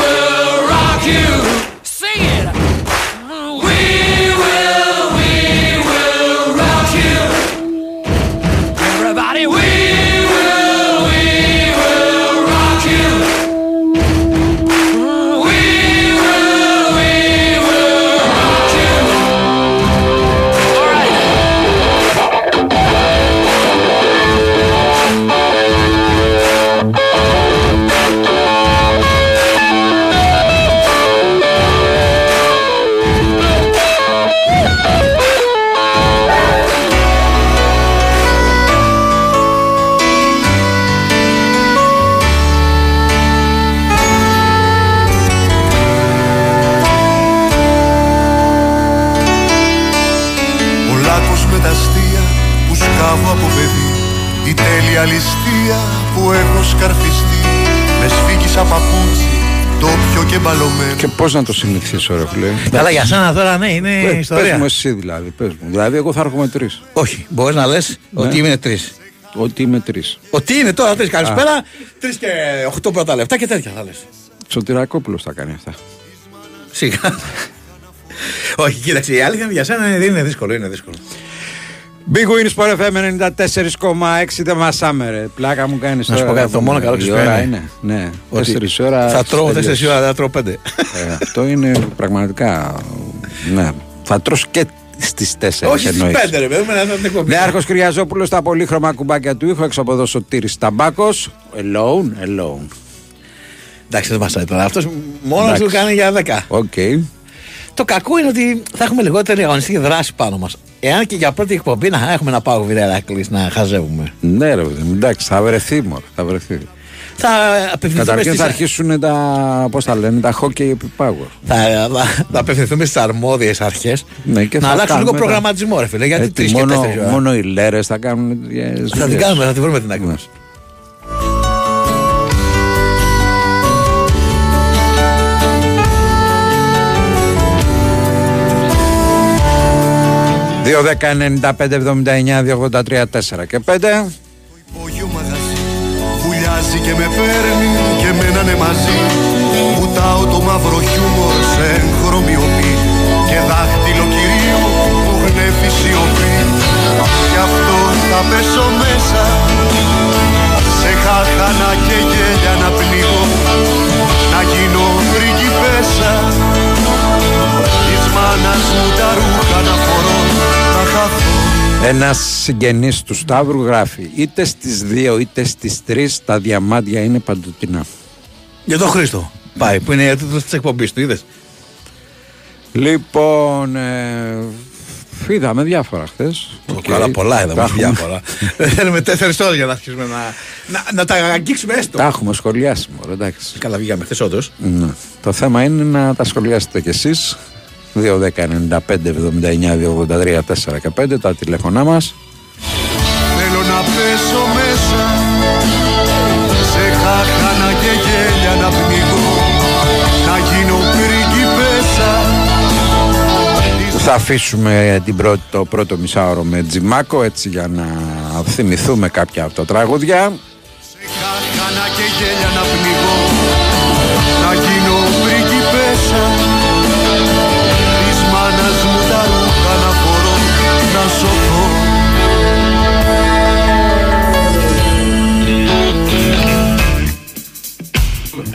will rock you. Sing it. We will. Η τέλεια ληστεία που έχω σκαρφιστεί Με σφίγγισα παπούτσι, ντόπιο και μπαλωμένο Και πώς να το συνηθίσω, ρε φίλε. Καλά, για σένα τώρα ναι, είναι Πες ιστορία. μου εσύ δηλαδή. Πες μου. Δηλαδή, εγώ θα έρχομαι τρεις. Όχι, μπορείς να λες ότι είναι τρεις. Ότι είμαι τρεις. Ότι είναι τώρα τρεις. Καλησπέρα. Τρεις και οχτώ πρώτα λεπτά και τέτοια θα λες. Σωτηρακόπουλος θα κάνει αυτά. Σιγά. Όχι, κοίταξε, η αλήθεια είναι για σένα είναι, είναι δύσκολο. Είναι δύσκολο. Big Win Sport FM 94,6 δεν μασάμε ρε. Πλάκα μου κάνεις Να σου πω κάτι, το μόνο καλό Η ξυπνάει. ώρα είναι. Ναι, Ότι 4 ώρα. Θα τρώω τελείωσε. 4 ώρα, δεν θα τρώω 5. Ε, Αυτό είναι πραγματικά. Ναι. Θα τρως και στις 4. Όχι στις 5, ρε παιδί μου, να την εκπομπή. Νέαρχο Κυριαζόπουλος στα πολύχρωμα κουμπάκια του ήχου. Έξω από εδώ Σωτήρης Ταμπάκος Alone, alone. Εντάξει, δεν μας τώρα. Αυτός μόνος Εντάξει. του κάνει για 10. Οκ. Το κακό είναι ότι θα έχουμε λιγότερη αγωνιστική δράση πάνω μας. Εάν και για πρώτη εκπομπή να έχουμε να πάω βιντεάκι να χαζεύουμε. Ναι, ρε παιδί μου, εντάξει, θα βρεθεί μόνο. Θα βρεθεί. Θα απευθυνθούμε Καταρχήν στις... θα αρχίσουν τα. Πώς τα λένε, τα hockey επιπάγω. θα, θα, θα απευθυνθούμε στις αρμόδιες αρχές Ναι, και να θα αλλάξουν λίγο κάνουμε τα- προγραμματισμό, ρε φίλε. Γιατί Έτσι, τρει και μόνο, τέσσερι ώρα. μόνο οι λέρες θα κάνουν. τις Θα την δουλειές. κάνουμε, θα τη βρούμε την άκρη Ναι. μας. Δύο, δέκα, 95, 79, 283, 4 και 5. υπόγειο μαγαζί Βουλιάζει και με παίρνει και μένανε μαζί Βουτάω το μαύρο χιούμορ σε εγχρωμιοπή Και δάχτυλο κυρίου που γνέφει σιωπή Γι' αυτό θα πέσω μέσα Σε χάχανα και γέλια να πνίγω Να γίνω πριγκιπέσα Της μάνας μου τα ρούχα να φορώ Να χαθώ Ένας συγγενής του Σταύρου γράφει: Είτε στις 2 είτε στις 3 τα διαμάντια είναι παντοτινά. Για τον Χρήστο. Πάει, που είναι τίτλος της εκπομπής του, είδες; Λοιπόν, ε, είδαμε διάφορα χθες. Καλά, πολλά είδαμε, όχι διάφορα. Δεν θέλουμε τέσσερις ώρες για να αρχίσουμε να, να, να τα αγγίξουμε έστω. Τα έχουμε σχολιάσει, μωρέ, εντάξει. Καλά, βγήκαμε χθες, όντως. Ναι. Το θέμα είναι να τα σχολιάσετε κι εσείς 2, 10, 95, 79, 2, 83, 4 και 5 τα τηλέφωνά μας. Θέλω να πέσω μέσα Σε χάχανα και γέλια να πνίγω Να γίνω πριγκιπέσα Θα αφήσουμε την πρώτη, το πρώτο μισάωρο με τζιμάκο έτσι για να θυμηθούμε κάποια από τα τραγούδια. Σε χάχανα και γέλια να πνίγω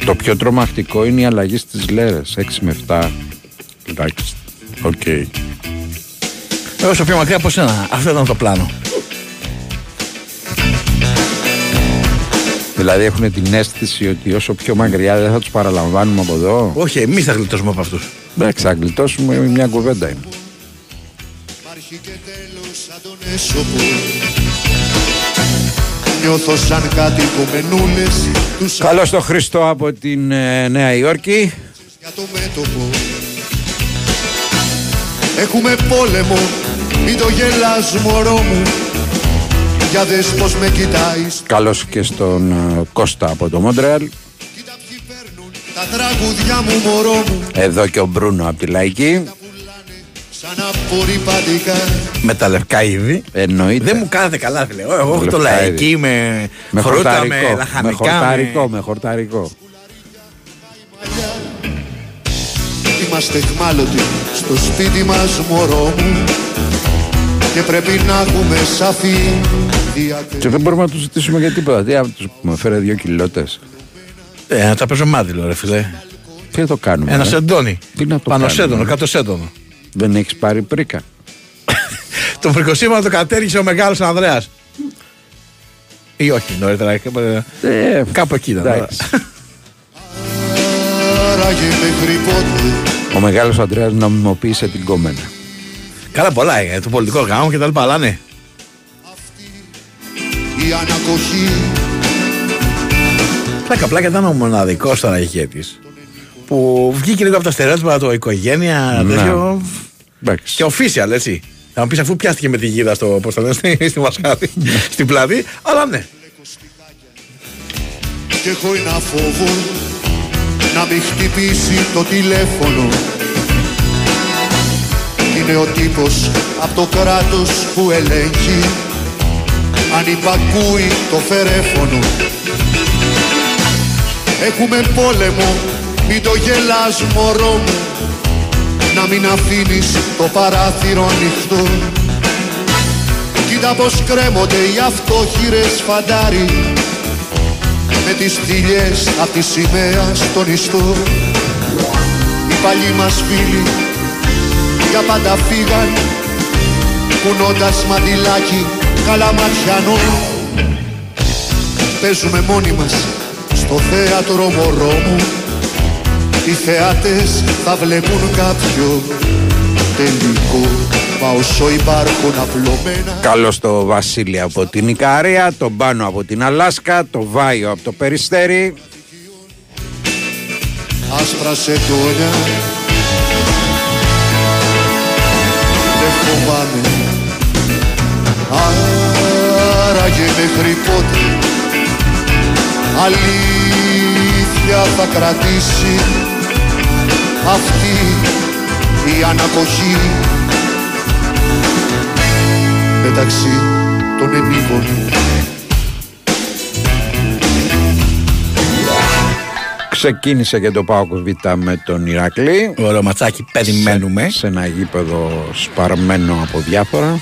Το πιο πιο τρομακτικό είναι η αλλαγή στις λέρες 6 με 7 τουλάχιστον Οκ Εγώ όσο πιο μακριά από σένα. Αυτό ήταν το πλάνο. Δηλαδή έχουν την αίσθηση ότι όσο πιο μακριά δεν θα τους παραλαμβάνουμε από εδώ; Όχι, εμείς θα γλιτώσουμε από αυτούς. Εντάξει, θα γλιτώσουμε μια κουβέντα είναι Νιώθω σαν κάτι που μενούλες τους Καλώς το Χριστό από την ε, Νέα Υόρκη. Για το μέτωπο. Έχουμε πόλεμο, μην το γελάς μωρό μου. Για δες πως με κοιτάεις. Καλώς και στον ε, Κώστα από το Μόντρεαλ. Κοίτα ποιοι παίρνουν τα τραγουδιά μου μωρό μου. Εδώ και ο Μπρούνο από τη Λαϊκή. Πουλάνε σαν απορριπαντικά Με τα λευκά είδη. Εννοείται Δεν μου κάνατε καλά, φίλε. Εγώ έχω το Λευκά λαϊκή είδη. με, με φρούτα, χορταρικό, με με λαχανικά. χορταρικό, με χορταρικό. Είμαστε εχμάλωτοι στο σπίτι μας μωρό μου Και πρέπει να έχουμε σαφή Και διακριτική δεν μπορούμε να τους ζητήσουμε για τίποτα. Τι, να τους πούμε, φέρε δύο κιλότες. Ε, ένα τραπέζο μάδιλο, ρε φίλε. Τι θα το κάνουμε. Ένα ε; σεντόνι. Τι να το Πάνω κάνουμε, σέντονο, ε; κάτω σέντονο. Δεν έχεις πάρει πρίκα. Το φρικοσύμα το κατέργησε ο μεγάλος Ανδρέας. Ή όχι, νωρίτερα. ε, Ε, Κάπου εκεί ήταν. εντάξει. Άραγε μέχρι πότε Ο μεγάλος Αντρέας νομιμοποίησε την κόμενα. Καλά, πολλά είναι. Το πολιτικό γάμο και τα λοιπά, αλλά ναι. η ανακοχή Πλάκα, πλάκα ήταν ο μοναδικός τώρα ηγέτη. Που βγήκε λίγο από τα στερεότυπα το οικογένεια, Ναι. τέτοιο. Εντάξει. Και official, έτσι. Θα μου πεις αφού πιάστηκε με τη γίδα στο, πώς το λένε, στη, στη μασχάτη, στην πλάτη. Αλλά ναι. Και έχω ένα φόβο να μην χτυπήσει το τηλέφωνο Είναι ο τύπος από το κράτος που ελέγχει Αν υπακούει το φερέφωνο Έχουμε πόλεμο, μην το γελάς μωρό μου Να μην αφήνεις το παράθυρο ανοιχτό. Κοίτα πως κρέμονται οι αυτόχειρες φαντάρι με τις θηλιές απ' τη σημαία στον ιστό. Οι παλιοί μας φίλοι για πάντα φύγαν κουνώντας μαντιλάκι καλαματιανό Παίζουμε μόνοι μας στο θέατρο μωρό μου Οι θεάτες θα βλέπουν κάποιο τελικό. Μα όσο υπάρχουν απλωμένα Καλώς το Βασίλη από την Ικαρία, τον Πάνο από την Αλάσκα, το Βάιο από το Περιστέρι. άσπρα σεντόνια Δεν φοβάμαι. Άραγε μέχρι πότε. Αλήθεια θα κρατήσει Αυτή η ανακοχή Μεταξύ των ενήλων Ξεκίνησε και το Πάοκος Β με τον Ηρακλή. Ωραίο ματσάκι, περιμένουμε. Σε ένα γήπεδο σπαρμένο από διάφορα.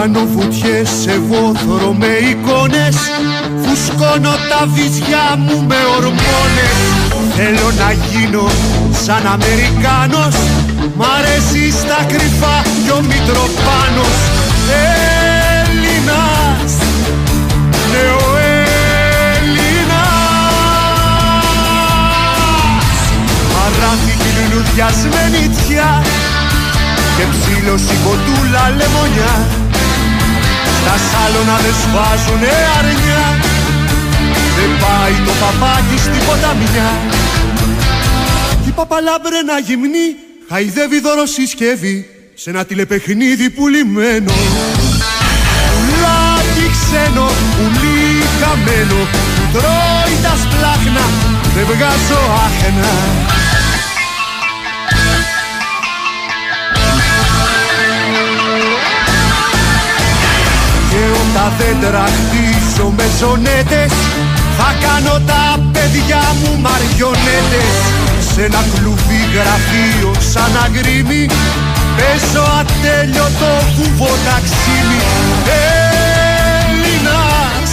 Κάνω βουτιές σε βόθρο με εικόνες. Φουσκώνω τα βυζιά μου με ορμόνες. Θέλω να γίνω σαν Αμερικάνος. Μ' αρέσει στα κρυφά κι ο Μητροπάνος. Έλληνας Ναι ο Έλληνας Παράθηκη λουλουδιασμένη τιά και ψήλωση κοντούλα λεμονιά Στα σάλωνα δεν σβάζουνε αρνιά. Δεν πάει το παπάκι στην ποταμιά. Κι η παπαλάμπρενα γυμνή χαϊδεύει δωροσυσκεύη σε ένα τηλεπαιχνίδι πουλημένο Πουλάκι ξένο, πουλί χαμένο που τρώει τα σπλάχνα δεν βγάζω άχνα στα δέντρα χτίσω με Θα κάνω τα παιδιά μου μαριονέτες Σ' ένα κλουβί γραφείο σαν αγρίμι Παίζω ατέλειωτο κουβό ταξίμι Έλληνας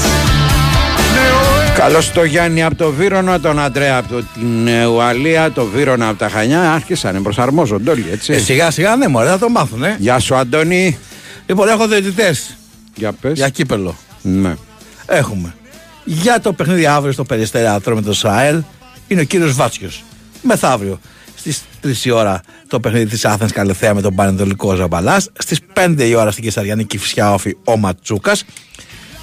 Καλώς το Γιάννη από το Βύρονα, τον Αντρέα από την ε, Ουαλία, το Βύρονα από τα Χανιά. Άρχισαν, προσαρμόζονται όλοι, έτσι. Ε, σιγά σιγά ναι, μωρέ, θα το μάθουνε. Γεια σου, Αντώνη. Λοιπόν, έχω διαιτητές. Για πες. για κύπελο. Ναι. Έχουμε. Για το παιχνίδι αύριο στο Περιστέρι Άτρο με το ΣΑΕΛ είναι ο κύριος Βάτσιος. Μεθαύριο στις 3 η ώρα το παιχνίδι της Άθεν Καλυθέα με τον Πανετολικό Ζαμπαλάς. Στις 5 η ώρα στην Κεσαριανή Κυφσιά Όφη ο Ματσούκας.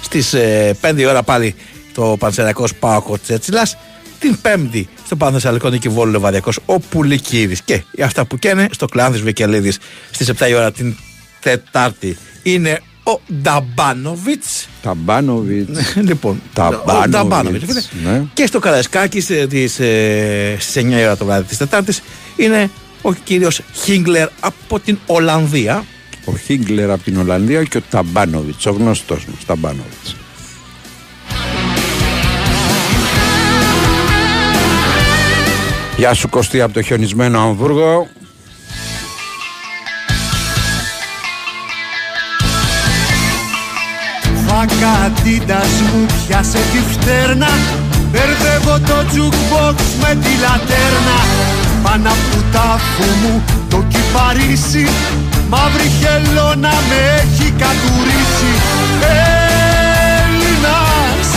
Στις 5 η ώρα πάλι το Πανσεριακό Πάοκο Τσέτσιλας. Την 5η στο Πανθεσσαλικό Νικηβόλου Λεβαδιακό ο Πουλικίδης. Και αυτά που καίνε στο Κλάνδης Βικελίδης στις 7 η ώρα την Τετάρτη είναι ο Νταμπάνοβιτς. Ταμπάνοβιτς. λοιπόν, Ταμπάνοβιτς, ο Νταμπάνοβιτς, ναι. Και στο Καραϊσκάκη στις, ε, στις 9 η ώρα το βράδυ της Τετάρτης είναι ο κύριος Χίγκλερ από την Ολλανδία. Ο Χίγκλερ από την Ολλανδία και ο Ταμπάνοβιτς, ο γνωστός μας Ταμπάνοβιτς. Γεια σου Κωστή από το χιονισμένο Αμβούργο. Φακατίτας μου πιάσε τη φτέρνα. Μπερδεύω το jukebox με τη λατέρνα. Πάνω από του τάφου μου το κυπαρίσι. Μαύρη χελώνα με έχει κατουρίσει. Έλληνας,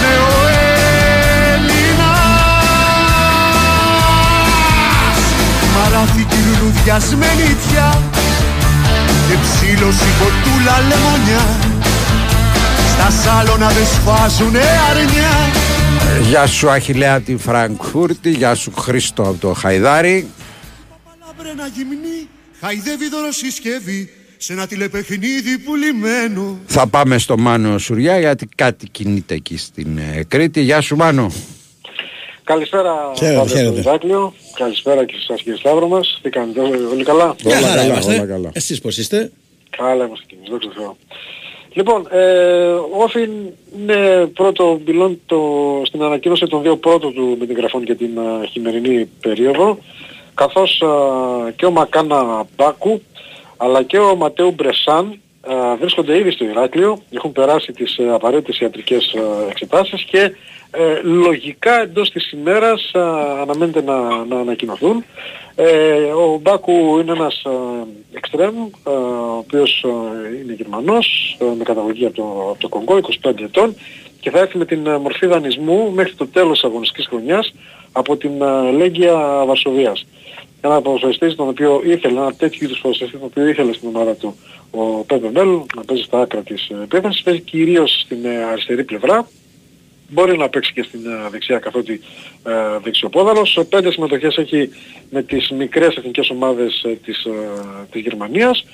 ναι ο Έλληνας Μαράθηκη λουλουδιασμένη τιά και ψήλωση κοτούλα λεμονιά Στα σάλωνα δεν σφάζουνε αρνιά Γεια σου Αχιλέα από τη Φραγκφούρτη. Γεια σου Χρήστο από το Χαϊδάρι. Παλαβρένα γυμνή χαϊδεύει δωροσυσκευή σε ένα τηλεπαιχνίδι πουλημένο Θα πάμε στο Μάνο Σουριά γιατί κάτι κινείται εκεί στην ε, Κρήτη. Γεια σου Μάνο. Καλησπέρα Χαίρετε, Παύλο, χαίρετε. στο Ηράκλειο. Καλησπέρα και σας κύριε Σταύρο μας. Τι κάνετε όλοι καλά; Μια Όλα χαρά καλά, είμαστε. όλα καλά. Εσείς πώς είστε; Καλά είμαστε κι εμείς, δόξα τω Θεώ. Λοιπόν, ε, ο Όφιν είναι πρώτο μπιλόν το, στην ανακοίνωση των δύο πρώτων του με την γραφών για την α, χειμερινή περίοδο, καθώς α, και ο Μακάνα Μπάκου, αλλά και ο Ματέου Μπρεσάν α, βρίσκονται ήδη στο Ηράκλειο, έχουν περάσει τις ε, απαραίτητες ιατρικές α, εξετάσεις και ε, λογικά εντός της ημέρας α, αναμένεται να, να ανακοινωθούν. Ε, ο Μπάκου είναι ένας εξτρέμ, ο οποίος α, είναι Γερμανός, α, με καταγωγή από το, από το Κονγκό, 25 ετών και θα έρθει με την α, μορφή δανεισμού μέχρι το τέλος της αγωνιστικής χρονιάς από την α, Λέγκια Βαρσοβίας. Ένα ποδοσφαιριστής τον οποίο ήθελε, ένα τέτοιο είδους ποδοσφαιριστή τον οποίο ήθελε στην ομάδα του ο Πέπε Μέλ να παίζει στα άκρα της ε, επίθεσης, παίζει κυρίως στην ε, αριστερή πλευρά, μπορεί να παίξει και στην ε, δεξιά καθότι ε, δεξιοπόδαλος. Ε, Πέντε συμμετοχές έχει με τις μικρές εθνικές ομάδες ε, της, ε, της Γερμανίας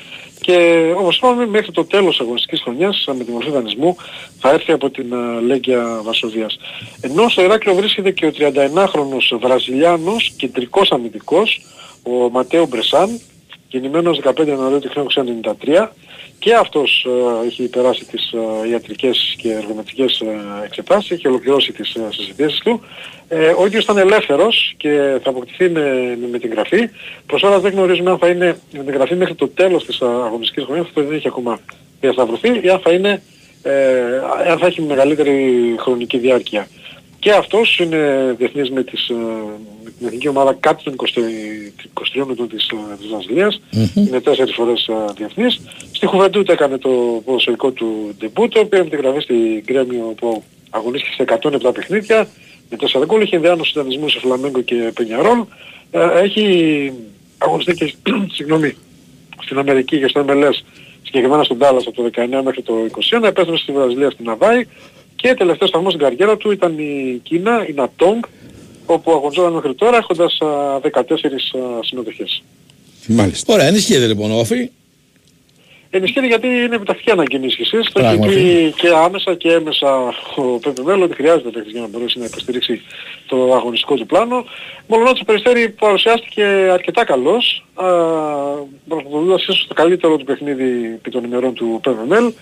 και όπως είπαμε μέχρι το τέλος της αγωνιστικής χρονιάς ε, με τη μορφή δανεισμού θα έρθει από την ε, Λέγκια Βασοβίας. Ενώ στο Ηράκλειο βρίσκεται και ο 31χρονος Βραζιλιάνος κεντρικός αμυντικός ο Ματέο Μπρεσάν γεννημένος 15 Ιανουαρίου του 1993 και αυτός ε, έχει περάσει τις ε, ιατρικές και εργοματικές ε, εξετάσεις, έχει ολοκληρώσει τις ε, συζητήσεις του. Ε, ο ίδιος ήταν ελεύθερος και θα αποκτηθεί με, την γραφή. Προς όλα δεν γνωρίζουμε αν θα είναι με την γραφή μέχρι το τέλος της ε, αγωνιστικής χρονιάς, αυτό δεν έχει ακόμα διασταυρωθεί, ή αν θα ε, έχει μεγαλύτερη χρονική διάρκεια. Και αυτός είναι διεθνής με, τις, ε, με την εθνική ομάδα κάτω των 20 23 ετών της, ε, της Βραζιλίας. Είναι τέσσερις φορές ε, διεθνής. Στη Χουβεντούτα έκανε το ποδοσφαιρικό του ντεμπούτο, πήρε με την γραφή στην Γκρέμιο που αγωνίστηκε σε 107 παιχνίδια. Με 4 γκολ είχε ενδιάνωση δανεισμού σε Φλαμέγκο και Πενιαρόλ. Ε, έχει αγωνιστεί και συγγνώμη, στην Αμερική και στο MLS συγκεκριμένα στον Dallas από το 19 μέχρι το 21, επέστρεψε στη Βραζιλία στην Αβάη και τελευταίος σταθμός στην καριέρα του ήταν η Κίνα, η Νατόγκ, όπου αγωνιζόταν μέχρι τώρα έχοντας α, 14 α, συμμετοχές. Μάλιστα. Ωραία, ενισχύεται λοιπόν ο Όφη. Ενισχύεται γιατί είναι επιτακτική ανάγκη ενίσχυσης. Το έχει Πράγματι. πει και άμεσα και έμεσα ο Πέπε Μέλλο ότι χρειάζεται παίκτης για να μπορέσει να υποστηρίξει το αγωνιστικό του πλάνο. Μολονότι ο Περιστέρη παρουσιάστηκε αρκετά καλός, α, πραγματοποιώντας ίσως το καλύτερο του παιχνίδι επί των ημερών του Πέπε Μέλ.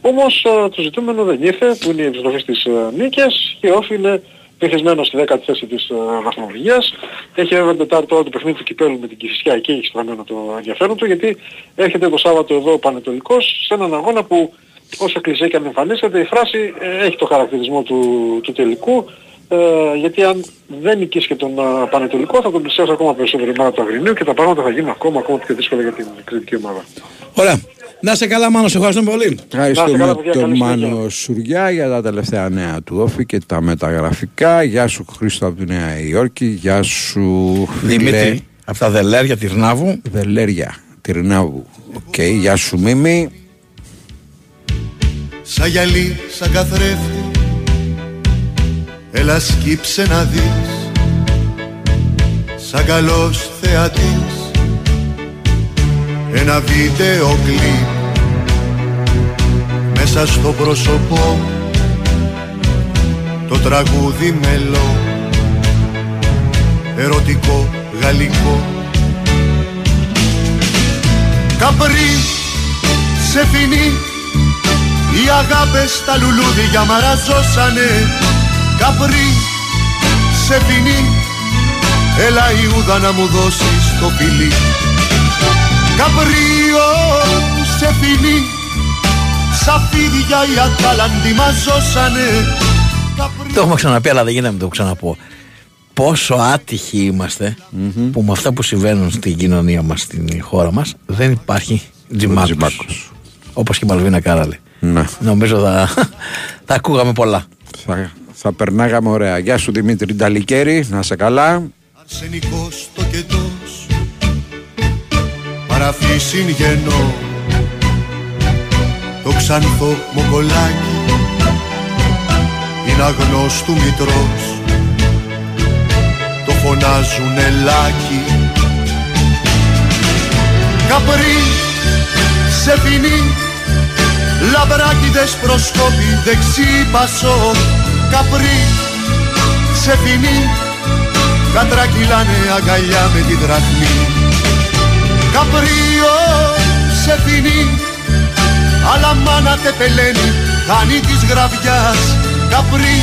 Όμως α, το ζητούμενο δεν ήρθε, που είναι η επιστροφή στις α, νίκες και όφη είναι πεθυσμένο στη 10η θέση της α, βαθμολογίας. Έχει βέβαια την Τετάρτη τώρα το παιχνίδι του Κυπέλου με την Κηφισιά, εκεί έχει στραμμένο το ενδιαφέρον του, γιατί έρχεται το Σάββατο εδώ ο Πανετολικός σε έναν αγώνα που όσο κλεισέ και αν εμφανίζεται η φράση ε, έχει το χαρακτηρισμό του, του τελικού ε, γιατί αν δεν νικήσει και τον uh, Πανετολικό θα τον πλησιάσει ακόμα περισσότερο η μάνα του Αγρινίου και τα πράγματα θα γίνουν ακόμα, ακόμα πιο δύσκολα για την κριτική ομάδα. Ωραία. Να σε καλά Μάνος, σε ευχαριστούμε πολύ. Ευχαριστούμε τον Μάνο Σουριά για τα τελευταία νέα του όφη και τα μεταγραφικά. Γεια σου Χρήστο από τη Νέα Υόρκη. Γεια σου Δημήτρη. Από τα Δελέρια Τυρνάβου. Δελέρια Τυρνάβου. OK, okay. γεια σου Μίμη. Σαν γυαλί, σαν καθρέφτη Έλα σκύψε να δεις Σαν καλός θεατής Ένα βίντεο κλιπ Μέσα στο πρόσωπό Το τραγούδι μελό Ερωτικό, γαλλικό. Καπρί, σε φινί Οι αγάπες τα λουλούδια μαραζώσανε. Καπρί, σε ποινή Έλα Ιούδα να μου δώσεις το φιλί Καπρίο, σε ποινή Σαφίδια οι ατάλαντοι μαζώσανε Το έχουμε ξαναπεί αλλά δεν γίνεται να το ξαναπώ Πόσο άτυχοι είμαστε mm-hmm. που με αυτά που συμβαίνουν στην κοινωνία μας, στην χώρα μας δεν υπάρχει τζιμάκος. Όπως και η Μαλβίνα Κάραλη. Ναι. Νομίζω θα, θα ακούγαμε πολλά. Θα θα περνάγαμε ωραία. Γεια σου Δημήτρη Νταλικέρη, να σε καλά. Αρσενικός το κετός, παραφύσιν γενό, το ξανθό μοκολάκι, είναι αγνός του μητρός, το φωνάζουν ελάκι. Καπρί, σε ποινή, λαμπράκιδες προσκόπη, δεξί πασό, καπρί σε ποινή κατρακυλάνε αγκαλιά με τη δραχμή Καπρίο σε ποινή αλλά μάνα τεπελένει χάνει της γραβιάς. Καπρί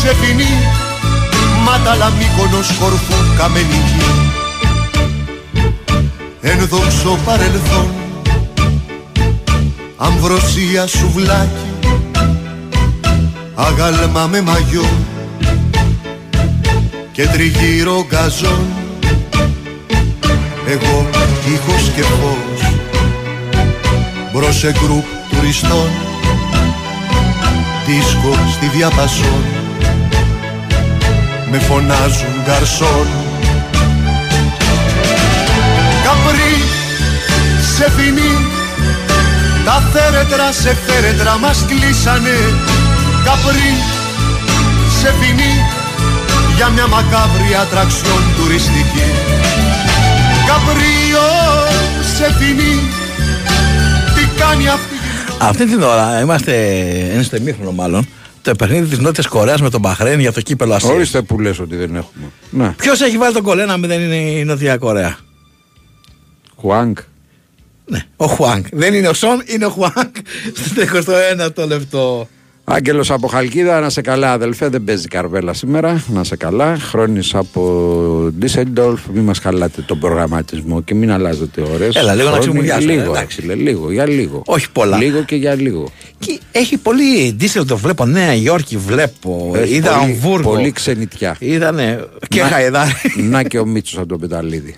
σε ποινή μάταλα μήκονος κορφού καμενική Ενδόξω παρελθόν αμβροσία σουβλάκι αγάλμα με μαγιό και τριγύρω γκαζόν εγώ ήχος και φως. Μπρος σε γκρουπ τουριστών. Δίσκο στη διαπασόν. Με φωνάζουν γκαρσόν. Καπρί σε ποινή τα θέρετρα σε φέρετρα μας κλείσανε. Καπρί σε ποινή για μια μακάβρη ατραξιόν τουριστική Καπρίο σε ποινή τι κάνει αυτή αυτή την ώρα είμαστε, είναι στο ημίχρονο μάλλον, το παιχνίδι της Νότιας Κορέας με τον Μπαχρέν για το κύπελο Ασίας. Ορίστε που λες ότι δεν έχουμε. Ναι. Ποιος έχει βάλει τον κολένα μην δεν είναι η Νότια Κορέα; Χουάνκ. Ναι, ο Χουάνκ. Δεν είναι ο Σον, είναι ο Χουάνκ στο 21ο λεπτό. Άγγελος από Χαλκίδα, να σε καλά, αδελφέ. Δεν παίζει καρβέλα σήμερα. Να σε καλά. Χρόνι από Ντίσεντολφ, μην μας χαλάτε τον προγραμματισμό και μην αλλάζετε ώρες. Έλα, λίγο να ξεμουλιάσουμε. Λίγο, άξιλε, λίγο, για λίγο. Όχι πολλά. Λίγο και για λίγο. Και έχει πολύ Ντίσεντολφ, βλέπω Νέα Υόρκη, βλέπω. Έχει είδα πολύ- Αμβούργο. Πολύ ξενιτιά. Είδα, ναι. Και Να- Χαϊδάρη. Να και ο Μίτσος από τον Πεταλίδη.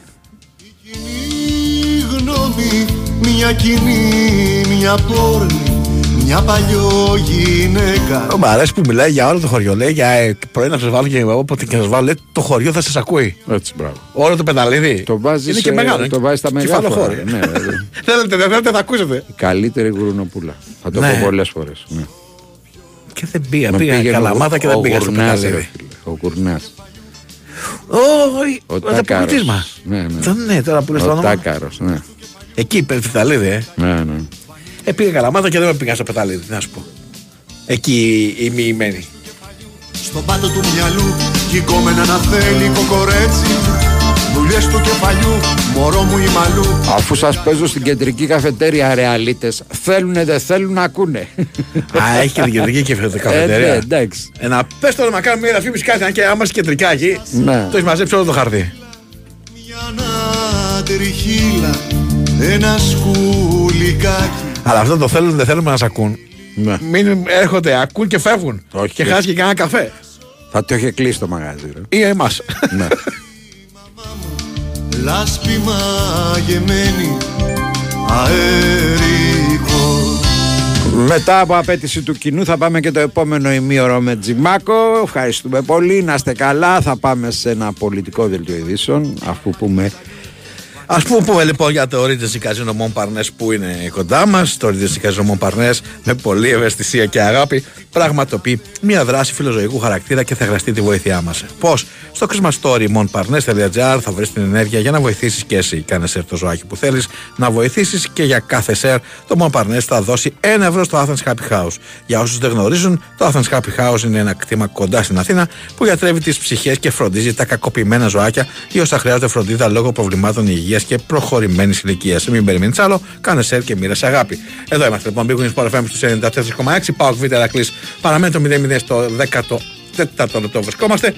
κοινή γνώμη μια κοινή, μια πόρνη μια παλιό γυναίκα Μ' αρέσει που μιλάει για όλο το χωριό. Λέει για ε, πρωί να σας βάλω και όποτε και σας βάλω, λέει το χωριό θα σας ακούει. Έτσι, μπράβο. Όλο το πενταλίδι. Το βάζεις, Είναι και ε, μεγάλο. το βάζεις στα μεγάλα Κεφαλοχώρια. Ναι, βέβαια. Θέλετε, δεν θέλετε, θα ακούσετε. Η καλύτερη γουρουνοπούλα. Θα το Ναι. πω πολλές φορές. Ναι. Και δεν πήγα. Με Πήγα πήγαινε καλαμάτα ο- και δεν ο πήγα στο Γουρνάς, ρε πενταλίδι. φίλε, Ο Κουρνά. Όχι, Ο το Τάκαρος. αποκτήσμα. Ναι, ναι. Το- Ναι, τώρα που λες το Ο όνομα. Τάκαρος. Ναι. Εκεί πέρα στη Θαλίδη, ε. ναι, ναι. Ε, πήγα καλαμάτα και δεν με πήγα στο πεταλίδι, να σου πω. Εκεί η μοιημένη. στον πάτο του μυαλού κικόμενα να θέλει κοκορέτσι δουλειές του κεφαλιού μωρό μου η μαλλού Αφού σας παίζω στην κεντρική καφετέρια ρεαλίτε, θέλουνε δεν θέλουν να ακούνε. Α, έχει και την κεντρική και Ε, ναι, καφετερία. εντάξει. Ε, να πες τώρα να κάνουμε μια διαφήμιση κάτι, αν και άμα είσαι κεντρικά εκεί, Ναι. το έχεις μαζέψει όλο το χαρτί. μια τριχύλα ένα σκουλικάκι Αλλά αυτό το θέλουν, δεν θέλουμε να σε ακούν. Ναι. Μην έρχονται, ακούν και φεύγουν. Όχι. Και χάσει και κανένα καφέ. Θα το είχε κλείσει το μαγαζί. Ρε. Ή εμάς. ναι. Λάσπη μαγεμένη αέρικο Μετά από απέτηση του κοινού θα πάμε και το επόμενο ημίωρο με Τζιμάκο. Ευχαριστούμε πολύ. Να είστε καλά. Θα πάμε σε ένα πολιτικό δελτίο ειδήσεων αφού πούμε Α πούμε, πούμε λοιπόν για το Regency Casino Mon Parnes που είναι κοντά μας. Το Regency Casino Mon Parnes με πολλή ευαισθησία και αγάπη πραγματοποιεί μια δράση φιλοζωικού χαρακτήρα και θα χρειαστεί τη βοήθειά μας. Πώς; Στο Christmas Story monparnes.gr θα βρεις την ενέργεια για να βοηθήσεις και εσύ. Κάνε σερ το ζωάκι που θέλεις να βοηθήσεις και για κάθε σερ το Mon Parnes θα δώσει 1 ευρώ στο Athens Happy House. Για όσους δεν γνωρίζουν, το Athens Happy House είναι ένα κτήμα κοντά στην Αθήνα που γιατρεύει τις ψυχές και φροντίζει τα κακοποιημένα ζωάκια ή όσα χρειάζονται φροντίδα λόγω προβλημάτων υγείας και προχωρημένης ηλικίας. Μην περιμένεις άλλο, κάνε σερ και μοίρασε αγάπη. Εδώ είμαστε λοιπόν, Big Wings Sport FM στους 94,6. Πάω Β' Ερακλής. Παραμένει το 0-0 στο 14ο λεπτό βρισκόμαστε.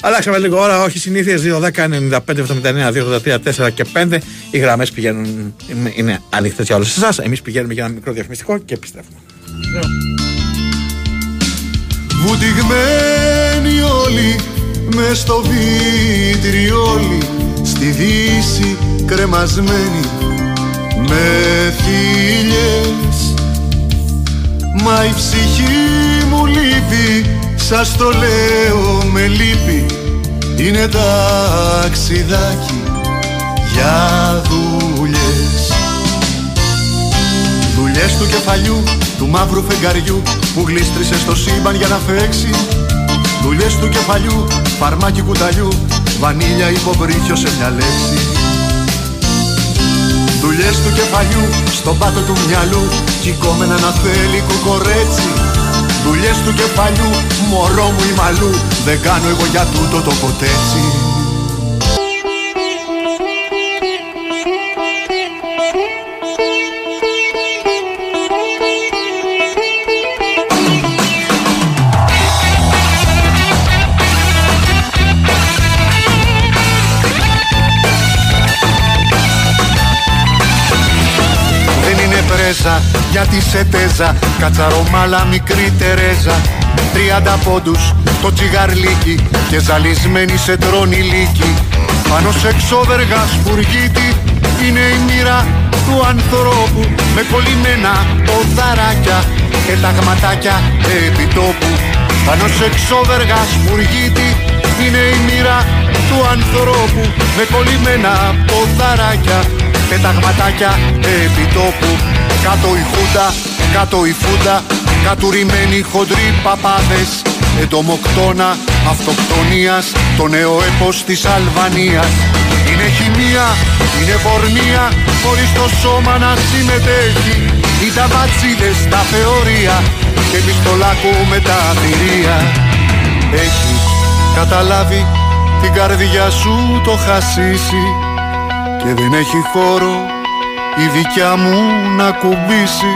Αλλάξαμε λίγο ώρα, όχι συνήθειες 2, 10, 95, 79, 2, 83, 4 και 5. Οι γραμμές πηγαίνουν, είναι ανοιχτές για όλους εσάς. Εμείς πηγαίνουμε για ένα μικρό διαφημιστικό και επιστρέφουμε. Βουτυγμένοι όλοι μες στο βιτριόλι στη δύση κρεμασμένοι με θύλιες Μα η ψυχή μου λείπει, σας το λέω με λύπη. Είναι ταξιδάκι για δουλειές. Δουλειές του κεφαλιού, του μαύρου φεγγαριού Που γλίστρισε στο σύμπαν για να φέξει. Δουλειές του κεφαλιού, φαρμάκι κουταλιού Βανίλια υποβρύχιο σε μια λέξη Δουλειές του κεφαλιού, στον πάτο του μυαλού. Κικόμενα να θέλει κουκορέτσι. Δουλειές του κεφαλιού, μωρό μου η μαλλού Δεν κάνω εγώ για τούτο το ποτέτσι είναι πρέζα γιατί σε τέζα Κατσαρομάλα μικρή Τερέζα. Τριάντα πόντους το τσιγαρλίκι Και ζαλισμένη σε τρώνει λύκη Πάνω σε ξόδεργα σπουργίτη Είναι η μοίρα του ανθρώπου Με κολλημένα ποδαράκια Και ταγματάκια επιτόπου. Πάνω σε ξόδεργα σπουργίτη Είναι η μοίρα του ανθρώπου Με κολλημένα ποδαράκια πεταγματάκια επιτόπου. Κάτω η χούντα, κάτω η φούντα Κατουρημένοι χοντροί παπάδες. Εντομοκτώνα αυτοκτονίας Το νέο έπος της Αλβανίας. Είναι χημεία, είναι πορνεία Χωρίς το σώμα να συμμετέχει. Οι ταμπατσίδες τα θεωρία Και πιστολάκο με τα θηρία. Έχεις καταλάβει την καρδιά σου το χασίσει και δεν έχει χώρο η δικιά μου να ακουμπήσει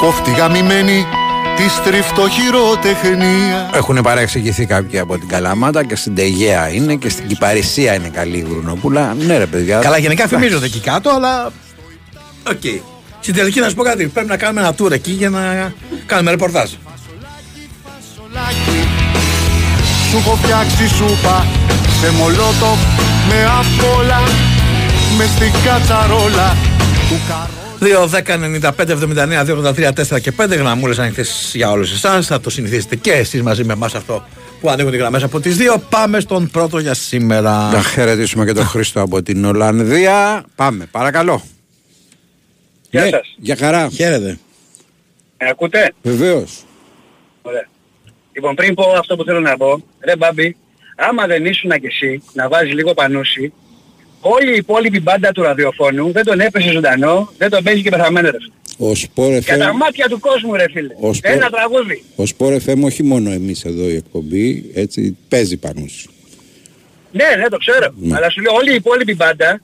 Κόφτη γαμημένη της στριφτοχειροτεχνία Έχουν παρεξηγηθεί κάποιοι από την Καλαμάτα και στην Τεγέα είναι και στην Κυπαρισία είναι καλή η Γουρνοπούλα. Ναι, ρε παιδιά. Καλά, γενικά φημίζονται εκεί κάτω, αλλά. Οκ. Στην τελική να σου πω κάτι. Πρέπει να κάνουμε ένα tour εκεί για να κάνουμε ρεπορτάζ. Σολάκι Σου έχω φτιάξει σούπα σε μολότοφ με απ' όλα με στην κατσαρόλα του καρό 2, 10, 95, 79, 2, 83, 4 και 5 γραμμούλες ανοιχτέ για όλους εσάς. Θα το συνηθίσετε και εσείς μαζί με εμάς αυτό που ανοίγουν οι γραμμές από τις δύο. Πάμε στον πρώτο για σήμερα. Να χαιρετήσουμε και τον Χρήστο από την Ολλανδία. Πάμε, παρακαλώ. Γεια Ναι, σας. Για χαρά. Χαίρετε. Με ακούτε; Βεβαίως. Ωραία. Λοιπόν, πριν πω αυτό που θέλω να πω, ρε Μπάμπη, άμα δεν ήσουν κι εσύ να βάζεις λίγο πανούσι, όλη η υπόλοιπη μπάντα του ραδιοφώνου δεν τον έπεσε ζωντανό, δεν τον παίζει και πεθαμένο ρε. φίλε. Ο Σπορ Για τα FM, μάτια του κόσμου ρε φίλε. Ο Σπορ- Ένα τραγούδι. ο Sport FM όχι μόνο εμείς εδώ η εκπομπή, έτσι παίζει πάνω σου. Ναι, ναι, το ξέρω. Ναι. Αλλά σου λέω όλη η υπόλοιπη μπάντα,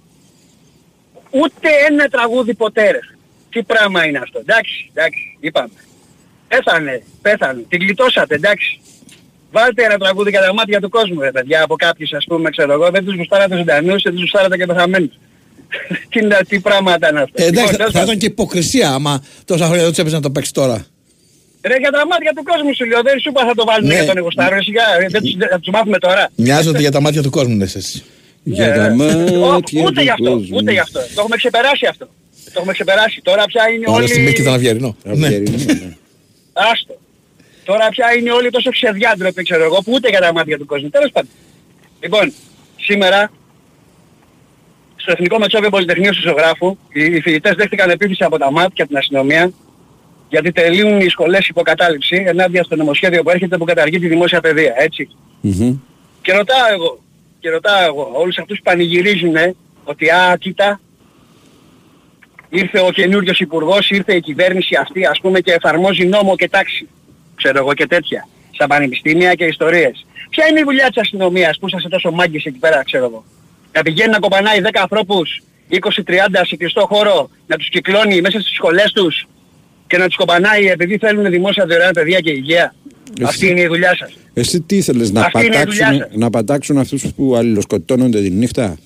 ούτε ένα τραγούδι ποτέ ρε. Τι πράγμα είναι αυτό. Εντάξει, εντάξει, είπαμε. Πέθανε, πέθανε. Την γλιτώσατε, εντάξει. Βάλτε ένα τραγούδι για τα μάτια του κόσμου, ρε παιδιά, από κάποιους ας πούμε, ξέρω εγώ, δεν τους γουστάρατε ζωντανούς, δεν τους γουστάρατε και πεθαμένους. τι, να- τι πράγματα είναι αυτά. Ε, εντάξει, Λοιπόν, θα, τέλος θα πάντων. ήταν και υποκρισία άμα τόσα χρόνια δεν τους έπαιζε να το παίξει τώρα. Ρε για τα μάτια του κόσμου σου λέω, δεν σου είπα θα το βάλουμε Ναι. για τον εγωστάρο, ρε, σιγά, ρε, δεν τους, δεν- θα τους μάθουμε τώρα. Μοιάζονται για τα μάτια του κόσμου, λες εσύ. Για Ε, τα ο- μάτια Ούτε του γι' αυτό, κόσμου. ούτε γι' αυτό. Το έχουμε ξεπεράσει αυτό. Το έχουμε ξεπεράσει. Τώρα πια είναι Όλα στην Μίκη ήταν όλοι... αυγερινό. Ναι. Αυγερινό, ναι. Άστο. Τώρα πια είναι όλοι τόσο ξεδιάντροποι, ξέρω εγώ, που ούτε για τα μάτια του κόσμου. Τέλος πάντων. Λοιπόν, σήμερα στο Εθνικό Μετσόβιο Πολυτεχνείου του Ζωγράφου οι, οι φοιτητές δέχτηκαν επίθεση από τα ΜΑΤ και από την αστυνομία γιατί τελείουν οι σχολές υποκατάληψη ενάντια στο νομοσχέδιο που έρχεται που καταργεί τη δημόσια παιδεία, έτσι. Μμμ. Και ρωτάω εγώ, και ρωτάω εγώ, όλους αυτούς που πανηγυρίζουν ότι α, κοίτα, ήρθε ο καινούριος υπουργός, ήρθε η κυβέρνηση αυτή ας πούμε και εφαρμόζει νόμο και τάξη, ξέρω εγώ και τέτοια, στα πανεπιστήμια και ιστορίες. Ποια είναι η δουλειά της αστυνομίας που είσαστε τόσο μάγκες εκεί πέρα, ξέρω εγώ; Να πηγαίνει να κοπανάει 10 ανθρώπους, 20-30 σε κλειστό χώρο, να τους κυκλώνει μέσα στις σχολές τους και να τους κοπανάει επειδή θέλουν δημόσια δωρεάν παιδεία και υγεία. Εσύ- Αυτή είναι η δουλειά σας. Εσύ τι ήθελες να Αυτή είναι η δουλειά πατάξουν, σας. να πατάξουν αυτούς που αλληλοσκοτώνονται τη νύχτα;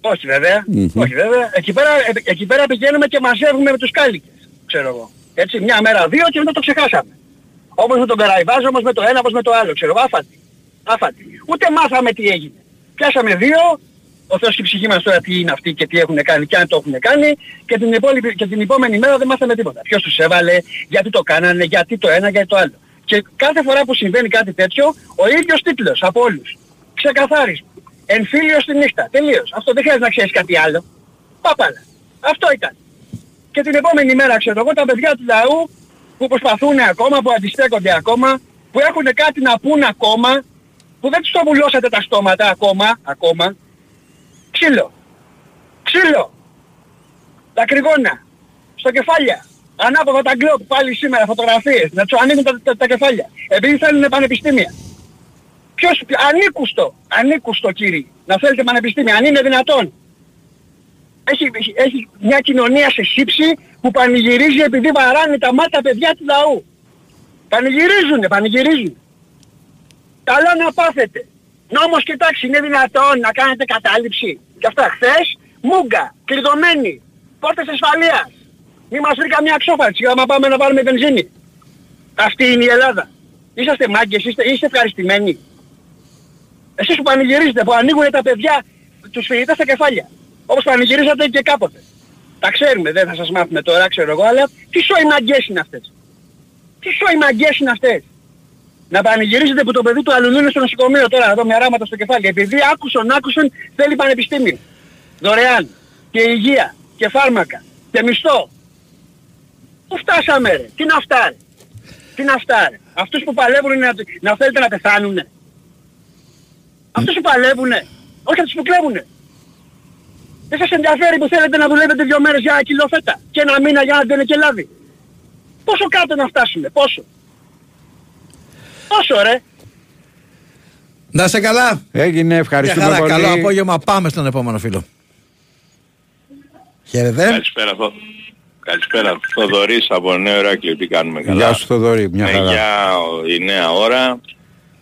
Όχι βέβαια, Μμμ. όχι βέβαια. Εκεί πέρα, ε, εκεί πέρα πηγαίνουμε και μαζεύουμε με τους κάλικες, ξέρω εγώ. Έτσι, μια μέρα, δύο και μετά το ξεχάσαμε. Όπως με τον Καραϊβάζο, όπως με το ένα, όπως με το άλλο, ξέρω εγώ, άφατη. Άφατη. Ούτε μάθαμε τι έγινε. Πιάσαμε δύο, ο Θεός και η ψυχή μας τώρα τι είναι αυτοί και τι έχουν κάνει και αν το έχουν κάνει και την, υπόλοιπη, και την επόμενη μέρα δεν μάθαμε τίποτα. Ποιος τους έβαλε, γιατί το κάνανε, γιατί το ένα, γιατί το άλλο. Και κάθε φορά που συμβαίνει κάτι τέτοιο, ο ίδιος τίτλος από όλους. Ξεκαθάρισμα. Εμφύλιο στη νύχτα. Τελείως. Αυτό δεν χρειάζεται να ξέρεις κάτι άλλο. Πάπαλα. Αυτό ήταν. Και την επόμενη μέρα ξέρω εγώ τα παιδιά του λαού που προσπαθούν ακόμα, που αντιστέκονται ακόμα, που έχουν κάτι να πούν ακόμα, που δεν τους το βουλώσατε τα στόματα ακόμα, ακόμα. Ξύλο. Ξύλο. Τα κρυγόνα. Στο κεφάλια. Ανάποδα τα γκλόπ πάλι σήμερα φωτογραφίες. Να τους ανοίγουν τα, τα, τα κεφάλια. Επειδή θέλουν πανεπιστήμια. Ποιος, ανήκουστο, ανήκουστο κύριε, να θέλετε πανεπιστήμια, αν είναι δυνατόν. Έχει, έχει- έχει μια κοινωνία σε σύψη που πανηγυρίζει επειδή βαράνε τα μάτια παιδιά του λαού. Πανηγυρίζουνε, πανηγυρίζουν. Καλό να πάθετε. Νόμος κοιτάξτε, είναι δυνατόν να κάνετε κατάληψη. Και αυτά χθες, μούγκα, κλειδωμένοι, πόρτες ασφαλείας. Μη μας βρει καμιά ξόφαρξη άμα πάμε να βάλουμε βενζίνη. Αυτή είναι η Ελλάδα. Είσαστε μάγκες, είστε, είστε ευχαριστημένοι. Εσείς που πανηγυρίζετε, που ανοίγουν τα παιδιά, τους φοιτητές στα κεφάλια. Όπως πανηγυρίζατε και κάποτε. Τα ξέρουμε, δεν θα σας μάθουμε τώρα, ξέρω εγώ, αλλά τι σόι μαγκές είναι αυτές. Τι σόι μαγκές είναι αυτές. Να πανηγυρίζετε που το παιδί του αλλού είναι στο νοσοκομείο τώρα, εδώ με ράματα στο κεφάλι. Επειδή άκουσον, άκουσον, θέλει πανεπιστήμιο. Δωρεάν. Και υγεία. Και φάρμακα. Και μισθό. Πού φτάσαμε ρε; Τι είναι αυτά ρε. Τι είναι αυτά ρε. Αυτούς που παλεύουν να, να θέλετε να πεθάνουνε. Αυτούς που παλεύουνε. Όχι αυτούς που κλέβουνε. Δεν σας ενδιαφέρει που θέλετε να δουλεύετε δύο μέρες για ένα κιλό φέτα και ένα μήνα για να ντένε και λάδι; Πόσο κάτω να φτάσουμε, πόσο; Πόσο ρε; Να είσαι καλά; Έγινε, Για ευχαριστούμε χαρά, πολύ. καλό απόγευμα. Πάμε στον επόμενο φίλο. Χαίρετε. Καλησπέρα, Θο... Καλησπέρα. Θοδωρής από Νέο Ηράκλειο. Τι κάνουμε καλά; Γεια σου Θοδωρή, μια Ναι, χαρά. για η νέα ώρα.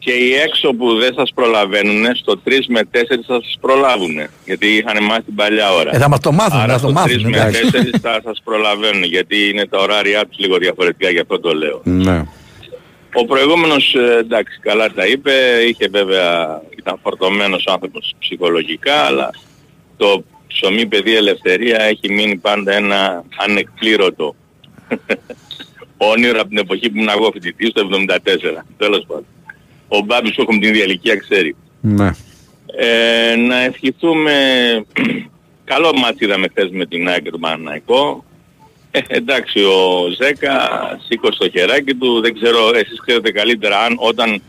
Και οι έξω που δεν σας προλαβαίνουν, στο 3 με 4 θα σας προλάβουν. Γιατί είχαν μάθει την παλιά ώρα. Ε, θα μας το μάθουν, Άρα θα το στο 3 μάθουν. με εντάξει. 4 θα σας προλαβαίνουν. Γιατί είναι τα ωράρια τους λίγο διαφορετικά, γι' αυτό το λέω. Ναι. Ο προηγούμενος, ε, εντάξει, καλά τα είπε, είχε βέβαια, ήταν φορτωμένος άνθρωπος ψυχολογικά, αλλά το ψωμί παιδί ελευθερία έχει μείνει πάντα ένα ανεκπλήρωτο όνειρο από την εποχή που ήμουν εγώ φοιτητής το 74. Τέλος πάντων. Ο Μπάμπης που έχουμε την ίδια ηλικία ξέρει. ναι. Ε, να ευχηθούμε, καλό μάτς είδαμε χθες με την ΑΕΚ και τον Παναναϊκό. Ε, εντάξει, ο Ζέκα σήκωσε το χεράκι του, δεν ξέρω, εσείς ξέρετε καλύτερα αν όταν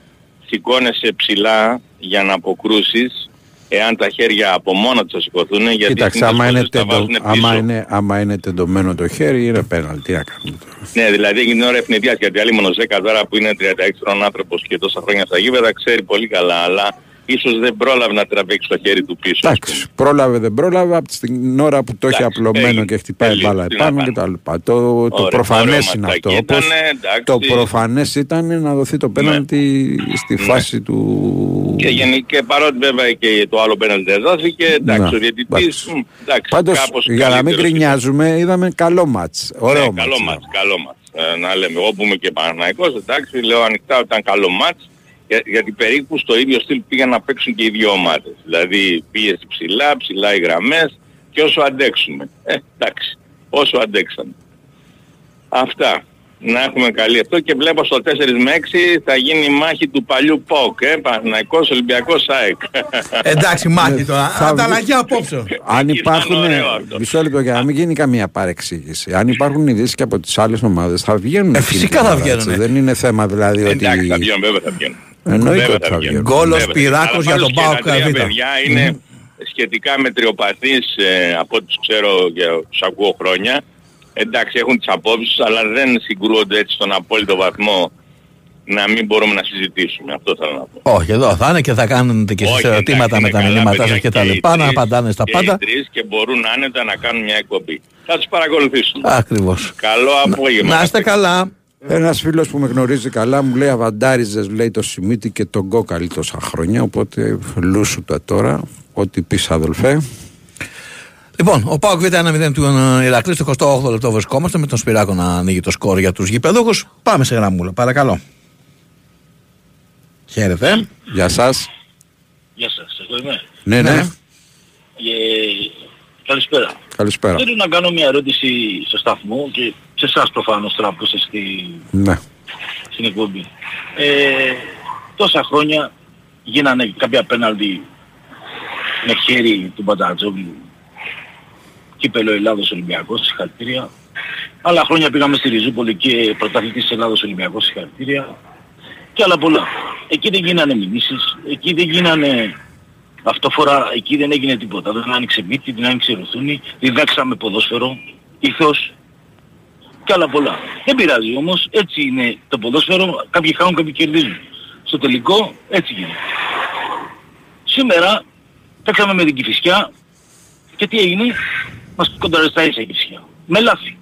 σηκώνεσαι ψηλά για να αποκρούσεις, εάν τα χέρια από μόνα τους θα σηκωθούν, γιατί Κοίταξε, συνήθως άμα είναι, τα τεντω... βάζουν άμα, πίσω. είναι, άμα είναι τεντωμένο το χέρι, είναι πέναλ. Τι να κάνουμε τώρα. Ναι, δηλαδή εκείνη την ώρα ευνηδιάς, γιατί άλλη μόνο Ζέκα τώρα που είναι 36 χρόνων άνθρωπος και τόσα χρόνια στα γήπεδα ξέρει πολύ καλά, αλλά ίσως δεν πρόλαβε να τραβήξει το χέρι του πίσω. Εντάξει, πρόλαβε δεν πρόλαβε από την ώρα που το έχει Εντάξει, απλωμένο έγινε. και χτυπάει Τελείωσε. μπάλα Τι να επάνω πάμε. και τα λοιπά. Το, το Ωραίο, προφανές ωραίο είναι ματσάκι αυτό. Όπως ήτανε, εντάξει. το προφανές ήταν να δοθεί το πέναλτι στη Ναι. φάση του... Και, γενι- και παρότι βέβαια και το άλλο πέναλτι δεν δόθηκε, εντάξει, Ναι, ο διαιτητής, εντάξει. μ, εντάξει, Πάντως, κάπως για να μην καλύτερος γκρινιάζουμε, είδαμε καλό μάτς. Ωραίο ναι, μάτς. καλό είδαμε. μάτς, καλό μάτς. Ε, να λέμε, εγώ που είμαι και Παναθηναϊκός, εντάξει, λέω ανοιχτά ότι ήταν καλό μάτς, για, γιατί περίπου στο ίδιο στυλ πήγαν να παίξουν και οι δύο ομάδες. Δηλαδή πίεση ψηλά, ψηλά οι γραμμές και όσο αντέξουμε. Ε, εντάξει, όσο αντέξαμε. Αυτά. Να έχουμε καλή αυτό και βλέπω στο 4 με 6 θα γίνει η μάχη του παλιού ΠΟΚ, ε, Παναθηναϊκός Ολυμπιακός ΑΕΚ. Εντάξει, μάχη τώρα. Ε, θα Ανταλλαγή απόψε. Αν Ήταν υπάρχουν. ωραίο αυτό. Μισό λεπτό για να μην γίνει καμία παρεξήγηση. Αν υπάρχουν ειδήσεις και από τις άλλες ομάδες, θα βγαίνουν. Ε, εκείνη φυσικά την θα ώρα, βγαίνουνε. έτσι. Δεν είναι θέμα δηλαδή ότι. Εντάξει, θα βγαίνουν, βέβαια θα βγαίνουν. Εννοείται Βέβαια ότι θα βγαίνουν. Γκόλος Βέβαια. Πυράκος Αλλά για πάντως τον και ΠΑΟΚ τα τρία Β. παιδιά είναι σχετικά μετριοπαθείς ε, από ό,τι τους ξέρω και τους ακούω χρόνια. Εντάξει, έχουν τις απόψεις, αλλά δεν συγκρούονται έτσι στον απόλυτο βαθμό να μην μπορούμε να συζητήσουμε. Αυτό θέλω να πω. Όχι, εδώ θα είναι και θα κάνετε και εσείς Όχι, ερωτήματα εντάξει, με είναι τα καλά μηνύματά παιδιά σας και και τα οι λοιπά, να τρεις, απαντάνε στα και πάντα. Οι τρεις και μπορούν άνετα να κάνουν μια εκπομπή. Θα τους παρακολουθήσουμε. Ακριβώς. Καλό απόγευμα. Να είστε καλά. Ένας φίλος που με γνωρίζει καλά μου λέει Αβαντάριζες, λέει το Σιμίτι και τον Κόκαλη τόσα χρόνια. Οπότε λούσου τα τώρα. Ό,τι πεις, αδελφέ. Λοιπόν, ο Πάοκ Β 1-0 του ε, Ηρακλής στο 28 λεπτό βρισκόμαστε με τον Σπυράκο να ανοίγει το σκόρ για τους γηπεδούχου. Πάμε σε γραμμούλα, παρακαλώ. Χαίρετε. Γεια σας. Γεια σας, εγώ είμαι. Ναι, ναι. Ναι. Ε, καλησπέρα. Καλησπέρα. Θέλω να κάνω μια ερώτηση στο σταθμό και σε εσάς προφανώς τώρα που είστε στη, Ναι. στην εκπομπή. Ε, τόσα χρόνια γίνανε κάποια πέναλτι με χέρι του Μπατζατζόγλου κύπελο Ελλάδος Ολυμπιακός, συγχαρητήρια. Άλλα χρόνια πήγαμε στη Ριζούπολη και πρωταθλητής της Ελλάδος Ολυμπιακός, συγχαρητήρια. Και άλλα πολλά. Εκεί δεν γίνανε μηνύσεις, εκεί δεν γίνανε αυτοφορά, εκεί δεν έγινε τίποτα. Δεν άνοιξε μύτη, δεν άνοιξε ρουθούνη, διδάξαμε ποδόσφαιρο, ηθός και άλλα πολλά. Δεν πειράζει όμως, έτσι είναι το ποδόσφαιρο, κάποιοι χάνουν, κάποιοι κερδίζουν. Στο τελικό έτσι γίνεται. Σήμερα παίξαμε με την Κηφισιά και τι έγινε, μας κονταρεστάρισε η Κηφισιά. Με λάθη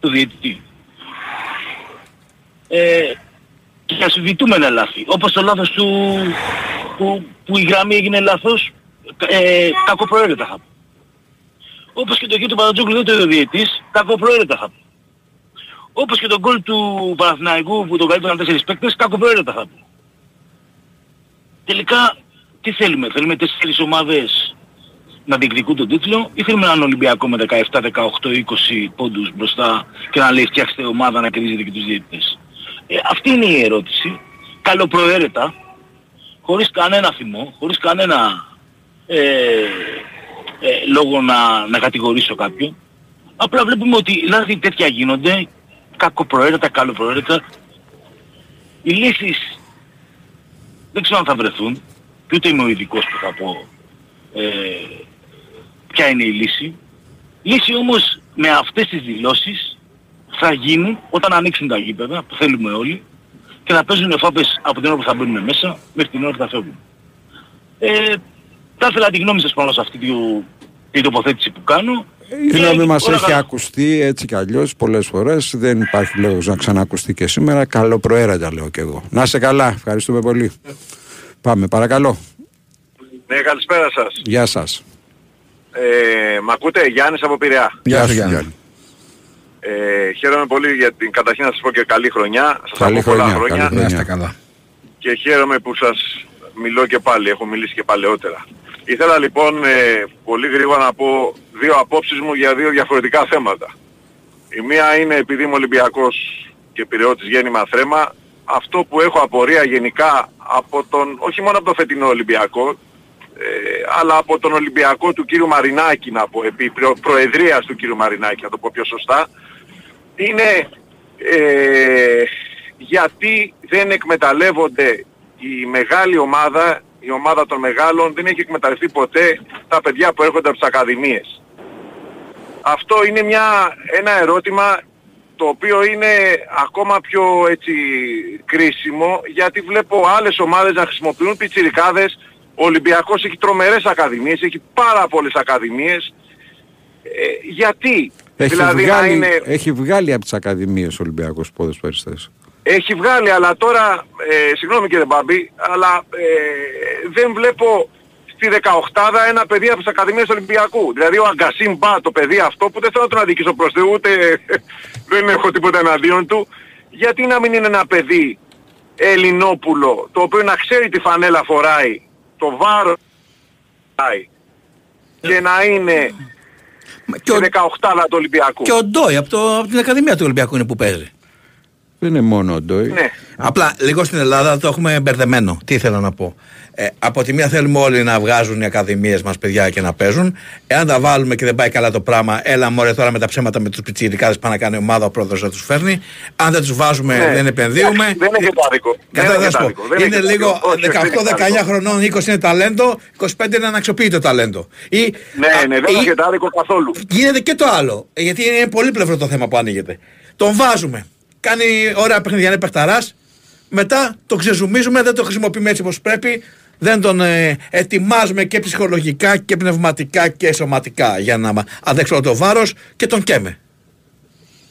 του διαιτητή. Ε, και ας βιτούμε ένα λάθη. Όπως το λάθος του που, που η γραμμή έγινε λάθος, ε, κακοπροαίρετα θα πω. Όπως και το γιο του Παπατζόκλου δεν το είδε ο διαιτής, κακοπροαίρετα θα πω. Όπως και το γκολ του Παναθηναϊκού που τον καλύπτωναν τέσσερις παίκτες, κακοπροαίρετα θα πω. Τελικά, τι θέλουμε, θέλουμε τέσσερις ομάδες να διεκδικούν τον τίτλο ή θέλουμε έναν Ολυμπιακό με 17, 18, 20 πόντους μπροστά και να λέει φτιάξτε ομάδα να κερδίζετε και τους διαιτητές. Ε, αυτή είναι η ερώτηση. Καλοπροαίρετα, χωρίς κανένα θυμό, χωρίς κανένα ε, ε, λόγο να, να κατηγορήσω κάποιον. Απλά βλέπουμε ότι λάθη τέτοια γίνονται, κακοπροαίρετα, καλοπροαίρετα. Οι λύσεις δεν ξέρω αν θα βρεθούν, και ούτε είμαι ο ειδικός που θα πω ε, ποια είναι η λύση. Λύση όμως με αυτές τις δηλώσεις θα γίνουν όταν ανοίξουν τα γήπεδα που θέλουμε όλοι και θα παίζουν εφάπες από την ώρα που θα μπαίνουν μέσα μέχρι την ώρα που θα φεύγουν. Ε, θα ήθελα τη γνώμη σας πάνω σε αυτή τη, την τοποθέτηση που κάνω. Η Και γνώμη μας όλα έχει καλά. ακουστεί έτσι κι αλλιώς πολλές φορές. Δεν υπάρχει λόγος να ξανακουστεί και σήμερα. Καλοπροαίρετα λέω κι εγώ. Να είσαι καλά. Ευχαριστούμε πολύ. Πάμε, παρακαλώ. Ναι, καλησπέρα σας. Γεια σας. Ε, μ' ακούτε, Γιάννης από Πειραιά. Γεια σου Γιάννη. Ε, χαίρομαι πολύ για την καταρχήν να σας πω και καλή χρονιά. Σας Καλή ακούω πολλά χρονιά, χρόνια καλή χρονιά. Να είστε καλά. και χαίρομαι που σας μιλώ και πάλι. Έχω μιλήσει και παλαιότερα. Ήθελα λοιπόν ε, πολύ γρήγορα να πω δύο απόψεις μου για δύο διαφορετικά θέματα. Η μία είναι επειδή είμαι Ολυμπιακός και πηρεώτης γέννημα θρέμα, αυτό που έχω απορία γενικά από τον, όχι μόνο από το φετινό Ολυμπιακό, ε, αλλά από τον Ολυμπιακό του κύριου Μαρινάκη να πω, επί προ, προεδρίας του κύριου Μαρινάκη, να το πω πιο σωστά, είναι ε, γιατί δεν εκμεταλλεύονται η μεγάλη ομάδα, η ομάδα των μεγάλων δεν έχει εκμεταλλευτεί ποτέ τα παιδιά που έρχονται από τις ακαδημίες. Αυτό είναι μια, ένα ερώτημα το οποίο είναι ακόμα πιο έτσι κρίσιμο γιατί βλέπω άλλες ομάδες να χρησιμοποιούν πιτσιρικάδες Ο Ολυμπιακός έχει τρομερές ακαδημίες, έχει πάρα πολλές ακαδημίες. Ε, γιατί, Έχει, δηλαδή βγάλει, να είναι... έχει βγάλει από τις ακαδημίες ο Ολυμπιακός ποδοσφαιριστές. Έχει βγάλει, αλλά τώρα, ε, συγγνώμη κύριε Μπάμπη, αλλά ε, δεν βλέπω στη 18 ένα παιδί από τις Ακαδημίες του Ολυμπιακού. Δηλαδή ο Αγκασίν Μπα, το παιδί αυτό, που δεν θέλω να τον αδικήσω προς Θεού, ούτε δεν έχω τίποτα εναντίον του, γιατί να μην είναι ένα παιδί Ελληνόπουλο, το οποίο να ξέρει τι φανέλα φοράει, το βάρος φοράει, και να είναι Και ο, στη 18 του Ολυμπιακού. και ο Ντόι από, το, από την Ακαδημία του Ολυμπιακού είναι που παίζει. Δεν είναι μόνο ο Ντόι. Ναι. Απλά λίγο στην Ελλάδα το έχουμε μπερδεμένο. Τι ήθελα να πω. Ε, από τη μία θέλουμε όλοι να βγάζουν οι ακαδημίες μας παιδιά και να παίζουν. Εάν τα βάλουμε και δεν πάει καλά το πράγμα, έλα μωρέ τώρα με τα ψέματα με τους πιτσιρικάδες πάνε να κάνει ομάδα ο πρόεδρος να τους φέρνει. Αν δεν τους βάζουμε Ναι. δεν επενδύουμε. Εντάξει, Δεν έχει το άδικο. Δεν Κατά έχει θα σου το πω. άδικο. Δεν Είναι έχει το λίγο άδικο. Όχι, όχι, δεν έχει το 18-19 άδικο. χρονών, 20 είναι ταλέντο, 25 είναι αναξιοποιητό ταλέντο. Ή, Ναι, α, ναι, δεν ή- έχει το άδικο καθόλου. Γίνεται και το άλλο. ε, Γιατί είναι πολύπλευρο το θέμα που ανοίγεται. Τον βάζουμε. Κάνει ωραία παιχνίδια, είναι παιχταράς. Μετά τον ξεζουμίζουμε, δεν το χρησιμοποιούμε έτσι όπως πρέπει. Δεν τον ε, ετοιμάζουμε και ψυχολογικά και πνευματικά και σωματικά για να μα- αντέξει όλο το βάρος και τον καίμε.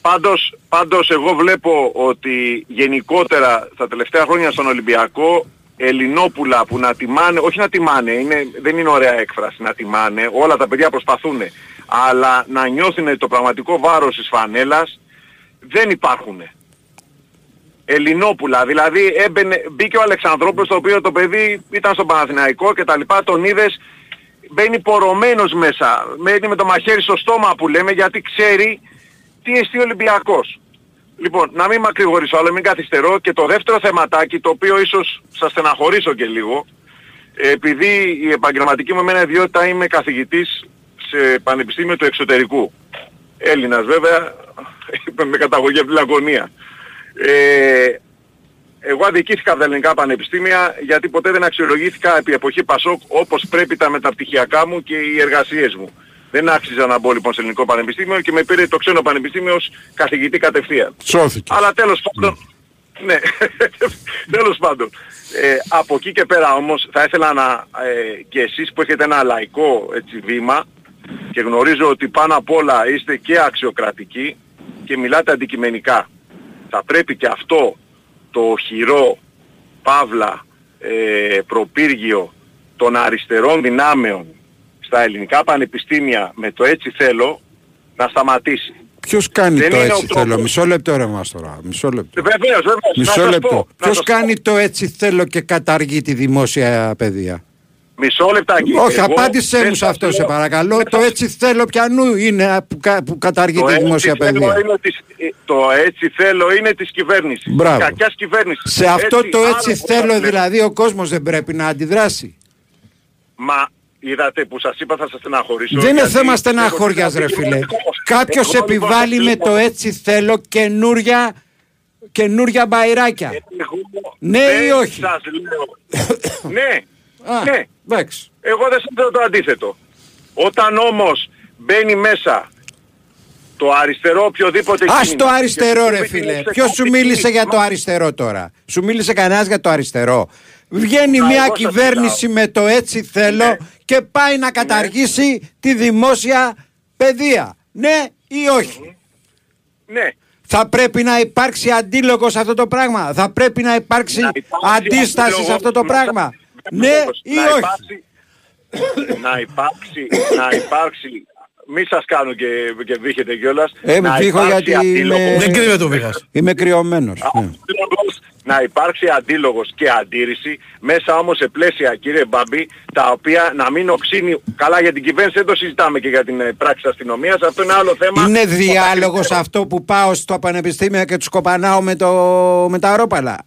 Πάντως, πάντως εγώ βλέπω ότι γενικότερα τα τελευταία χρόνια στον Ολυμπιακό Ελληνόπουλα που να τιμάνε, όχι να τιμάνε, είναι, δεν είναι ωραία έκφραση να τιμάνε, όλα τα παιδιά προσπαθούν, αλλά να νιώθουν το πραγματικό βάρος της φανέλας δεν υπάρχουν. Ελληνόπουλα, δηλαδή έμπαινε, μπήκε ο Αλεξανδρόπουλος το οποίο το παιδί ήταν στο Παναθηναϊκό και τα λοιπά, τον είδες μπαίνει πορωμένος μέσα, μένει με το μαχαίρι στο στόμα που λέμε γιατί ξέρει τι εστί ο Ολυμπιακός. Λοιπόν, να μην μακρηγορήσω άλλο, μην καθυστερώ και το δεύτερο θεματάκι το οποίο ίσως σας στεναχωρήσω και λίγο επειδή η επαγγελματική μου εμένα ιδιότητα είμαι καθηγητής σε πανεπιστήμιο του εξωτερικού. Έλληνας βέβαια, με καταγωγή από τη Λαγωνία. Ε, εγώ αδικήθηκα από τα ελληνικά πανεπιστήμια γιατί ποτέ δεν αξιολογήθηκα επί εποχή Πασόκ όπως πρέπει τα μεταπτυχιακά μου και οι εργασίες μου. Δεν άξιζα να μπω λοιπόν σε ελληνικό πανεπιστήμιο και με πήρε το ξένο πανεπιστήμιο ως καθηγητή κατευθείαν. Σώθηκε. Αλλά τέλος πάντων, ναι, τέλος πάντων. Ε, από εκεί και πέρα όμως θα ήθελα να, ε, και εσείς που έχετε ένα λαϊκό έτσι, βήμα και γνωρίζω ότι πάνω απ' όλα είστε και αξιοκρατικοί και μιλάτε αντικειμενικά. Θα πρέπει και αυτό το χειρό, παύλα, ε, προπύργιο των αριστερών δυνάμεων στα ελληνικά πανεπιστήμια με το έτσι θέλω να σταματήσει. Ποιος κάνει Δεν το είναι ο έτσι τρόπος. θέλω. Μισό λεπτό ρε μας τώρα. Μισό λεπτό. Βεβαίως, βεβαίως. να Μισό σας λεπτό. πω, να Ποιος σας πω. κάνει το έτσι θέλω και καταργεί τη δημόσια παιδεία; Μισό λεπτάκι. Όχι, Εγώ απάντησέ δεν μου σε σας αυτό, σε λέω- παρακαλώ. δεν Το σας- έτσι θέλω πιανού είναι που, κα- που καταργεί το τη έτσι δημόσια θέλω παιδεία. είναι της- ε, το έτσι θέλω είναι της κυβέρνησης. Μπράβο. Κακιάς κυβέρνησης. Σε αυτό το άλλο έτσι που θέλω σας λέω. δηλαδή ο κόσμος δεν πρέπει να αντιδράσει. Μα είδατε που σας είπα θα σας στεναχωρήσω. Δεν είναι γιατί θέμα έχω στεναχώριας ρε πει φίλε. εγώ, Κάποιος εγώ, λοιπόν, επιβάλλει με λοιπόν, το έτσι θέλω καινούρια, καινούρια μπαϊράκια. εγώ Ναι δεν ή όχι; Σας λέω. ναι, Α, ναι. εντάξει. Εγώ δεν σας λέω το αντίθετο. Όταν όμως μπαίνει μέσα το αριστερό οποιοδήποτε Ας κίνημα το και αριστερό σου ρε πει φίλε. σε Ποιος σου κόφτη μίλησε κίνημα, για το αριστερό τώρα; Σου μίλησε κανένας για το αριστερό; Βγαίνει Α, μια εγώ σας κυβέρνηση με το έτσι θέλω Ναι. και πάει να καταργήσει τη δημόσια παιδεία. Ναι ή όχι; Ναι. Θα πρέπει να υπάρξει αντίλογος σε αυτό το πράγμα; Θα πρέπει να υπάρξει Να υπάρξει αντίσταση σε αντίλογος αυτό το μέσα- πράγμα; Ναι Βεβαίως, ή να όχι. υπάρξει- να υπάρξει, να υπάρξει, μη σας κάνω και, και βήχετε κιόλας, Ε, να βήχω υπάρξει γιατί είμαι- αντίλογος, Δεν κρύβεται ο Βίχας. Είμαι κρυωμένος. ναι. αντίλογος, να υπάρξει αντίλογος και αντίρρηση, μέσα όμως σε πλαίσια κύριε Μπαμπή, τα οποία να μην οξύνει, καλά για την κυβέρνηση δεν το συζητάμε και για την ε, πράξη της αστυνομίας, αυτό είναι άλλο θέμα. Είναι Το διάλογος θα αυτό που πάω στο πανεπιστήμιο και τους κοπανάω με, το, με τα ρόπαλα.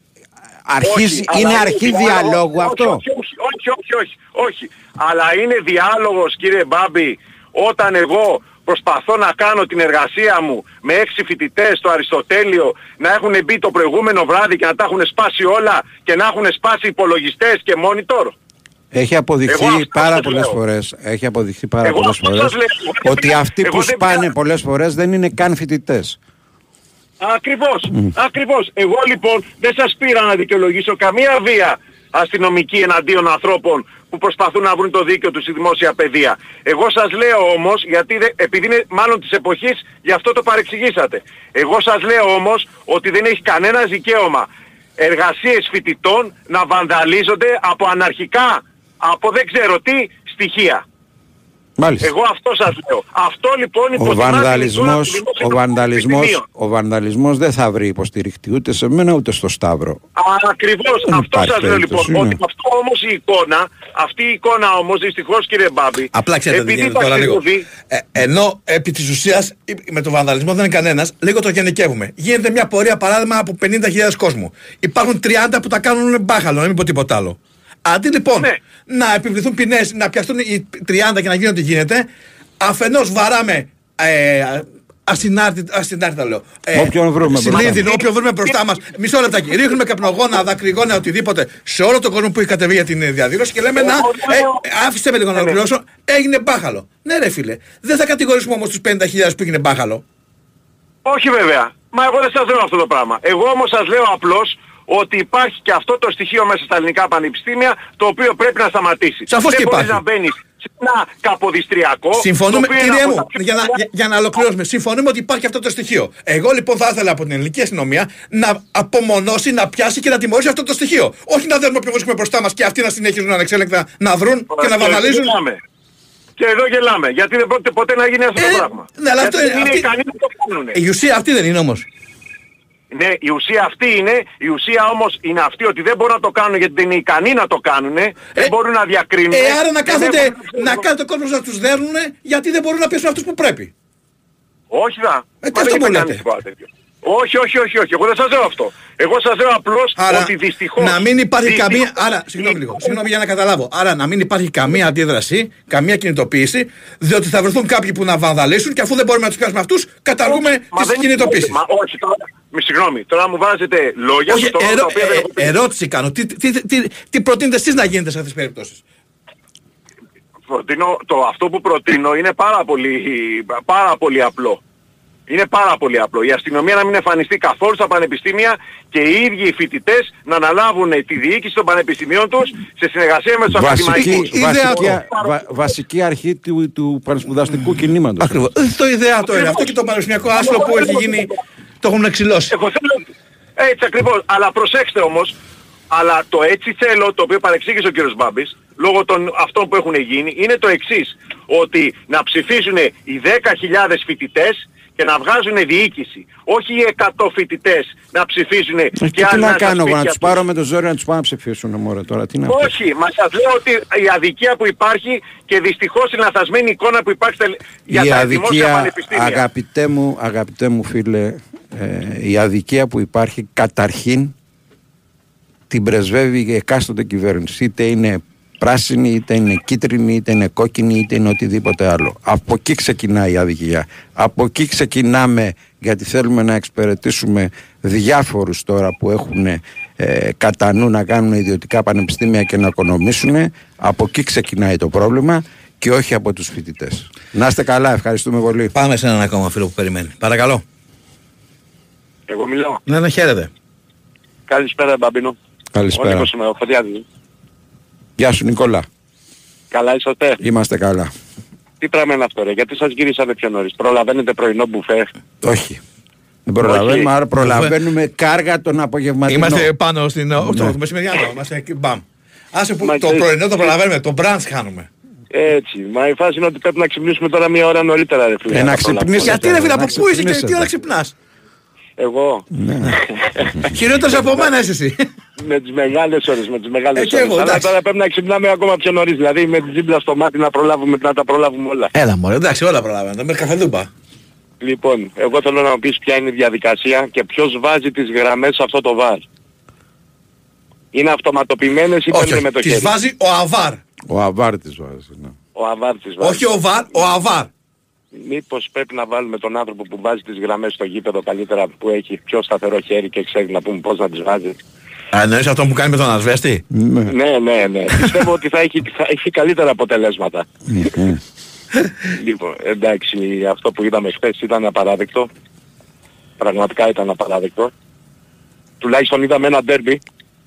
Αρχίζει, Όχι, αλλά είναι αρχή διάλογος- διαλόγου όχι, αυτό; Όχι, όχι, όχι, όχι, όχι, όχι. Αλλά είναι διάλογος κύριε Μπάμπη όταν εγώ προσπαθώ να κάνω την εργασία μου με έξι φοιτητές στο Αριστοτέλειο να έχουν μπει το προηγούμενο βράδυ και να τα έχουν σπάσει όλα και να έχουν σπάσει υπολογιστές και monitor. Έχει αποδειχθεί Εγώ αυτό πάρα σας πολλές λέω. φορές, έχει αποδειχθεί πάρα Εγώ πολλές αυτό φορές σας λέω. Εγώ δεν ότι πήρα- αυτοί εγώ που δεν σπάνε πήρα- πολλές φορές δεν είναι καν φοιτητές. Ακριβώς, ακριβώς. Εγώ λοιπόν δεν σας πήρα να δικαιολογήσω καμία βία αστυνομική εναντίον ανθρώπων που προσπαθούν να βρουν το δίκαιο τους στη δημόσια παιδεία. Εγώ σας λέω όμως, γιατί δε- επειδή είναι μάλλον της εποχής, γι' αυτό το παρεξηγήσατε. Εγώ σας λέω όμως ότι δεν έχει κανένα δικαίωμα εργασίες φοιτητών να βανδαλίζονται από αναρχικά, από δεν ξέρω τι, στοιχεία. Μάλιστα. Εγώ αυτό σας λέω. Αυτό λοιπόν Ο υποτιμά την εικόνα βανδαλισμός, του δημόσιου ο βανδαλισμός, πανεπιστημίων. ο βανδαλισμός δεν θα βρει υποστηριχτή ούτε σε μένα ούτε στο Σταύρο. Ακριβώς, Δεν αυτό υπάρχει σας λέω λοιπόν. περίπτωση, ναι. Ότι αυτό όμως η εικόνα, αυτή η εικόνα όμως δυστυχώς κύριε Μπάμπη, Απλά ξέρετε τι επειδή γίνεται τώρα λίγο. ταξιδεύει- Ε, ενώ επί της ουσίας με τον βανδαλισμό δεν είναι κανένας, λίγο το γενικεύουμε. Γίνεται μια πορεία παράδειγμα από 50.000 κόσμου. Υπάρχουν 30 που τα κάνουν μπάχαλο, να μην πω τίποτα άλλο. Αντί λοιπόν Ναι. να επιβληθούν ποινές, να πιαστούν οι 30 και να γίνει ό,τι γίνεται, αφενός βαράμε. Ε, Ασυνάρτητα, ασυνάρτητα λέω. Ε, Όποιον βρούμε μπροστά Συνείδητο, μας. όποιον βρούμε μπροστά μας. Μισό λεπτάκι. Ρίχνουμε καπνογόνα, δακρυγόνα, οτιδήποτε σε όλο τον κόσμο που έχει κατεβεί για την ε, διαδήλωση και λέμε να. Ε, άφησε με λίγο να ολοκληρώσω. Έγινε μπάχαλο. Ναι, ρε φίλε. Δεν θα κατηγορήσουμε όμως τους 50.000 που έγινε μπάχαλο. Όχι βέβαια. Μα εγώ δεν σας λέω αυτό το πράγμα. Εγώ όμως σας λέω απλώς ότι υπάρχει και αυτό το στοιχείο μέσα στα ελληνικά πανεπιστήμια το οποίο πρέπει να σταματήσει. Σαφώς δεν και μπορείς υπάρχει. να μπαίνεις σε ένα καποδιστριακό. Συμφωνούμε, το οποίο είναι κύριε από μου, τα πιο για να, πολλά- για, για να ολοκληρώσουμε. Συμφωνούμε ότι υπάρχει αυτό το στοιχείο. Εγώ λοιπόν θα ήθελα από την ελληνική αστυνομία να απομονώσει, να πιάσει και να τιμωρήσει αυτό το στοιχείο. Όχι να δέρνουμε όποιον βρίσκουμε μπροστά μας και αυτοί να συνεχίζουν ανεξέλεγκτα να βρουν και να εδώ βαναλίζουν. γελάμε. Και εδώ γελάμε. Γιατί δεν πρόκειται ποτέ να γίνει αυτό Ε, το πράγμα. ναι, αλλά Γιατί αυτό δεν είναι- είναι αυτή- ικανοί να το κάνουν. Η ουσία αυτή δεν είναι όμως. Ναι, η ουσία αυτή είναι, η ουσία όμως είναι αυτή ότι δεν μπορούν να το κάνουν γιατί δεν είναι ικανοί να το κάνουν, δεν μπορούν να διακρίνουν. Ε, άρα να και δεν κάθεται, μπορούν να κάθεται ο κόσμο να τους δέρνουν γιατί δεν μπορούν να πέσουν αυτούς που πρέπει. Όχι δα. Ε, τι Μα αυτό δεν μου είπε λέτε. Κανείς τίποτα τέτοιο. Όχι, όχι, όχι, όχι. Εγώ δεν σας λέω αυτό. Εγώ σας λέω απλώς Άρα ότι δυστυχώς... να μην υπάρχει δυστυχώς- καμία. Άρα, συγγνώμη λίγο, συγγνώμη για να καταλάβω. Άρα να μην υπάρχει καμία αντίδραση, καμία κινητοποίηση, διότι θα βρεθούν κάποιοι που να βανδαλίσουν και αφού δεν μπορούμε να τους πιάσουμε αυτούς, καταργούμε Μα τις δεν- κινητοποίησεις. Μα όχι, τώρα, μη συγγνώμη, τώρα μου βάζετε λόγια Όχι, στο ερώ- τα οποία δεν ε, έχω πει. ερώτηση κάνω. Τι, τι, τι, τι, τι προτείνετε εσείς να γίνετε σε αυτές τις περιπτώσεις; Προτείνω, το, αυτό που προτείνω είναι πάρα πολύ, πάρα πολύ απλό. Είναι πάρα πολύ απλό. Η αστυνομία να μην εμφανιστεί καθόλου στα πανεπιστήμια και οι ίδιοι οι φοιτητές να αναλάβουν τη διοίκηση των πανεπιστημίων τους σε συνεργασία με τους Βασική, ακαδημαϊκούς. βασική, Ιδεατό. βα- βασική αρχή του, του πανσπουδαστικού κινήματος. Ακριβώς. Το ιδεατό είναι αυτό και το πανεπιστημιακό άσυλο που έχει γίνει. Το έχουν εξηλώσει. Εγώ θέλω... Έτσι ακριβώς. Αλλά προσέξτε όμως, αλλά το έτσι θέλω, το οποίο παρεξήγησε ο κύριος Μπάμπης, λόγω των αυτών που έχουν γίνει, είναι το εξής. Ότι να ψηφίσουν οι 10.000 φοιτητές και να βγάζουν διοίκηση. Όχι οι 100 φοιτητές να ψηφίσουν Ε, και, Και τι άλλοι να στα κάνω εγώ, να σπίτια τους πάρω με το ζόρι να τους πάω να ψηφίσουν μωρέ τώρα, τι να πω. Όχι, μα σας λέω ότι η αδικία που υπάρχει και δυστυχώς η λαθασμένη εικόνα που υπάρχει στα- για η τα δημόσια αδικία, πανεπιστήμια. αγαπητέ μου, αγαπητέ μου φίλε, ε, η αδικία που υπάρχει καταρχήν την πρεσβεύει η εκάστοτε κυβέρνηση. Είτε είναι πράσινη, είτε είναι κίτρινη, είτε είναι κόκκινη, είτε είναι οτιδήποτε άλλο. Από εκεί ξεκινάει η αδικία. Από εκεί ξεκινάμε γιατί θέλουμε να εξυπηρετήσουμε διάφορους τώρα που έχουν ε, κατά νου να κάνουν ιδιωτικά πανεπιστήμια και να οικονομήσουν. Από εκεί ξεκινάει το πρόβλημα και όχι από τους φοιτητές. Να είστε καλά, ευχαριστούμε πολύ. Πάμε σε έναν ακόμα φίλο που περιμένει. Παρακαλώ. Εγώ μιλάω. Ναι, ναι, χαίρετε. Καλησπέρα Μπαμπίνο. Καλησπέρα. Ο Νίκος είμαι, ο Φωτιάδης. Γεια σου Νικόλα. Καλά είσαστε. Είμαστε καλά. Τι πράγμα είναι αυτό ρε, γιατί σας γυρίσατε πιο νωρίς. Προλαβαίνετε πρωινό μπουφέ; Όχι. Δεν προλαβαίνουμε, Όχι. άρα προλαβαίνουμε κάργα των απογευματινών. Είμαστε πάνω στην. Όχι, Ναι. το μεσημεριανό. Είμαστε εκεί, μπαμ. Άσε που Μα το ξέρεις- πρωινό το προλαβαίνουμε, το μπραντς χάνουμε. Έτσι. Μα η φάση είναι ότι πρέπει να ξυπνήσουμε τώρα μία ώρα νωρίτερα ρε φίλε. Ε, να να ξυπνήσεις. προλάβουμε. Γιατί ρε φίλε, να από πού είσαι και ξυπνήσετε. τι ώρα ξυπνάς; Εγώ. Ναι. Χειρότερος από μένα είσαι εσύ. με τις μεγάλες ώρες, με τις μεγάλες Ε, και ώρες. εγώ, Αλλά εντάξει. τώρα πρέπει να ξυπνάμε ακόμα πιο νωρίς. Δηλαδή με την τζίμπλα στο μάτι να προλάβουμε, να τα προλάβουμε όλα. Έλα μωρέ, εντάξει, όλα προλαβαίνω. Με καφεδούπα. Λοιπόν, εγώ θέλω να μου πεις ποια είναι η διαδικασία και ποιος βάζει τις γραμμές σε αυτό το βάρ. Είναι αυτοματοποιημένες ή Όχι, παίρνουν όχι. με το Τις χέρι; βάζει ο Αβάρ. Ο Αβάρτης βάζει. Ναι. Ο αβάρ τις βάζει. Όχι ο Βαρ, ο Αβάρ. Μήπως πρέπει να βάλουμε τον άνθρωπο που βάζει τις γραμμές στο γήπεδο καλύτερα που έχει πιο σταθερό χέρι και ξέρει να πούμε πώς να τις βάζει. Α, εννοείς αυτό που κάνει με τον ασβέστη; Ναι. Ναι, ναι, ναι. Πιστεύω ότι θα έχει, θα έχει καλύτερα αποτελέσματα. Μμμ. Λοιπόν, εντάξει, αυτό που είδαμε χθες ήταν απαράδεκτο. Πραγματικά ήταν απαράδεκτο. Τουλάχιστον είδαμε ένα ντέρμπι.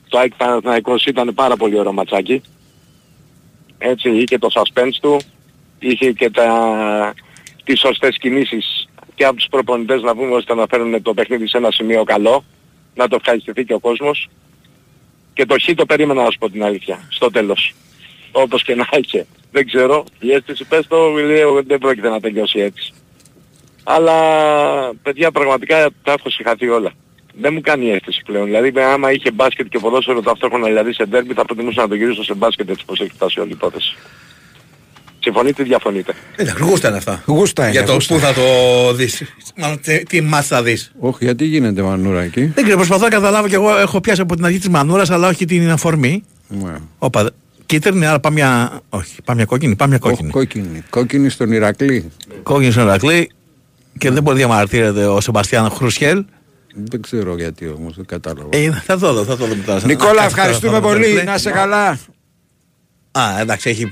Το ΑΕΚ Παναθηναϊκός ήταν πάρα πολύ ωραίο ματσάκι. Έτσι, είχε το suspense του, είχε και τα, τις σωστές κινήσεις και από τους προπονητές να πούμε ώστε να φέρουν το παιχνίδι σε ένα σημείο καλό, να το ευχαριστηθεί και ο κόσμος. Και το χ το περίμενα να σου πω την αλήθεια, στο τέλος. Όπως και να είχε. Δεν ξέρω, η αίσθηση πες το, λέω, δεν πρόκειται να τελειώσει έτσι. Αλλά παιδιά πραγματικά τα έχω συγχαθεί όλα. Δεν μου κάνει αίσθηση πλέον. Δηλαδή με άμα είχε μπάσκετ και ποδόσφαιρο ταυτόχρονα δηλαδή σε ντέρμπι θα προτιμούσα να το γυρίσω σε μπάσκετ έτσι πως έχει φτάσει όλη η υπόθεση. Συμφωνείτε ή διαφωνείτε; Εντάξει, γούστα είναι αυτά. Γούστα είναι, Για το γούστα. πού θα το δεις. Μάλλον τι, τι μάτς θα δεις. Όχι, γιατί γίνεται μανούρα εκεί. Δεν ξέρω, προσπαθώ να καταλάβω κι εγώ έχω πιάσει από την αρχή της μανούρας αλλά όχι την αφορμή. Ναι. Όπα, κίτρινη, άρα πάμε μια... Όχι, πάμε μια κόκκινη, πάμε μια Όχι, κόκκινη. κόκκινη. Κόκκινη στον Ηρακλή. Κόκκινη στον Ερακλή και δεν μπορεί να διαμαρτύρεται ο Σεμπαστιάν Χρουσιέλ. Δεν ξέρω γιατί όμως, δεν κατάλαβα. Ε, θα το δω, θα το δω μετά. Νικόλα, Να κάτσει ευχαριστούμε τώρα, θα δω, πολύ. λέει. Να είσαι καλά. Α, εντάξει, έχει,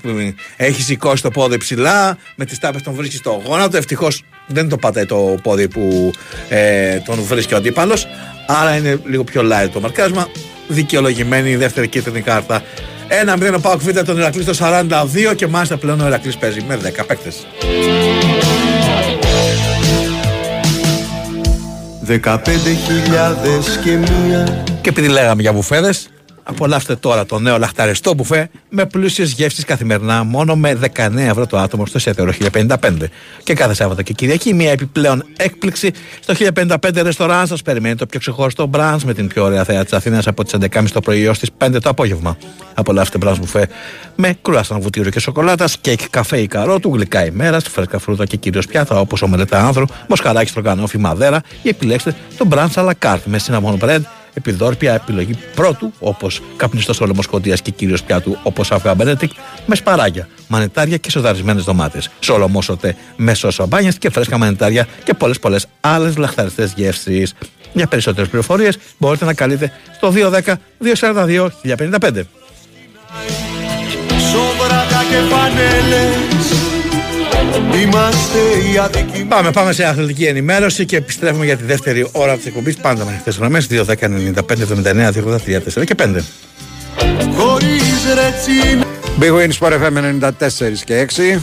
έχει σηκώσει το πόδι ψηλά, με τις τάπες τον βρίσκει στο γόνατο. Ευτυχώς δεν το πατάει το πόδι που ε, τον βρίσκει ο αντίπαλος. Άρα είναι λίγο πιο light το μαρκάσμα. Δικαιολογημένη η δεύτερη κίτρινη κάρτα. Ένα μηδέν ο Πάοκ Β' τον Ηρακλής στο 42 και μάλιστα πλέον ο Ηρακλής παίζει με 10 παίκτες. Δεκαπέντε χιλιάδες και μία Και επειδή λέγαμε για μπουφέδες, απολαύστε τώρα το νέο λαχταριστό μπουφέ με πλούσιες γεύσεις καθημερινά μόνο με 19 ευρώ το άτομο στο Σέτερο 1055. Και κάθε Σάββατο και Κυριακή μια επιπλέον έκπληξη στο 1055 ρεστοράν σας περιμένει το πιο ξεχωριστό μπραντς με την πιο ωραία θέα της Αθήνας από τις 11.30 το πρωί έως τις 5 το απόγευμα. Απολαύστε μπραντς μπουφέ με κρουάσαν βουτύριο και σοκολάτας, κέικ καφέ ή καρότου, γλυκά ημέρα, φρέσκα φρούτα και κυρίως πιάτα όπως ομελέτα άνδρου, μοσχαράκι στρογγανόφι μαδέρα ή επιλέξτε το μπραντς à la carte με cinnamon bread επιδόρπια επιλογή πρώτου, όπως καπνιστό σολομό κοντία και κυρίως πιάτου, όπως αυγά Benedict, με σπαράγια, μανιτάρια και σοταρισμένες ντομάτες. Σολομό σωτέ με σος σαμπάνιας και φρέσκα μανιτάρια και πολλές πολλές άλλες λαχταριστές γεύσεις. Για περισσότερες πληροφορίες μπορείτε να καλείτε στο 210-242-1055. Σόβρακα και φανέλες Είμαστε οι αδικοί Πάμε, πάμε σε αθλητική ενημέρωση και επιστρέφουμε για τη δεύτερη ώρα της εκπομπής. Πάντα με ανοιχτές γραμμές 2-10-95-79-283 4 και 5. Χωρίς ρετσίνα Big Win Sport FM 94 και 6.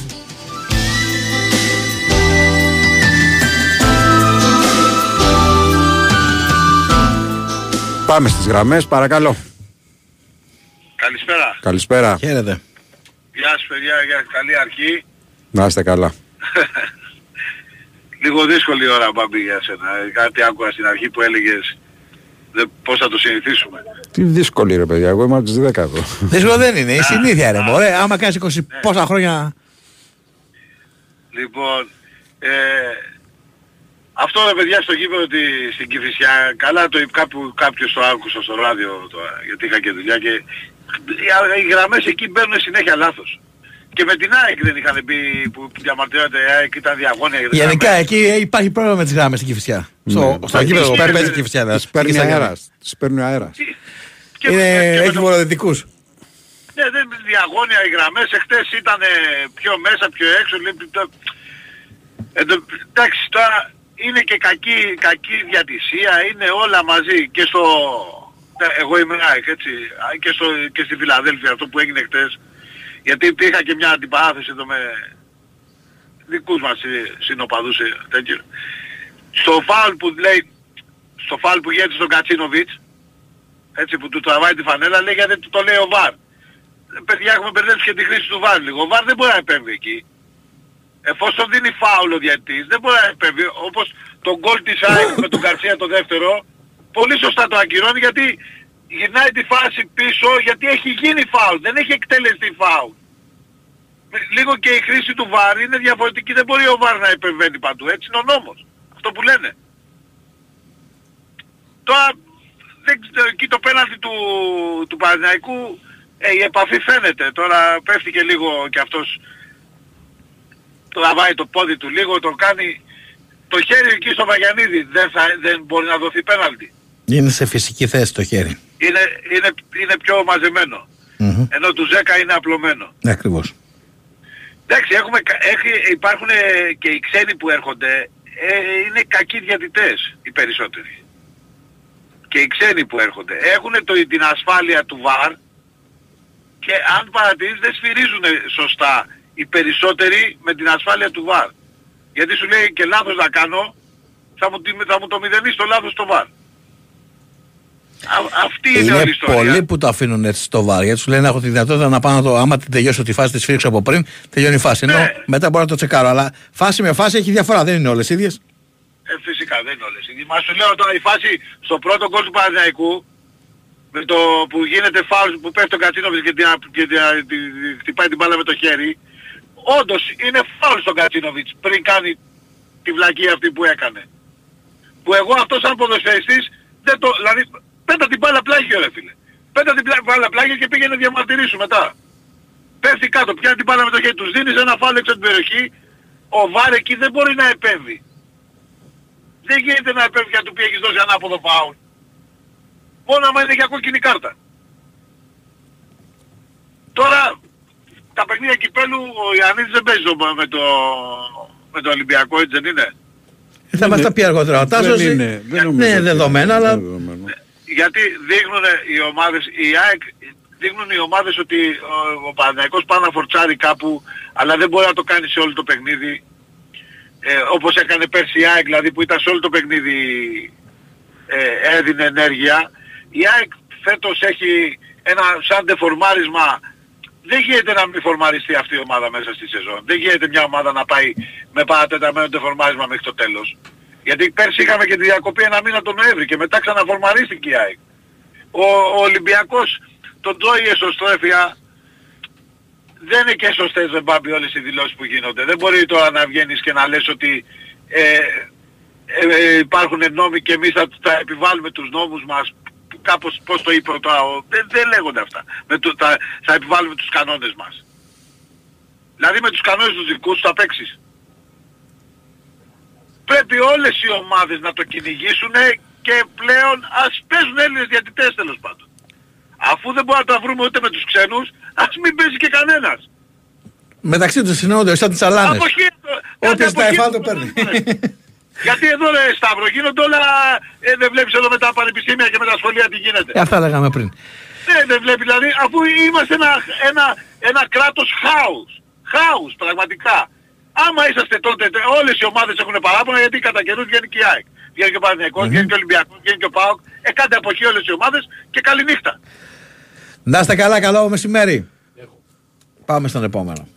Πάμε στις γραμμές, παρακαλώ. Καλησπέρα. Καλησπέρα. Χαίρετε. Γεια σας παιδιά, για καλή αρχή. Να είστε καλά. Λίγο δύσκολη ώρα Μπάμπη για σένα. Ε, Κάτι άκουγα στην αρχή που έλεγες δεν, πώς θα το συνηθίσουμε. Τι δύσκολη ρε παιδιά, εγώ είμαι από τις 10 εδώ. Δύσκολο δεν είναι, η συνήθεια ρε μωρέ. Άμα κάνεις 20 πόσα χρόνια. Λοιπόν, ε, αυτό ρε παιδιά στο γήπεδο ότι στην Κηφισιά, καλά το κάπου, κάποιος το άκουσα στο ράδιο τώρα, γιατί είχα και δουλειά και οι, οι γραμμές εκεί μπαίνουν συνέχεια λάθος. Και με την ΑΕΚ δεν είχαν πει που διαμαρτυρώνεται η ΑΕΚ ήταν διαγώνια. για τις Γενικά γραμμές. εκεί υπάρχει πρόβλημα με τις γράμμε στην Κυφσιά. Στο, Ναι. στο Τις γήπεδο που παίρνει- παίζει η Κυφσιά. Τις παίρνει αέρας. Τις παίρνει αέρας. Και- Είναι, και με έχει το- βορειοδυτικούς. Ναι, δεν διαγώνια οι γραμμές. Εχθές ήταν πιο μέσα, πιο έξω. λέει, το- Ε, το- εντάξει, τώρα είναι και κακή, κακή διατησία, είναι όλα μαζί. Και στο... ναι, Εγώ είμαι ΑΕΚ, έτσι. Α, Και, στο, και στη Φιλαδέλφια αυτό που έγινε χτες. Γιατί είχα και μια αντιπαράθεση εδώ με δικούς μας ε, συνοπαδούς ε, τέτοιο. Στο φάουλ που λέει, στο φάουλ που γίνεται στον Κατσίνοβιτς, έτσι που του τραβάει τη φανέλα, λέει γιατί του το λέει ο Βαρ. Ε, Παιδιά έχουμε μπερδέψει και τη χρήση του Βαρ λίγο. Ο Βαρ δεν μπορεί να επέμβει εκεί. Εφόσον δίνει φάουλ ο διαιτητής, δεν μπορεί να επέμβει. Όπως τον γκολ της ΑΕΚ με τον Καρσία το δεύτερο, πολύ σωστά το ακυρώνει γιατί γυρνάει τη φάση πίσω γιατί έχει γίνει φάουλ, δεν έχει εκτελεστεί φάουλ. Λίγο και η χρήση του ΒΑΡ είναι διαφορετική, δεν μπορεί ο ΒΑΡ να επεμβαίνει παντού, έτσι είναι ο νόμος. Αυτό που λένε. Τώρα, δεν ξέρω, εκεί το πέναλτι του, του Παναθηναϊκού, ε, η επαφή φαίνεται. Τώρα πέφτει και λίγο και αυτός τραβάει το πόδι του λίγο, τον κάνει το χέρι εκεί στο Βαγιανίδη. Δεν, θα, δεν μπορεί να δοθεί πέναλτι. Είναι σε φυσική θέση το χέρι. Είναι, είναι, είναι πιο μαζεμένο. Μμμ. Ενώ του 10 είναι απλωμένο. Ναι, ακριβώς. Εντάξει, έχουμε, κα- έχει, υπάρχουν ε, και οι ξένοι που έρχονται, ε, είναι κακοί διατητές οι περισσότεροι. Και οι ξένοι που έρχονται. Έχουν το, την ασφάλεια του ΒΑΡ, και αν παρατηρείς δεν σφυρίζουν σωστά οι περισσότεροι με την ασφάλεια του ΒΑΡ. Γιατί σου λέει και λάθος να κάνω, θα μου, τη- θα μου το μηδενίσει το λάθος το ΒΑΡ. Α- αυτή είναι, όλη η Είναι ιστορία. πολλοί που το αφήνουν έτσι στο βάρ. Γιατί σου λένε έχω τη δυνατότητα να πάω να το. Άμα την τελειώσω τη φάση τη σφίριξα από πριν, τελειώνει η φάση. Ενώ Ναι. μετά μπορώ να το τσεκάρω. Αλλά φάση με φάση έχει διαφορά. Δεν είναι όλες ίδιες. Ε, φυσικά δεν είναι όλες. Μα σου λέω τώρα η φάση στο πρώτο γκολ του Παναθηναϊκού με το που γίνεται φάουλ που πέφτει ο Κατσίνοβιτς και, την, και την, την, χτυπάει την μπάλα με το χέρι. Όντως είναι φάουλ στον Κατσίνοβιτς πριν κάνει τη βλακία αυτή που έκανε. Που εγώ αυτός σαν ποδοσφαιριστής δεν το... Δηλαδή πέτα την μπάλα πλάγιο ρε φίλε. Πέτα την πλά- μπάλα πλάγιο και πήγαινε να διαμαρτυρήσου μετά. Πέφτει κάτω, πιάνει την μπάλα με το χέρι, τους δίνεις ένα φάουλ έξω από την περιοχή. Ο Βάρ εκεί δεν μπορεί να επέμβει. Δεν γίνεται να επέμβει για να του πει έχεις δώσει ανάποδο φάουλ. Μόνο άμα είναι για κόκκινη κάρτα. Τώρα τα παιχνίδια κυπέλου ο Ιωαννίδης δεν παίζει το- με το, με το Ολυμπιακό, έτσι δεν είναι; Θα μας τα πει αργότερα. Ο Τάσος δεν είναι, δεν νομίζω Ναι, ότι δεδομένα, είναι αλλά. Δεδομένο. Γιατί δείχνουν οι ομάδες, η ΑΕΚ δείχνουν οι ομάδες ότι ο, ο Παναθηναϊκός πάει να φορτσάρει κάπου, αλλά δεν μπορεί να το κάνει σε όλο το παιχνίδι. Ε, όπως έκανε πέρσι η ΑΕΚ, δηλαδή που ήταν σε όλο το παιχνίδι ε, έδινε ενέργεια. Η ΑΕΚ φέτος έχει ένα σαν δεφορμάρισμα. Δεν γίνεται να μην φορμαριστεί αυτή η ομάδα μέσα στη σεζόν. Δεν γίνεται μια ομάδα να πάει με παρατεταμένο δεφορμάρισμα μέχρι το τέλος. Γιατί πέρσι είχαμε και τη διακοπή ένα μήνα τον Νοέμβρη και μετά ξαναφορμαρίστηκε η ΑΕΚ. Ο, ο Ολυμπιακός τον τρώει η εσωστρέφεια δεν είναι και σωστές δεν πάμπει όλες οι δηλώσεις που γίνονται. Δεν μπορεί τώρα να βγαίνεις και να λες ότι ε, ε, ε, υπάρχουν νόμοι και εμείς θα, θα επιβάλλουμε τους νόμους μας που κάπως πώς το είπε τώρα, ο- δεν, δεν λέγονται αυτά. Με το, θα, θα επιβάλλουμε τους κανόνες μας. Δηλαδή με τους κανόνες τους δικούς σου θα παίξεις. Πρέπει όλες οι ομάδες να το κυνηγήσουν και πλέον ας παίζουν Έλληνες διατητές τέλος πάντων. Αφού δεν μπορούμε να τα βρούμε ούτε με τους ξένους, ας μην παίζει και κανένας. Μεταξύ τους συνόδου, σαν τις αλάνες. Αποχή, Όποιος κάτι τα αποχή εφάλ το που παίρνει. παίρνουν. Γιατί εδώ ρε Σταύρο γίνονται όλα, ε, δεν βλέπεις εδώ με τα πανεπιστήμια και με τα σχολεία τι γίνεται. Ε, Αυτά λέγαμε πριν. Ναι, δεν βλέπει δηλαδή, αφού είμαστε ένα, ένα, ένα κράτος χάους. Χάους, πραγματικά. Άμα είσαστε τότε, τε- όλες οι ομάδες έχουν παράπονα γιατί κατά καιρούς βγαίνει και η ΑΕΚ. Βγαίνει και ο Παναθηναϊκός, βγαίνει και ο Ολυμπιακός, βγαίνει και ο ΠΑΟΚ. Ε, κάντε αποχή όλες οι ομάδες και καλή νύχτα. Να είστε καλά, καλό μεσημέρι. Πάμε στον επόμενο.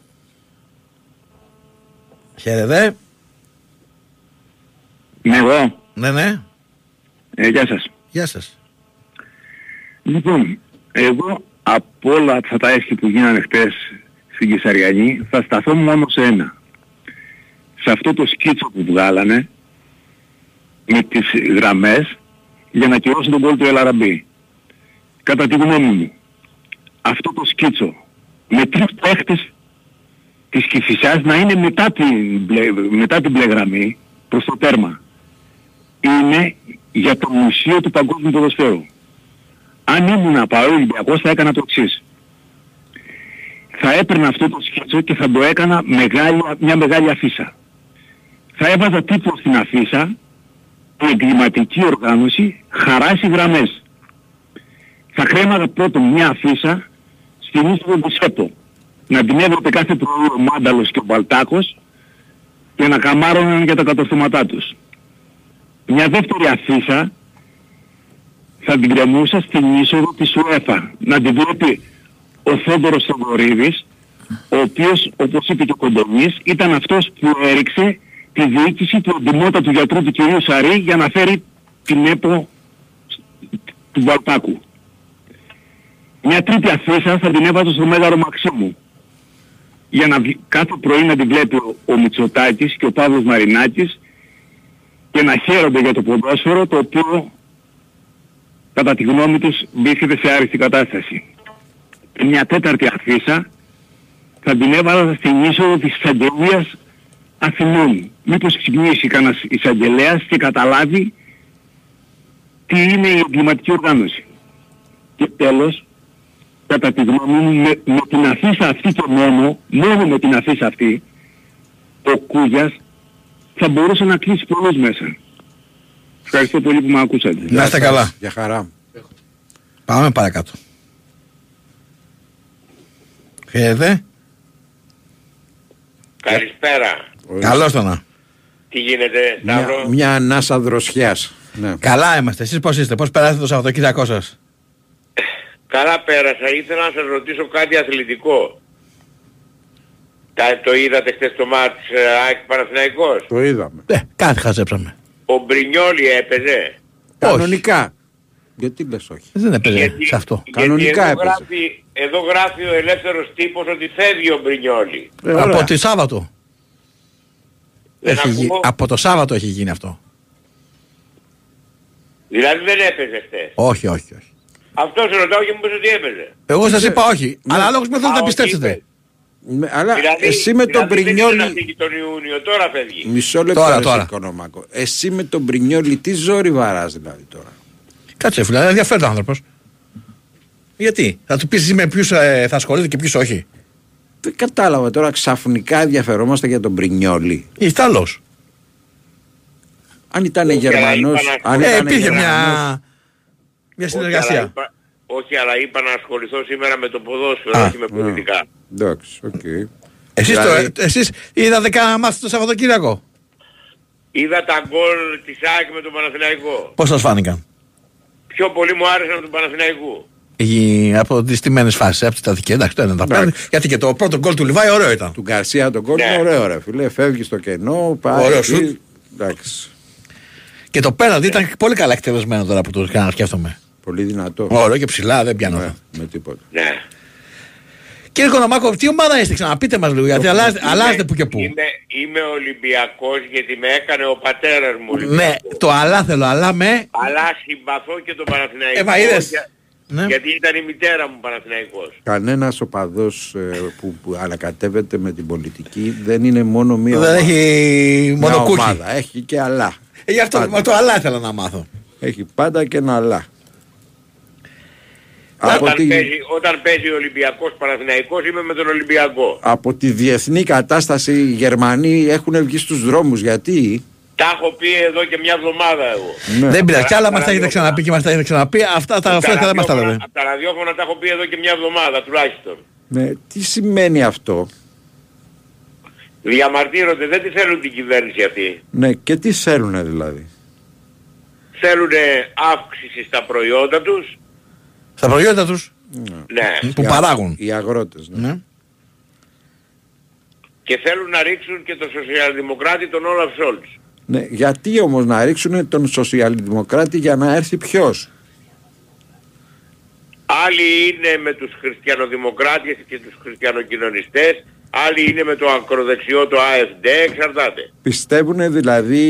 Χαίρετε. Ναι, εγώ. Ναι, ναι. Ε, γεια σας. Γεια σας. Λοιπόν, εγώ από όλα αυτά τα έσχη που γίνανε χτες στην Κυσαριανή θα σταθώ μόνο σε ένα. Σε αυτό το σκίτσο που βγάλανε με τις γραμμές για να κυρώσουν τον κόλ του Ελαραμπή. Κατά τη γνώμη μου, αυτό το σκίτσο με τρεις παίχτες της Κηφισιάς να είναι μετά την, μπλε, μετά την μπλε γραμμή προς το τέρμα. Είναι για το μουσείο του παγκόσμιου ποδοσφαίρου. Αν ήμουν παρό Ολυμπιακός θα έκανα το εξής. Θα έπαιρνα αυτό το σκίτσο και θα το έκανα μεγάλη, μια μεγάλη αφίσα. Θα έβαζα τίτλο στην αφίσα η εγκληματική οργάνωση χαράσει γραμμές. Θα κρέμαγα πρώτον μια αφίσα στην είσοδο του ΣΕΠΟ. Να την έβλεπε κάθε πρωί ο Μάνταλος και ο Μπαλτάκος και να καμάρωναν για τα κατορθώματά τους. Μια δεύτερη αφίσα θα την κρεμούσα στην είσοδο της ΟΕΦΑ. Να την βλέπει ο Θόδωρος Θοδωρίδης, ο οποίος, όπως είπε και ο Κοντομής, ήταν αυτός που έριξε τη διοίκηση του του γιατρού του κυρίου Σαρή για να φέρει την ΕΠΟ του Βαλτάκου. Μια τρίτη αφίσα θα την έβαζα στο Μέγαρο Μαξίμου. Για να βγει- κάθε πρωί να την βλέπει ο, ο Μητσοτάκης και ο Παύλος Μαρινάκης και να χαίρονται για το ποδόσφαιρο το οποίο κατά τη γνώμη τους βρίσκεται σε άριστη κατάσταση. Και μια τέταρτη αφίσα θα την έβαλα στην είσοδο της εισαγγελίας Αθηνών. Μήπως ξυπνήσει κανένας εισαγγελέας και καταλάβει τι είναι η εγκληματική οργάνωση. Και τέλος, κατά τη γνώμη μου, με, με την αφίσα αυτή και μόνο, μόνο με την αφίσα αυτή, ο Κούγιας θα μπορούσε να κλείσει πολλούς μέσα. Ευχαριστώ πολύ που με ακούσατε. Να είστε καλά. Για χαρά. Πάμε παρακάτω. Χαίρετε. Καλησπέρα. Καλώς το να. Τι γίνεται, Σταύρος; Μια, μια ανάσα δροσιάς. Ναι. Καλά είμαστε. Εσείς πώς είστε, πώς περάσετε το Σαββατοκύριακό σας; Καλά πέρασα. Ήθελα να σας ρωτήσω κάτι αθλητικό. Τα, το είδατε χθες το μάτς ε, ΑΕΚ Παναθηναϊκός; Το είδαμε. Ε, κάτι χαζέψαμε. Ο Μπρινιόλι έπαιζε; Κανονικά. Γιατί λες όχι; Δεν έπαιζε Γιατί- σε αυτό. γιατί Κανονικά εδώ έπαιζε. γράφει, εδώ γράφει ο ελεύθερος τύπος ότι φεύγει ο Μπρινιόλι. Ε, ωραία. από τη Σάββατο. Δεν Έχει γι- ακούω. Από το Σάββατο έχει γίνει αυτό. Δηλαδή δεν έπαιζε χθες; Όχι, όχι, όχι. Αυτός σε ρωτάω και μου είπες ότι έπαιζε. Εγώ σας είπα όχι. Ναι. Αλλά λόγος με θέλετε Α, να όχι, πιστέψετε. είπε. Με- αλλά Δηλαδή, εσύ με τον δηλαδή δεν ήθελε να Πρινιόλι... φύγει τον Ιούνιο, τώρα φεύγει. Μισό λεπτό Τώρα, ρε τώρα. Οικονομάκο. Εσύ με τον Πρινιόλι τι ζόρι βαράς δηλαδή τώρα; Κάτσε φίλε, ενδιαφέρον άνθρωπος. Γιατί, θα του πεις εσύ με ποιους ε, θα ασχολείται και ποιους όχι. Δεν κατάλαβα τώρα ξαφνικά ενδιαφερόμαστε για τον Πρινιόλι. Ιταλός. Αν ήταν Όχι, Γερμανός... αλλά είπα να- αν Ε, ήταν υπήρχε Γερμανός- μια, μια Όχι, αλλά συνεργασία. είπα- Όχι, αλλά είπα να ασχοληθώ σήμερα με το ποδόσφαιρο, Α, όχι με πολιτικά. Εντάξει, οκ. Εσείς, Δηλαδή- το, εσείς είδατε κανένα ματς το Σαββατοκύριακο; Είδα τα γκολ της ΑΕΚ με τον Παναθηναϊκό. Πώς σας φάνηκαν; Πιο πολύ μου άρεσαν του Παναθηναϊκού. Η, από τις στημένες φάσεις, από τη στατική, εντάξει, το ένα τα παίρνει. Γιατί και το πρώτο γκολ του Λιβάι ωραίο ήταν. Του Γκαρσία τον κόλπο, Ναι. ωραίο ρε φίλε. Φεύγεις στο κενό, πάει. Ωραίο εκεί. σουτ. Εντάξει. Και το πέναλτι ήταν πολύ καλά εκτελεσμένο τώρα που το έκανα να σκέφτομαι. Πολύ δυνατό. Ωραίο και ψηλά, δεν πιάνω. Ναι, με τίποτα. Ναι. Κύριε Κονομάκο, τι ομάδα είστε, ξαναπείτε μας λίγο, γιατί αλλάζετε, Είμαι- αλλάζετε που και που. Είμαι, είμαι Ολυμπιακός γιατί με έκανε ο πατέρας μου Ναι, Ολυμπιακός. το αλλά θέλω, αλλά με. Αλλά συμπαθώ και τον Παναθηναϊκό. Ε, μα είδες. για- Ναι. Γιατί ήταν η μητέρα μου Παναθηναϊκός. Κανένας οπαδός ε, που, που ανακατεύεται με την πολιτική δεν είναι μόνο μία Δεν ομάδα. έχει Μια μόνο κούκι. ομάδα. Έχει και αλά. Ε, γι' αυτό Πάντα. το αλλά ήθελα να μάθω. Έχει πάντα και ένα αλά. Από Όταν, τη, παίζει, όταν παίζει ο Ολυμπιακός Παναθηναϊκός είμαι με τον Ολυμπιακό. από τη διεθνή κατάσταση οι Γερμανοί έχουν βγει στους δρόμους. Γιατί; Τα έχω πει εδώ και μια εβδομάδα εγώ. ναι. Δεν πειράζει, κι άλλα Παρα- μας τα έχετε ξαναπεί και μας τα έχετε ξαναπεί. Αυτά τα φρέσκα δεν μας τα λέτε. Από τα ραδιόφωνα τα έχω πει εδώ και μια εβδομάδα τουλάχιστον. Ναι, τι σημαίνει αυτό; Διαμαρτύρονται, δεν τη θέλουν την κυβέρνηση αυτή. Ναι, και τι θέλουν δηλαδή; Θέλουν αύξηση στα προϊόντα τους. Στα προϊόντα τους; Ναι. που Οι α- παράγουν. Οι αγρότες. Ναι. Ναι. Και θέλουν να ρίξουν και τον σοσιαλδημοκράτη τον Όλαφ Σόλτς. Ναι, γιατί όμως να ρίξουν τον σοσιαλδημοκράτη για να έρθει ποιος; Άλλοι είναι με τους χριστιανοδημοκράτες και τους χριστιανοκοινωνιστές. Άλλοι είναι με το ακροδεξιό το AFD. Εξαρτάται. Πιστεύουν δηλαδή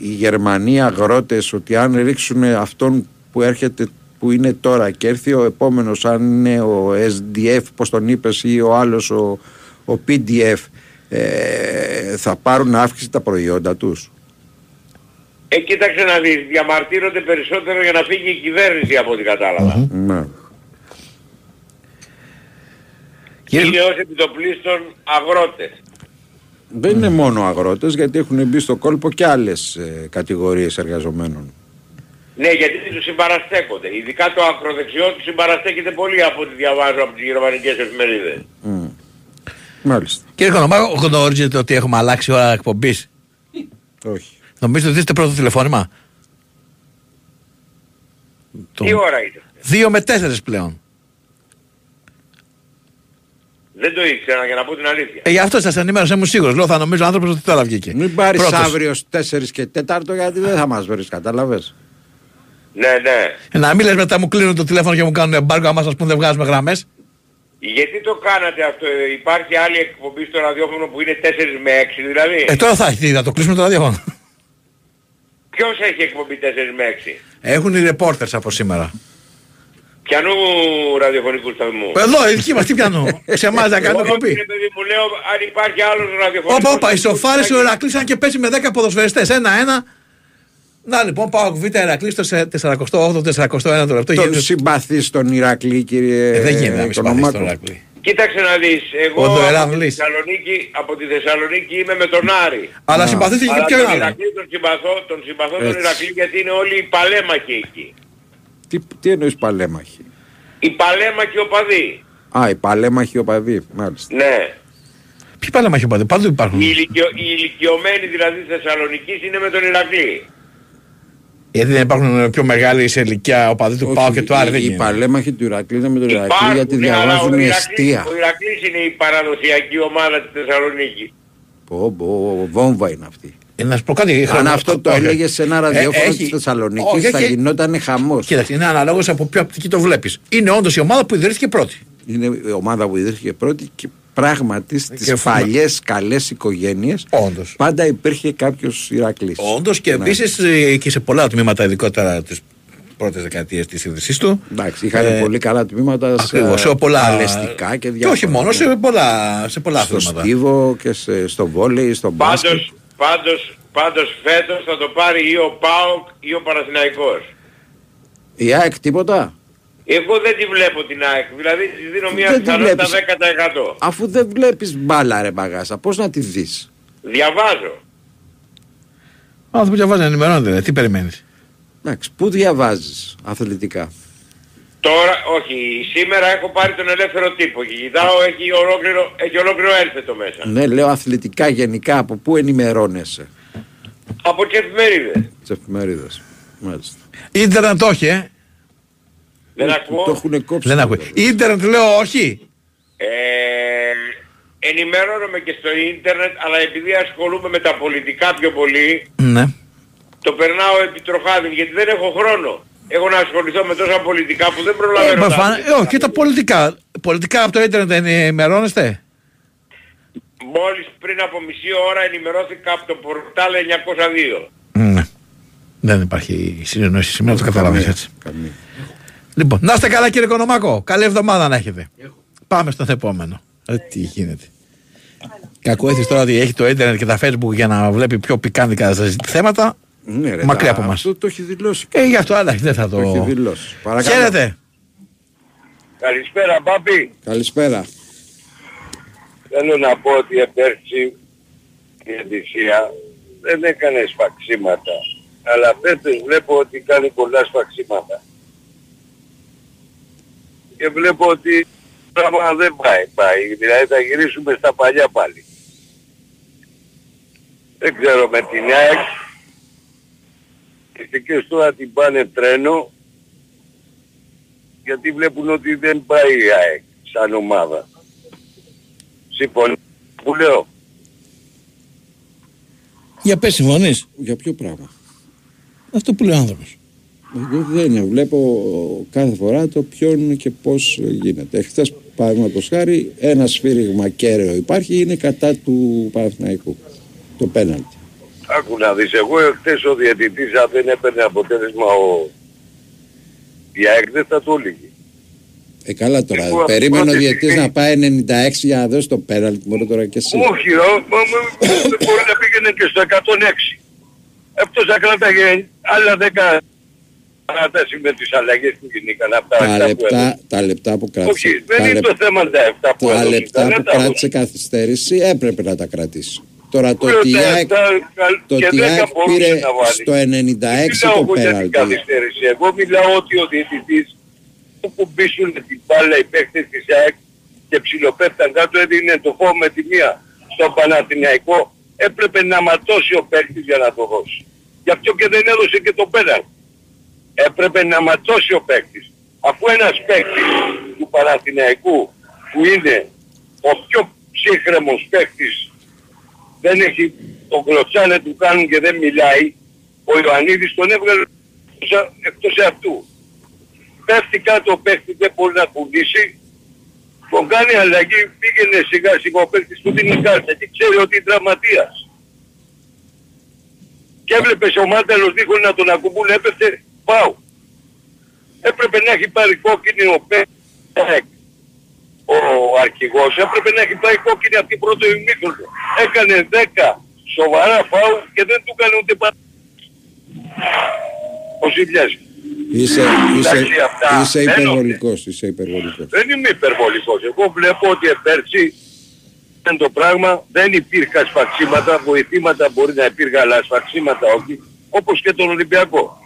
οι Γερμανοί αγρότες ότι αν ρίξουν αυτόν που έρχεται που είναι τώρα και έρθει ο επόμενος αν είναι ο SDF πως τον είπες ή ο άλλος ο, ο PDF ε, θα πάρουν αύξηση τα προϊόντα τους. Ε, κοίταξε να δεις. Διαμαρτύρονται περισσότερο για να φύγει η κυβέρνηση από ό,τι κατάλαβα. Ναι. Κύριε- Είναι ως επιτοπλίστων αγρότες. Δεν είναι μόνο αγρότες γιατί έχουν μπει στο κόλπο και άλλες ε, κατηγορίες εργαζομένων. Ναι, γιατί τους συμπαραστέκονται. Ειδικά το ακροδεξιό τους συμπαραστέκεται πολύ από ό,τι διαβάζω από τις γερμανικές εφημερίδες. Μμ. Μάλιστα. Κύριε Κονομάκο, γνωρίζετε ότι έχουμε αλλάξει ώρα εκπομπής. Όχι. Νομίζετε ότι είστε πρώτο τηλεφώνημα; Το... Τι ώρα είναι; Δύο με τέσσερις πλέον. Δεν το ήξερα για να πω την αλήθεια. Ε, γι' αυτό σας ενημέρωσα, είμαι σίγουρος. Λέω θα νομίζω ο άνθρωπος ότι τώρα βγήκε. Μην πάρεις Πρώτος. αύριο στις 4 και 4 γιατί δεν θα μας βρεις, κατάλαβες; Ναι, ναι. Ε, να μην λες μετά μου κλείνουν το τηλέφωνο και μου κάνουν εμπάργκο άμα σας πούν δεν βγάζουμε γραμμές. Γιατί το κάνατε αυτό, ε, υπάρχει άλλη εκπομπή στο ραδιόφωνο που είναι 4 με 6 δηλαδή; Ε, τώρα θα έχει, θα το κλείσουμε το ραδιόφωνο. Ποιος έχει εκπομπή 4 με 6. Έχουν οι reporters από σήμερα. Πιανού ραδιοφωνικού σταθμού. Εδώ, οι δικοί μας τι πιανού; Σε εμάς να κάνουμε Όχι, κοπή. ρε παιδί μου, λέω αν υπάρχει άλλος ραδιοφωνικός Όπα, όπα, οι σταθμός, σοφάρες ο υπάρχει- Ερακλής αν και πέσει με 10 ποδοσφαιριστές. Ένα-ένα. Να λοιπόν, πάω Β' Ερακλής στο 48-49 το λεπτό. Τον γίνεται- συμπαθείς τον Ηρακλή κύριε Ε, δεν γίνεται να μην συμπαθείς Οικονομάκο. τον Ερακλή. Κοίταξε να δεις, εγώ Ο από τη, Δοεραβλής. Θεσσαλονίκη, από τη Θεσσαλονίκη είμαι με τον Άρη. Αλλά συμπαθείτε και Αλλά ποιον τον άλλο; Ηρακλή τον συμπαθώ, τον συμπαθώ τον Έτσι. Ηρακλή γιατί είναι όλοι οι παλέμαχοι εκεί. Τι, τι εννοείς παλέμαχοι; Οι παλέμαχοι οπαδοί. Α, οι παλέμαχοι οπαδοί, μάλιστα. Ναι. Ποιοι παλέμαχοι οπαδοί, παντού υπάρχουν. Οι, ηλικιο, οι ηλικιωμένοι δηλαδή της Θεσσαλονικής είναι με τον Ηρακλή. Γιατί δεν υπάρχουν πιο μεγάλοι σε ηλικία οπαδοί του Πάου και του Άρη. δεν Οι γίνεται. παλέμαχοι του Ηρακλή είναι με τον Ηρακλή Υπάρχουν, γιατί ναι, αλλά ο διαβάζουν Ηρακλής- αιστεία. Ο Ηρακλής είναι η παραδοσιακή ομάδα της Θεσσαλονίκη. Πω, πω, βόμβα είναι αυτή. Ε, να σου πω κάτι. Αν χρονο- αυτό το όχι. έλεγε σε ένα ραδιόφωνο Ε, της έχει- Θεσσαλονίκης όχι, θα έχει- γινόταν χαμός. Κοίταξε, είναι αναλόγως από ποια οπτική το βλέπεις. Είναι όντως η ομάδα που ιδρύθηκε πρώτη. Είναι η ομάδα που ιδρύθηκε πρώτη και πράγματι στις Και φμα- παλιές καλές οικογένειες Όντως. πάντα υπήρχε κάποιος Ηρακλής. Όντως και Ναι. επίσης και σε πολλά τμήματα, ειδικότερα τις πρώτες δεκαετίες της ίδρυσής του. Εντάξει, είχαν Ε, πολύ καλά τμήματα Ακριβώς, σε σε πολλά. παλαιστικά και και διάφορα. όχι μόνο, σε πολλά, σε πολλά Στο θέματα. στίβο και σε, στο βόλεϊ, στο μπάσκετ. Πάντως, πάντως, πάντως φέτος θα το πάρει ή ο ΠΑΟΚ ή ο Παναθηναϊκός. Η ΑΕΚ τίποτα; Εγώ δεν τη βλέπω την ΑΕΚ, δηλαδή της δίνω μια Δεν τη πιθανότητα βλέπεις. 10%. Αφού δεν βλέπεις μπάλα ρε μπαγάσα, πώς να τη δεις; Διαβάζω. Ο άνθρωπο διαβάζει να ενημερώνεται, ρε. τι περιμένεις; Εντάξει, πού διαβάζεις αθλητικά; Τώρα, όχι, σήμερα έχω πάρει τον ελεύθερο τύπο και κοιτάω, έχει ολόκληρο, έχει ολόκληρο έλθετο μέσα. Ναι, λέω αθλητικά γενικά, από πού ενημερώνεσαι; Από τις εφημερίδες. Τις εφημερίδες. Μάλιστα. Ιντερνετ όχι, ε. Δεν ακούω. Το έχουν κόψει. Δεν ακούει. Ιντερνετ λέω όχι. Ε, ενημερώνομαι και στο ίντερνετ, αλλά επειδή ασχολούμαι με τα πολιτικά πιο πολύ, Ναι. το περνάω επί τροχάδι, γιατί δεν έχω χρόνο. Έχω να ασχοληθώ με τόσα πολιτικά που δεν Ε, προλαβαίνω. μα να- φάνε- ε, όχι, και τα πολιτικά. Πολιτικά από το ίντερνετ ενημερώνεστε; Μόλις πριν από μισή ώρα ενημερώθηκα από το πορτάλ 902. Ναι. Δεν υπάρχει συνεννόηση σήμερα, το καταλάβεις Καμία, έτσι. Καμία. Λοιπόν, να είστε καλά κύριε Κονομάκο. Καλή εβδομάδα να έχετε. Πάμε στον επόμενο. Ε, τι γίνεται. Κακό έτσι τώρα ότι έχει το ίντερνετ και τα facebook για να βλέπει πιο πικάντικα θέματα. Ναι, ρε, Μακριά τα- από εμάς. Αυτό το έχει δηλώσει. Ε, γι' αυτό άλλα δεν θα Το έχει το... δηλώσει. Παρακαλώ. Χαίρετε. Καλησπέρα Μπάμπη. Καλησπέρα. Θέλω να πω ότι πέρσι η Εντυσσία δεν έκανε σφαξίματα. Αλλά φέτος βλέπω ότι κάνει πολλά σφαξίματα. Και βλέπω ότι το πράγμα δεν πάει, πάει. Δηλαδή θα γυρίσουμε στα παλιά πάλι. Δεν ξέρω με την ΑΕΚ. Οι ηθικές τώρα την πάνε τρένο γιατί βλέπουν ότι δεν πάει η ΑΕΚ σαν ομάδα. Συμφωνώ που λέω; Για πες συμφωνείς. Για ποιο πράγμα; Αυτό που λέει ο άνθρωπος. Εγώ δεν βλέπω κάθε φορά το ποιον και πώς γίνεται. Εχθές παραδείγματος χάρη ένας σφύριγμα κέραιο υπάρχει είναι κατά του Παναθηναϊκού. Το πέναλτι. Άκου να δεις, εγώ χθες ο διαιτητής αν δεν έπαιρνε αποτέλεσμα ο... η ΑΕΚ δεν θα το έλεγε. Ε καλά τώρα. Εγώ Περίμενε ο πρώτη διαιτητής στιγμή- να πάει 96 για να δώσει το πέναλτι. Μπορεί τώρα και εσύ. Όχι, ο, ο, ο, μπορεί να πήγαινε και στο 106. Αυτός θα κράταγε άλλα 10 παράταση με τις αλλαγές που γινήκαν από τα, Τα αυτά που έδωσε. λεπτά, τα λεπτά που κράτησε. Όχι, δεν τα είναι λεπ- το θέμα τα 7 που τα έδωσε. λεπτά δεν που τα έδωσε. κράτησε καθυστέρηση έπρεπε να τα κρατήσει. Τώρα το Λέω ότι η τα ΑΕΚ- επτά, καλ- το και ότι η δέκα ΑΕΚ μπορούσε πήρε να βάλει. στο 96 Δεν το μιλάω εγώ για την πέναλτι. καθυστέρηση. Εγώ μιλάω ότι ο διαιτητής που κουμπίσουν την μπάλα οι παίκτες της ΑΕΚ και ψιλοπέφταν κάτω έδινε το φόβο με τη μία στον Παναθηναϊκό έπρεπε να ματώσει ο παίκτης για να το δώσει. Γι' αυτό και δεν έδωσε και το πέναλτι. Έπρεπε να ματώσει ο παίκτης. Αφού ένας παίκτης του Παναθηναϊκού που είναι ο πιο ψύχρεμος παίκτης δεν έχει το κλωτσάνε του κάνουν και δεν μιλάει, ο Ιωαννίδης τον έβγαλε εκτός- εκτός αυτού. Πέφτει κάτω ο παίκτης, δεν μπορεί να κουμπίσει, τον κάνει αλλαγή, πήγαινε σιγά σιγά ο παίκτης του δίνει κάρτα και ξέρει ότι είναι τραυματίας. Και έβλεπες ο Μάνταλος δίχως να τον ακουμπούν έπεφτε, πάω. Έπρεπε να έχει πάρει κόκκινη ο παίκτης ο αρχηγός έπρεπε να έχει πάει κόκκινη από την πρώτη ημίχρονο. Έκανε 10 σοβαρά φάου και δεν του έκανε ούτε πα... Ο Ζηλιάς. Είσαι, είσαι, Εντάξει, αυτά είσαι δεν υπερβολικός, είσαι υπερβολικός. Δεν είμαι υπερβολικός. Εγώ βλέπω ότι επέρσι είναι το πράγμα, δεν υπήρχαν σφαξίματα, βοηθήματα μπορεί να υπήρχαν, αλλά σφαξίματα όχι, όπως και τον Ολυμπιακό.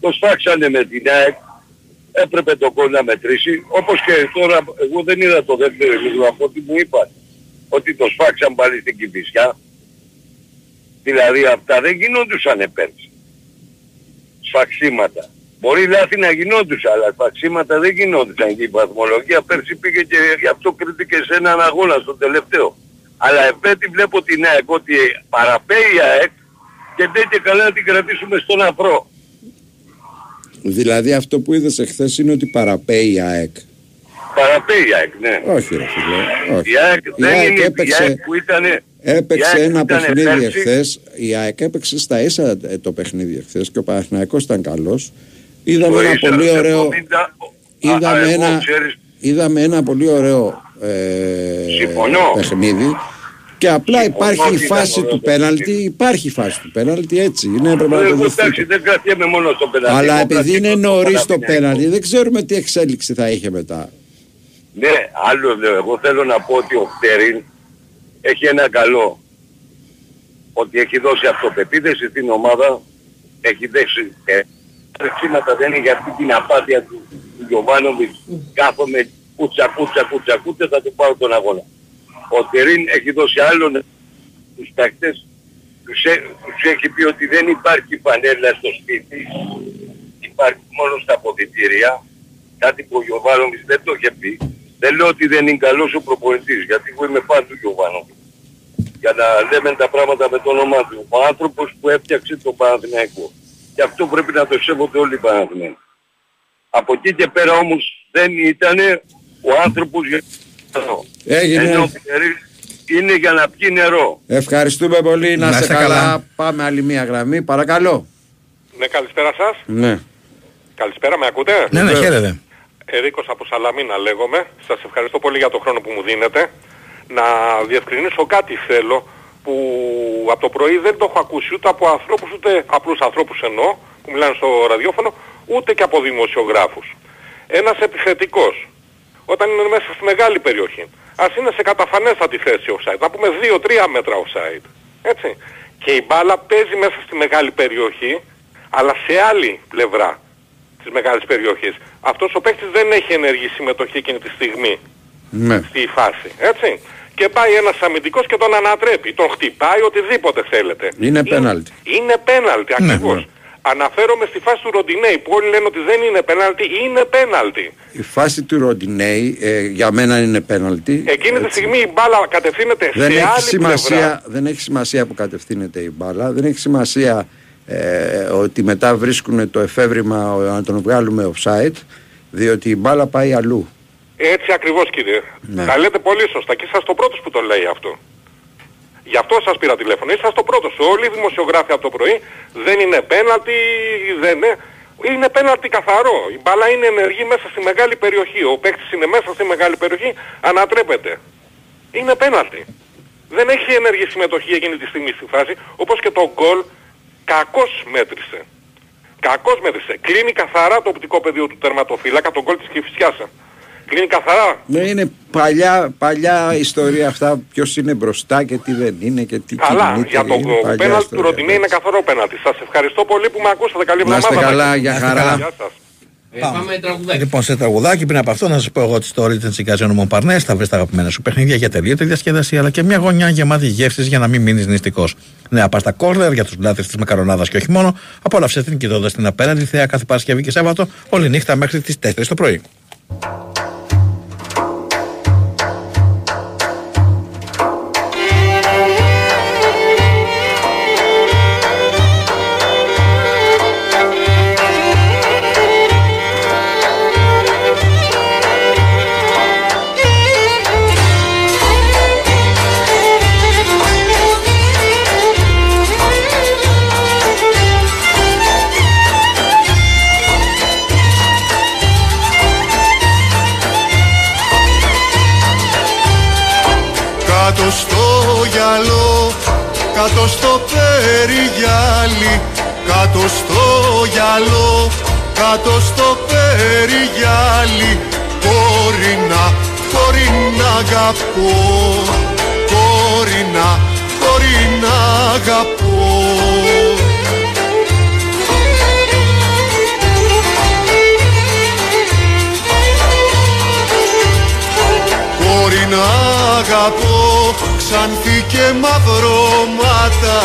Το σφάξανε με την ΑΕΚ έπρεπε το γκολ να μετρήσει. Όπως και τώρα, εγώ δεν είδα το δεύτερο λίγο από ό,τι μου είπαν. Ότι το σφάξαν πάλι στην Κηφισιά. Δηλαδή αυτά δεν γινόντουσαν πέρσι. Σφαξίματα. Μπορεί λάθη να γινόντουσαν, αλλά σφαξίματα δεν γινόντουσαν και η βαθμολογία πέρσι πήγε και γι' αυτό κρίθηκε σε έναν αγώνα στο τελευταίο. Αλλά επέτη βλέπω την ΑΕΚ ότι παραπέει η ΑΕΚ και δεν και καλά να την κρατήσουμε στον αφρό. Δηλαδή αυτό που είδες εχθές είναι ότι παραπέει η ΑΕΚ. Παραπέει η ΑΕΚ, ναι. Όχι ρε φίλε, όχι. Η ΑΕΚ δεν ΑΕΚ είναι έπαιξε- η ΑΕΚ που ήταν... Έπαιξε η ΑΕΚ ένα ήταν παιχνίδι πέρσι. εχθές, η ΑΕΚ έπαιξε στα ίσα ε, το παιχνίδι εχθές και ο Παναθηναϊκός ήταν καλός. Είδαμε Το ένα ίσα, πολύ σε ωραίο, 70, α, είδαμε εγώ, ένα, ξέρεις, είδαμε ένα πολύ ωραίο ε, Συμφωνώ. παιχνίδι και απλά Συμφωνώ υπάρχει η ότι ήταν φάση ωραίος του πέναλτι, υπάρχει η φάση του πέναλτι έτσι, είναι πρέπει να το Εγώ δεχτείτε. εντάξει δεν κρατιέμαι μόνο στο πέναλτι. Αλλά Εγώ επειδή είναι κρατιέμαι στο νωρίς το Παναθηναϊκό. πέναλτι δεν ξέρουμε τι εξέλιξη θα είχε μετά. Ναι, άλλο λέω. Εγώ θέλω να πω ότι ο Φτερίν έχει ένα καλό. Ότι έχει δώσει αυτοπεποίθηση στην ομάδα. Έχει δέσει ε, ρεξίματα δεν είναι για αυτή την απάθεια του, του Γιωβάνοβιτς. Κάθομαι κούτσα κούτσα κούτσα κούτσα θα του πάρω τον αγώνα. Ο Φτερίν έχει δώσει άλλον τους παίκτες. Τους, έ- τους έχει πει ότι δεν υπάρχει πανέλα στο σπίτι. Υπάρχει μόνο στα αποδητήρια. Κάτι που ο Γιωβάνοβιτς δεν το είχε πει. Δεν λέω ότι δεν είναι καλός ο προπονητής, γιατί εγώ είμαι fan του Γιωβάνοβιτς. Για να λέμε τα πράγματα με το όνομά του. Ο άνθρωπος που έφτιαξε τον Παναθηναϊκό. Και αυτό πρέπει να το σέβονται όλοι οι Παναθηναϊκοί. Από εκεί και πέρα όμως δεν ήταν ο άνθρωπος για Έγινε. Ενώ ο Πιερής είναι για να πιει νερό. Ευχαριστούμε πολύ, να, Να είστε είστε καλά. καλά. Πάμε άλλη μία γραμμή, παρακαλώ. Ναι, καλησπέρα σας. Ναι. Καλησπέρα, με ακούτε; Ναι, ναι, χαίρετε. Ερίκος από Σαλαμίνα λέγομαι. Σας ευχαριστώ πολύ για τον χρόνο που μου δίνετε. Να διευκρινίσω κάτι θέλω που από το πρωί δεν το έχω ακούσει ούτε από ανθρώπους, ούτε απλούς ανθρώπους εννοώ, που μιλάνε στο ραδιόφωνο, ούτε και από δημοσιογράφους. Ένας επιθετικός, όταν είναι μέσα στη μεγάλη περιοχή, ας είναι σε καταφανέστατη θέση offside, να πούμε 2-3 μέτρα offside, έτσι. Και η μπάλα παίζει μέσα στη μεγάλη περιοχή, αλλά σε άλλη πλευρά της μεγάλης περιοχής. Αυτός ο παίκτης δεν έχει ενεργή συμμετοχή εκείνη τη στιγμή Ναι. στη φάση, έτσι. Και πάει ένας αμυντικός και τον ανατρέπει, τον χτυπάει, οτιδήποτε θέλετε. Είναι πέναλτι. Είναι πέναλτι Ναι, ακριβώς. ναι. Αναφέρομαι στη φάση του Ροντινέη που όλοι λένε ότι δεν είναι πέναλτι, είναι πέναλτι. Η φάση του Ροντινέη ε, για μένα είναι πέναλτι. Εκείνη τη στιγμή η μπάλα κατευθύνεται Δεν σε έχει, άλλη σημασία, πλευρά. δεν έχει σημασία που κατευθύνεται η μπάλα. Δεν έχει σημασία ε, ότι μετά βρίσκουν το εφεύρημα ε, να τον βγάλουμε offside. Διότι η μπάλα πάει αλλού. Έτσι ακριβώς κύριε. Ναι. Τα λέτε πολύ σωστά και είσαστε ο πρώτος που το λέει αυτό. Γι' αυτό σας πήρα τηλέφωνο. Είσαστε ο πρώτος. Όλοι οι δημοσιογράφοι από το πρωί δεν είναι πέναλτι, δεν είναι... Είναι πέναλτι καθαρό. Η μπάλα είναι ενεργή μέσα στη μεγάλη περιοχή. Ο παίκτης είναι μέσα στη μεγάλη περιοχή, ανατρέπεται. Είναι πέναλτι. Δεν έχει ενεργή συμμετοχή εκείνη τη στιγμή στη φάση, όπως και το γκολ κακώς μέτρησε. Κακώς μέτρησε. Κλείνει καθαρά το οπτικό πεδίο του τερματοφύλακα, τον γκολ της Κηφισιάς. Κλείνει καθαρά. Ναι, είναι παλιά, παλιά ιστορία αυτά. Ποιος είναι μπροστά και τι δεν είναι και τι Καλά, κινείται. για το είναι παλιά πέναλτι του ιστορία. Ροντινέ είναι καθαρό πέναλτι. Σας ευχαριστώ πολύ που με ακούσατε. Καλή Να εβδομάδα. είστε καλά, για Να είστε χαρά. καλά. Γεια σας. Πάμε τραγουδάκι. Λοιπόν, σε τραγουδάκι πριν από αυτό να σας πω εγώ ότι στο Origin Συγκαζένου Μονπαρνέ θα βρεις τα αγαπημένα σου παιχνίδια για τελείωτη διασκέδαση αλλά και μια γωνιά γεμάτη γεύσει για να μην μείνεις νηστικός. Νέα πάστα κόρλερ για τους λάτρε της μακαρονάδας και όχι μόνο. Απόλαυσε την κοιτώντας την απέναντι θέα κάθε Παρασκευή και Σάββατο όλη νύχτα μέχρι τις 4 το πρωί. στο περιγυάλι κάτω στο γυαλό κάτω στο περιγυάλι κορίνα, κορίνα αγαπώ κορίνα, κορίνα αγαπώ. Να αγαπώ ξανθή και μαυρώματα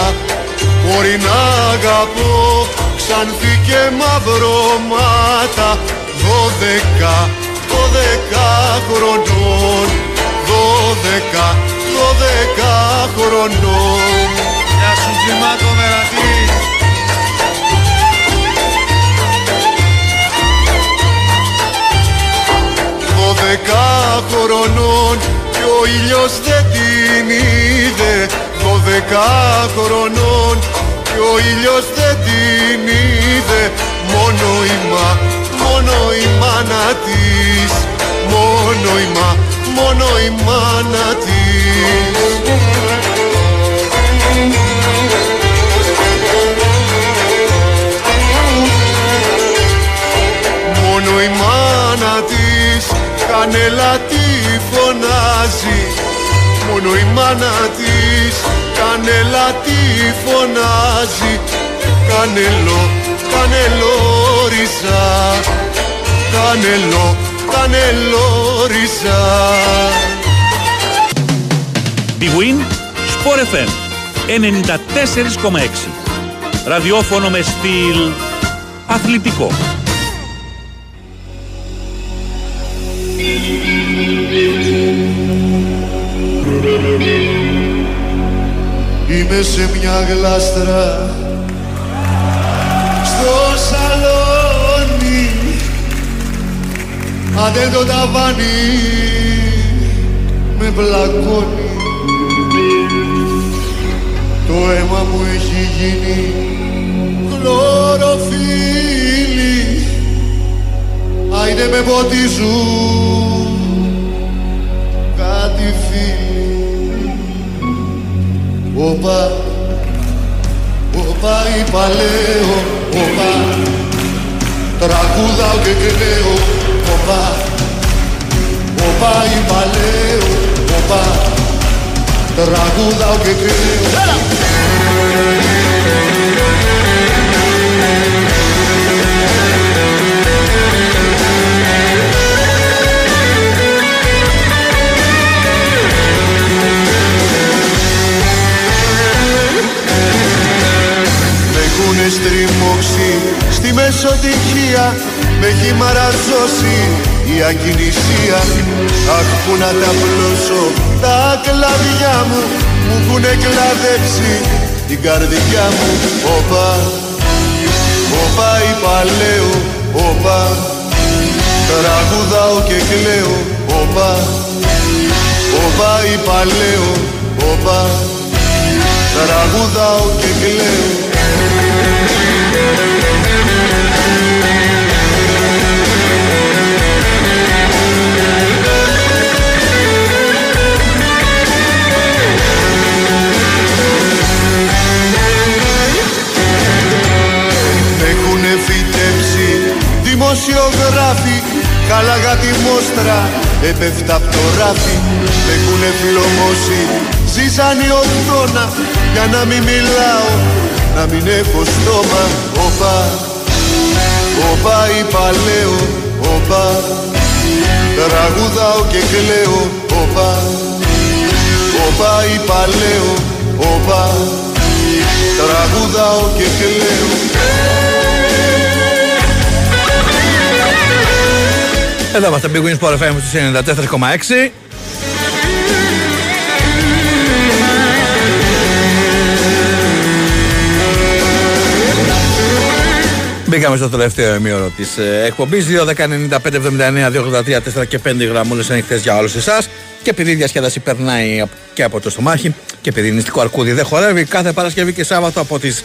Μπορεί να αγαπώ. Ξανθή και μαυρώματα Δώδεκα, δώδεκα χρονών. Δώδεκα, δώδεκα χρονών. Γεια σου Τζιμάκο Μερατή. Δώδεκα χρονών. και ο ήλιος δεν την είδε. Δώδεκα χρονών και ο ήλιος δεν την είδε. Μόνο η μα, μόνο η μάνα της. Μόνο η μα, μόνο η μάνα της. Μόνο η μάνα της. Κανέλα τη φωνάζει Μόνο η μάνα της κανέλα τη φωνάζει. Κανελό, κανελό ριζά Κανελό, κανελό ριζά Big Win, Sport FM 94,6 Ραδιόφωνο με στυλ αθλητικό. Είμαι σε μια γλάστρα στο σαλόνι. Αν δεν το ταβάνι με πλακώνει Το αίμα μου έχει γίνει χλωροφύλλι Άιντε με ποτίζουν Όπα, όπα είπα λέω, όπα Τραγούδαω και κλαίω, όπα Όπα είπα λέω, όπα Τραγούδαω και κλαίω έχουνε στριμώξει στη μεσοτυχία. Με έχει μαραζώσει η ακινησία Αχ που να τα πλώσω τα κλαδιά μου Μου έχουνε κλαδέψει την καρδιά μου. Όπα, όπα είπα λέω, όπα. Τραγουδάω και κλαίω, όπα. Όπα είπα λέω, όπα. Τραγουδάω και κλαίω Χάλαγα τη μόστρα, έπεφτα απ' το ράφι Με έχουνε φλωμώσει, ζήσαν η οκτώνα Για να μην μιλάω, να μην έχω στόμα. Όπα, όπα είπα λέω, όπα Τραγουδάω και κλαίω, όπα Όπα είπα λέω, όπα Τραγουδάω και κλαίω Εδώ είμαστε, Big Wins Sport FM στους 94,6. Μπήκαμε στο τελευταίο ημίωρο της εκπομπής. 2, 10, 95, 79, 283, 4 και 5 γραμμούλες ανοιχτές για όλους εσάς. Και επειδή η διασκέδαση περνάει απ- και από το στομάχι και επειδή η νηστικό αρκούδι δεν χορεύει, κάθε Παρασκευή και Σάββατο από τις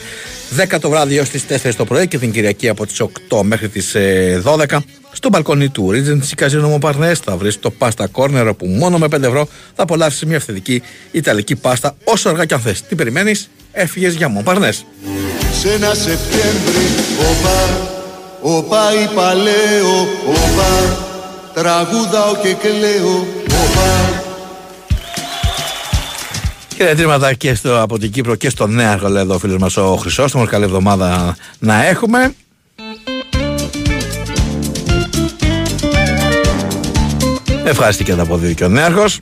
10 το βράδυ έως τις 4 το πρωί και την Κυριακή από τις 8 μέχρι τις 12 στο μπαλκόνι του Regency Casino Montparnasse θα βρει το Pasta Corner όπου μόνο με 5 ευρώ θα απολαύσεις μια αυθεντική Ιταλική πάστα όσο αργά κι αν θες. Τι περιμένεις, έφυγες για Montparnasse. σε ένα Σεπτέμβρη Όπα, όπα είπα λέω Όπα, τραγούδαω και κλαίω Όπα, Χαιρετήματα και στο, από την Κύπρο και στο Νέαρχο, λέει εδώ ο φίλος μας ο Χρυσόστομος. Καλή εβδομάδα να έχουμε. Ευχαριστήκε τα ποδίου και ο Νέαρχος.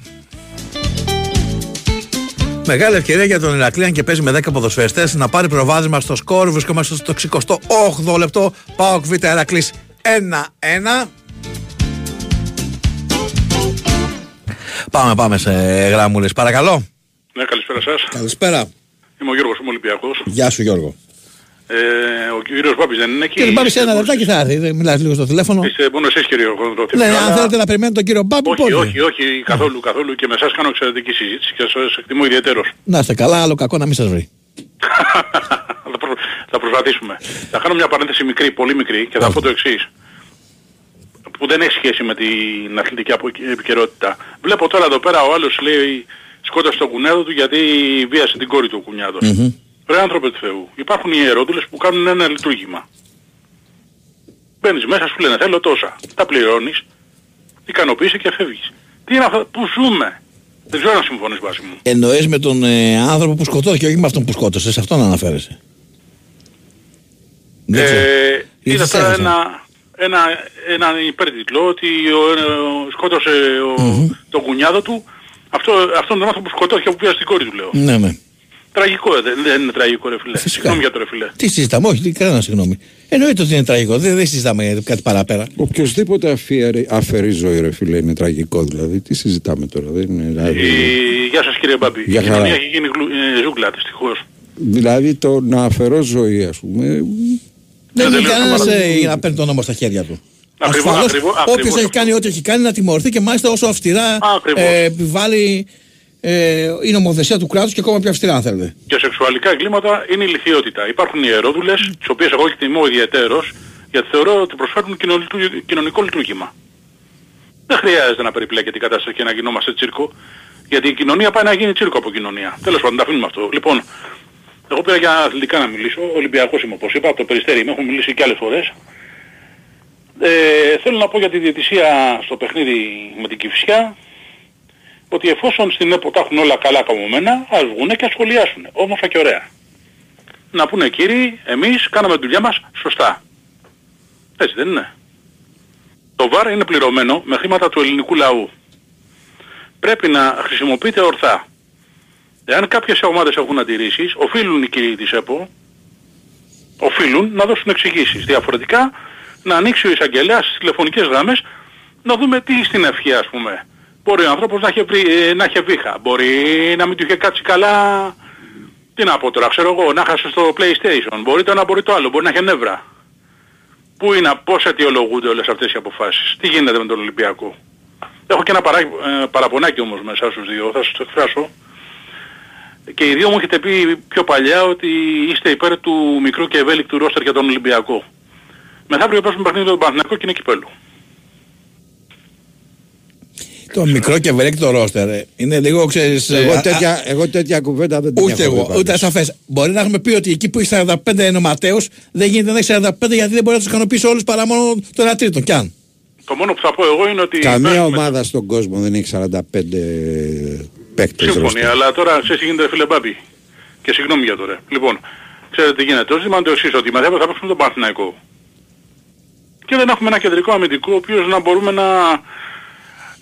Μεγάλη ευκαιρία για τον Ηρακλή, αν και παίζει με 10 ποδοσφαιριστές, να πάρει προβάδισμα στο σκόρ. Βρισκόμαστε στο 68 λεπτό. Πάω Β Ηρακλής 1-1. Πάμε, πάμε σε γράμμουλες. Παρακαλώ. Ναι, καλησπέρα σας. Καλησπέρα. Είμαι ο Γιώργος, είμαι Ολυμπιακός. Γεια σου Γιώργο. Ε, ο κύριος Μπάμπης δεν είναι εκεί. Κύριε Μπάμπη, σε ένα λεπτάκι θα έρθει. Δεν Μιλάς λίγο στο τηλέφωνο. Είστε μόνο εσείς κύριε Κοντρόφιλ. Ναι, αν θέλετε να περιμένετε τον κύριο Μπάμπη, όχι, πώς όχι, όχι, καθόλου, καθόλου και με εσάς κάνω εξαιρετική συζήτηση και σας εκτιμώ ιδιαίτερος. Να είστε καλά, άλλο κακό να μην σας βρει. θα, προ... θα προσπαθήσουμε. Θα κάνω μια παρένθεση μικρή, πολύ μικρή και θα πω το εξής. Που δεν έχει σχέση με την αθλητική απο- επικαιρότητα. Βλέπω τώρα εδώ πέρα ο άλλος λέει σκότωσε τον κουνέδο του γιατί βίασε την κόρη του ο κουνιάδος. Ρε άνθρωπε του Θεού, υπάρχουν οι ιερόδουλες που κάνουν ένα λειτουργήμα. Μπαίνεις μέσα, σου λένε θέλω τόσα. Τα πληρώνεις, ικανοποιείσαι και φεύγεις. Τι είναι αυτό, πού ζούμε; Δεν ξέρω αν συμφωνείς βάση μου. Εννοείς με τον ε, άνθρωπο που σκοτώθηκε, όχι με αυτόν που σκότωσες. Σε αυτόν αναφέρεσαι. Δεν ξέρω. Ε, Ή είδα τι τώρα θέλεις, ένα, ένα, ένα υπέρτιτλο ότι ο, ο, σκότωσε ο, τον κουνιάδο του αυτό, αυτόν τον άνθρωπο που σκοτώθηκε που πήγα στην κόρη του λέω. Ναι, ναι. Τραγικό ε, δεν, δεν είναι τραγικό ρε φίλε. Συγγνώμη για το ρε φίλε. Τι συζητάμε, όχι, κανένα συγγνώμη. Εννοείται ότι είναι τραγικό, δεν, δεν συζητάμε κάτι παραπέρα. Οποιοδήποτε αφιερεί- αφαιρεί ζωή, ρε φίλε, είναι τραγικό δηλαδή. Τι συζητάμε τώρα, δεν είναι. Δηλαδή, Ε, γεια σας κύριε Μπάμπη. Για Η χαρά. κοινωνία έχει γίνει γλου, ε, ζούγκλα δυστυχώς. δηλαδή το να αφαιρώ ζωή, ας πούμε. Δεν είναι λέω κανένας σοβαρά. ε, για να παίρνει τον νόμο στα χέρια του. Ακριβώς, Ασφαλώς, ακριβώς, όποιος ακριβώς έχει κάνει ό,τι έχει κάνει να τιμωρηθεί και μάλιστα όσο αυστηρά Ακριβώς. ε, επιβάλλει ε, η νομοθεσία του κράτους και ακόμα πιο αυστηρά αν θέλετε. Και σεξουαλικά εγκλήματα είναι η λιθιότητα. Υπάρχουν ιερόδουλες, τις οποίες εγώ εκτιμώ ιδιαιτέρως, γιατί θεωρώ ότι προσφέρουν κοινωνικό, κοινωνικό λειτουργήμα. Δεν χρειάζεται να περιπλέκεται η κατάσταση και να γινόμαστε τσίρκο, γιατί η κοινωνία πάει να γίνει τσίρκο από κοινωνία. Τέλος πάντων, τα αφήνουμε αυτό. Λοιπόν, εγώ πήρα για αθλητικά να μιλήσω, Ολυμπιακός είμαι όπως είπα, από το Περιστέρι είμαι, έχω μιλήσει και άλλες φορές. Ε, θέλω να πω για τη διαιτησία στο παιχνίδι με την Κυφσιά, ότι εφόσον στην ΕΠΟ τα έχουν όλα καλά καμωμένα, ας βγουνε και ας σχολιάσουν. Όμορφα και ωραία. Να πούνε κύριοι, εμείς κάναμε τη δουλειά μας σωστά. Έτσι δεν είναι. Το ΒΑΡ είναι πληρωμένο με χρήματα του ελληνικού λαού. Πρέπει να χρησιμοποιείται ορθά. Εάν κάποιες ομάδες έχουν αντιρρήσεις, οφείλουν οι κύριοι της ΕΠΟ, οφείλουν να δώσουν εξηγήσεις. Διαφορετικά, να ανοίξει ο εισαγγελέας στις τηλεφωνικές γραμμές, να δούμε τι στην ευχή ας πούμε. Μπορεί ο άνθρωπος να έχει, βρει, ε, να έχει βήχα. Μπορεί να μην του είχε κάτσει καλά... Τι να πω τώρα, ξέρω εγώ, να χάσει στο PlayStation. Μπορεί το ένα, μπορεί το άλλο. Μπορεί να έχει νεύρα. Πού είναι, πώς αιτιολογούνται όλες αυτές οι αποφάσεις; Τι γίνεται με τον Ολυμπιακό; Έχω και ένα παρά, ε, παραπονάκι όμως μέσα στους δύο, θα σας το εκφράσω. Και οι δύο μου έχετε πει πιο παλιά ότι είστε υπέρ του μικρού και ευέλικτου ρόστερ για τον Ολυμπιακό. Μεθαύριο παίζουμε παιχνίδι με τον Παναθηναϊκό και είναι κυπέλου. Το μικρό και ευελίκτο ρόστερ ε, είναι λίγο, ξέρεις... ε, Εγώ α- τέτοια, εγώ τέτοια κουβέντα δεν την Ούτε έχω εγώ, δει ούτε ασαφές. Μπορεί να έχουμε πει ότι εκεί που έχει 45 είναι ο Ματέος, δεν γίνεται να έχει 45 γιατί δεν μπορεί να τους ικανοποιήσει όλους παρά μόνο το ένα τρίτο. Κι αν. Το μόνο που θα πω εγώ είναι ότι... Καμία παίζουμε- ομάδα στον κόσμο δεν έχει 45 παίκτες Σύμφωνοι, ρόστερ. αλλά τώρα ξέρεις τι γίνεται φίλε Μπάμπη. Και συγγνώμη για το ρε. Λοιπόν, ξέρετε τι γίνεται. Το ζήτημα είναι το εξής, ότι μεθαύριο θα παίξουμε τον Παναθηναϊκό. Και δεν έχουμε ένα κεντρικό αμυντικό, ο οποίος να μπορούμε να,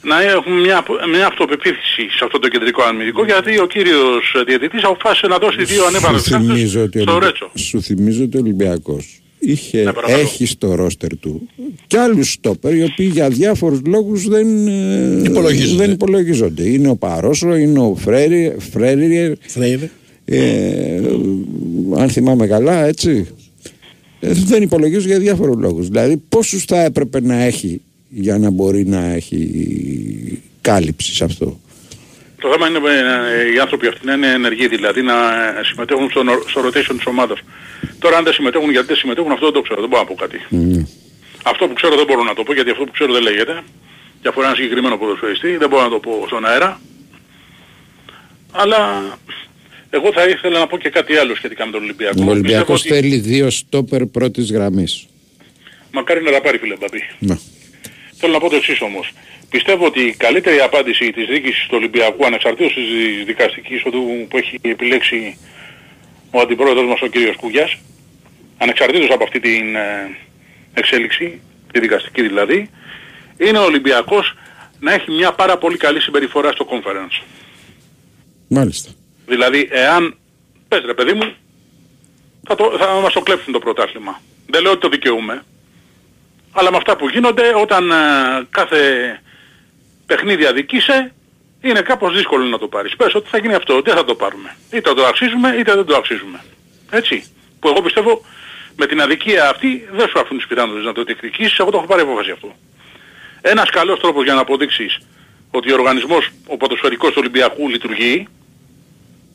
να έχουμε μια, μια αυτοπεποίθηση σε αυτό το κεντρικό αμυντικό, γιατί ο κύριος διαιτητής αποφάσισε να δώσει δύο Σου ανέβανες θυμίζω, ότι ο στο Ολυμπια- Ρέτσο. σου θυμίζω ότι ο Ολυμπιακός είχε, Ναι, παρακαλώ. έχει στο ρόστερ του και άλλους στόπερ οι οποίοι για διάφορους λόγους δεν ε, Υπολογίζονται. δεν υπολογίζονται. Είναι ο Παρόσο, είναι ο Φρέρι, Φρέριε, Φρέιρε. ε, αν θυμάμαι καλά έτσι ε, δεν υπολογίζονται για διάφορους λόγους. Δηλαδή πόσους θα έπρεπε να έχει για να μπορεί να έχει κάλυψη σε αυτό. Το θέμα είναι ε, οι άνθρωποι αυτοί να είναι ενεργοί, δηλαδή να ε, συμμετέχουν στο, νο- στο rotation της ομάδας. Τώρα αν δεν συμμετέχουν γιατί δεν συμμετέχουν αυτό δεν το ξέρω, δεν μπορώ να πω κάτι. Αυτό που ξέρω δεν μπορώ να το πω γιατί αυτό που ξέρω δεν λέγεται. Και αφορά ένα συγκεκριμένο ποδοσφαιριστή, δεν μπορώ να το πω στον αέρα. Αλλά εγώ θα ήθελα να πω και κάτι άλλο σχετικά με τον Ολυμπιακό. Ο Ολυμπιακός Πιστεύω ότι θέλει δύο στόπερ πρώτης γραμμής. Μακάρι να τα πάρει φίλε Μπαμπή. Ναι. Θέλω να πω το εξής όμως. Πιστεύω ότι η καλύτερη απάντηση της διοίκησης του Ολυμπιακού ανεξαρτήτως της δικαστικής οδού που έχει επιλέξει ο αντιπρόεδρος μας ο κύριος Κούγιας ανεξαρτήτως από αυτή την ε, εξέλιξη, τη δικαστική δηλαδή, είναι ο Ολυμπιακός να έχει μια πάρα πολύ καλή συμπεριφορά στο conference. Μάλιστα. Δηλαδή, εάν, πες ρε παιδί μου, θα, το, θα μας το κλέψουν το πρωτάθλημα. Δεν λέω ότι το δικαιούμαι. Αλλά με αυτά που γίνονται, όταν ε, κάθε παιχνίδι αδικήσε, είναι κάπως δύσκολο να το πάρεις. Πες ότι θα γίνει αυτό, δεν θα το πάρουμε. Είτε το αξίζουμε, είτε δεν το αξίζουμε. Έτσι. Που εγώ πιστεύω με την αδικία αυτή δεν σου αφήνουν τις πιθανότητες να το διεκδικήσεις, εγώ το έχω πάρει απόφαση αυτό. Ένας καλός τρόπος για να αποδείξεις ότι ο οργανισμός, ο ποδοσφαιρικός του Ολυμπιακού λειτουργεί,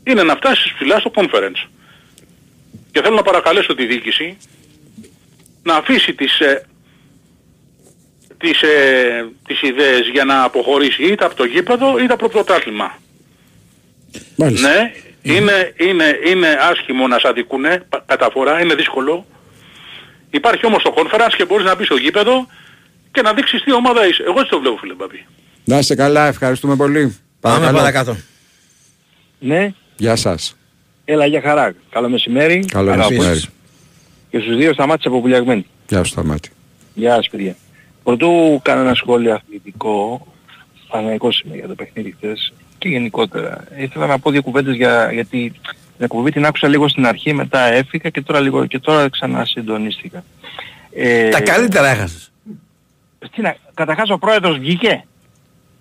είναι να φτάσεις ψηλά στο conference. Και θέλω να παρακαλέσω τη διοίκηση να αφήσει τις, ε, τις, ε, τις ιδέες για να αποχωρήσει είτε από το γήπεδο είτε από το πρωτάθλημα. Ναι, είναι, είναι, είναι άσχημο να σ' αδικούνε πα- καταφορά, είναι δύσκολο. Υπάρχει όμως το conference και μπορείς να μπεις στο γήπεδο και να δείξεις τι ομάδα είσαι. Εγώ έτσι το βλέπω φίλε Μπαμπή. Να είστε καλά, ευχαριστούμε πολύ. Πάμε Παρακαλώ. παρακάτω. Ναι, Γεια σας. έλα για χαρά. Καλό μεσημέρι. Καλό Αγαπώ. μεσημέρι. Και στους δύο σταμάτησε από πουλιαγμένη. Γεια σου Σταμάτη. Γεια σας παιδιά. Πρωτού κάνω ένα σχόλιο αθλητικό, παναϊκός είμαι για το παιχνίδι χθες και γενικότερα. Ήθελα να πω δύο κουβέντες για, γιατί την εκπομπή την άκουσα λίγο στην αρχή, μετά έφυγα και τώρα, λίγο, και τώρα ξανασυντονίστηκα. Ε, Τα καλύτερα έχασες. Τι να, καταρχάς ο πρόεδρος βγήκε;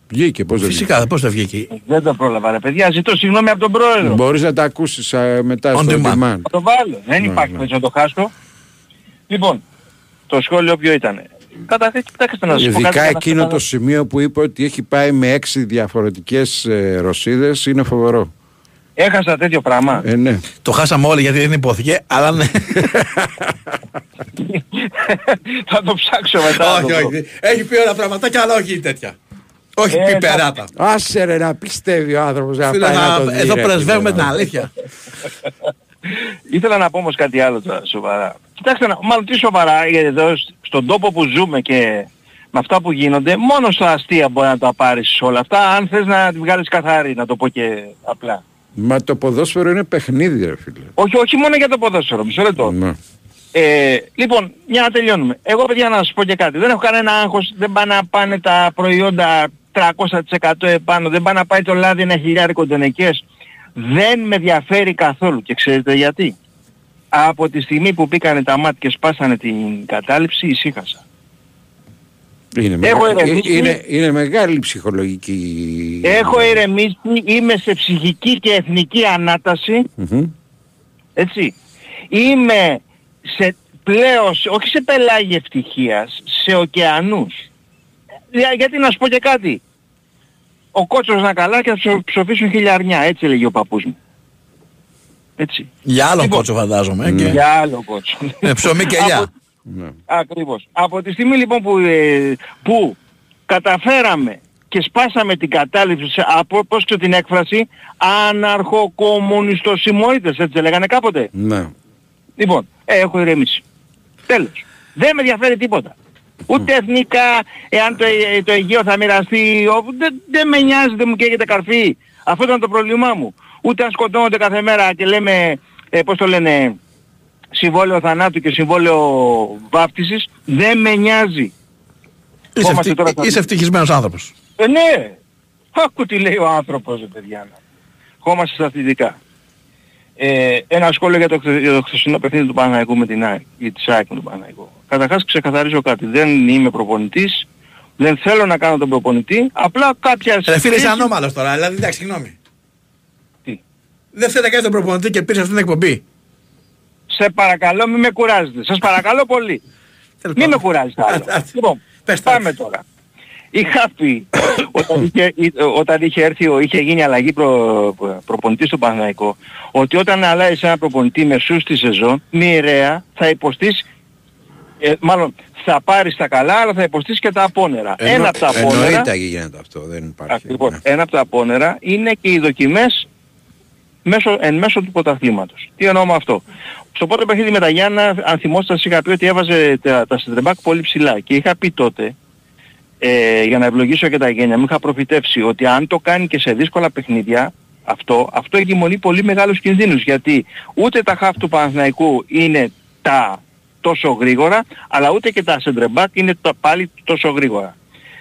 Βγήκε, πώς δεν Φυσικά, πώς δεν βγήκε; Δεν το πρόλαβα ρε παιδιά, ζητώ συγγνώμη από τον πρόεδρο. Μπορείς να τα ακούσεις α, μετά On στο demand. demand. Θα το βάλω. Δεν Ναι, υπάρχει ναι. περίπτωση να το χάσω. Λοιπόν, το σχόλιο ποιο ήταν; Καταρχάς, κοιτάξτε να σας πω κάτι. Ειδικά για να εκείνο το καταλάβω. σημείο που είπε ότι έχει πάει με έξι διαφορετικές ε, ρωσίδες είναι φοβερό. Έχασα τέτοιο πράγμα. Ε, ναι. Το χάσαμε όλοι γιατί δεν υπόθηκε, αλλά ναι. θα το ψάξω μετά. όχι, όχι. Έχει πει όλα πραγματάκια, αλλά όχι τέτοια. Όχι Ε, πιπεράτα. Άσε ρε να πιστεύει ο άνθρωπος να Φίλε, πάει να να- το δει, Εδώ ρε, πρεσβεύουμε φίλε. την αλήθεια. Ήθελα να πω όμως κάτι άλλο τώρα σοβαρά. Κοιτάξτε, να- μάλλον τι σοβαρά, γιατί εδώ σ- στον τόπο που ζούμε και με αυτά που γίνονται, μόνο στα αστεία μπορεί να τα πάρεις όλα αυτά, αν θες να τη βγάλεις καθαρή, να το πω και απλά. Μα το ποδόσφαιρο είναι παιχνίδι ρε φίλε. Όχι, όχι μόνο για το ποδόσφαιρο, μισό λεπτό. Ναι. Ε, λοιπόν, για να τελειώνουμε. Εγώ παιδιά να σας πω και κάτι. Δεν έχω κανένα άγχος, δεν πάνε να πάνε τα προϊόντα 300% επάνω, δεν πάνε να πάει το λάδι ένα χιλιάρικο τενεκές. Δεν με ενδιαφέρει καθόλου. Και ξέρετε γιατί. Από τη στιγμή που πήκανε τα μάτια και σπάσανε την κατάληψη, ησύχασα. Είναι, Έχω μεγα- ηρεμήσει. είναι, είναι μεγάλη ψυχολογική... Έχω ηρεμήσει, είμαι σε ψυχική και εθνική ανάταση, Μμμ. έτσι. Είμαι σε πλέον, σε- όχι σε πελάγι ευτυχίας, σε ωκεανούς. Για- γιατί να σου πω και κάτι. Ο κότσος να καλά και θα ψω- ψοφήσουν χιλιαρνιά, έτσι έλεγε ο παππούς μου. Έτσι. Για άλλον Λοιπόν, κότσο φαντάζομαι. και- Για άλλο κότσο. Με ψωμί και Από- ελιά. Ναι. Ακριβώς. Από τη στιγμή λοιπόν που, ε, που καταφέραμε και σπάσαμε την κατάληψη σε- από, πώς ξέρω την έκφραση, αναρχοκομμουνιστοσημοίτες, έτσι λέγανε κάποτε. Ναι. Λοιπόν, ε, έχω ηρεμήσει. Τέλος. Δεν με ενδιαφέρει τίποτα. Ούτε εθνικά, εάν το, ε, το Αιγαίο θα μοιραστεί, ο- δεν, δεν με νοιάζει, δεν μου καίγεται καρφί. Αυτό ήταν το πρόβλημά μου. Ούτε αν σκοτώνονται κάθε μέρα και λέμε, ε, πώς το λένε, συμβόλαιο θανάτου και συμβόλαιο βάφτισης, δεν με νοιάζει. Είσαι, Κόμαστε ευτυχ- τώρα στα- είσαι ευτυχισμένος άνθρωπος. Ε, ναι. Άκου τι λέει ο άνθρωπος, ρε παιδιά. Χώμαστε στα αθλητικά. Ε, ένα σχόλιο για το, χθε- για το χθεσινό παιχνίδι του Παναγικού με την ΑΕΚ, ή της ΑΕΚ με τον Παναγικό. Καταρχάς ξεκαθαρίζω κάτι. Δεν είμαι προπονητής, δεν θέλω να κάνω τον προπονητή, απλά κάποια Ρε φίλε, είσαι σχέση- ανώμαλος τώρα, δηλαδή εντάξει, συγγνώμη. Τι; Δεν θέλει να κάνει τον προπονητή και πήρε αυτή την εκπομπή. Σε παρακαλώ μην με κουράζετε. Σας παρακαλώ πολύ. Μην με κουράζετε άλλο. λοιπόν, πάμε τώρα. Είχα πει όταν είχε, όταν είχε έρθει, ο- είχε γίνει αλλαγή προ, προ- προπονητής στο Παναθηναϊκό ότι όταν αλλάζεις ένα προπονητή μεσούς στη σεζόν μοιραία θα υποστείς ε, μάλλον θα πάρεις τα καλά αλλά θα υποστείς και τα απόνερα. Εννο- ένα από τα απόνερα Εννοείται γίνεται αυτό, δεν υπάρχει. Λοιπόν, ένα από τα απόνερα είναι και οι δοκιμές μέσω, εν μέσω του πρωταθλήματος. Τι εννοώ με αυτό; Στο πρώτο παιχνίδι με τα Γιάννα, αν θυμόσαστε, σας είχα πει ότι έβαζε τα, τα σεντρεμπάκ πολύ ψηλά. Και είχα πει τότε, ε, για να ευλογήσω και τα γένια μου, είχα προφητεύσει ότι αν το κάνει και σε δύσκολα παιχνίδια, αυτό, αυτό εγκυμονεί πολύ μεγάλους κινδύνους. Γιατί ούτε τα χαφ του Παναθηναϊκού είναι τα τόσο γρήγορα, αλλά ούτε και τα σεντρεμπάκ είναι το, πάλι τόσο γρήγορα.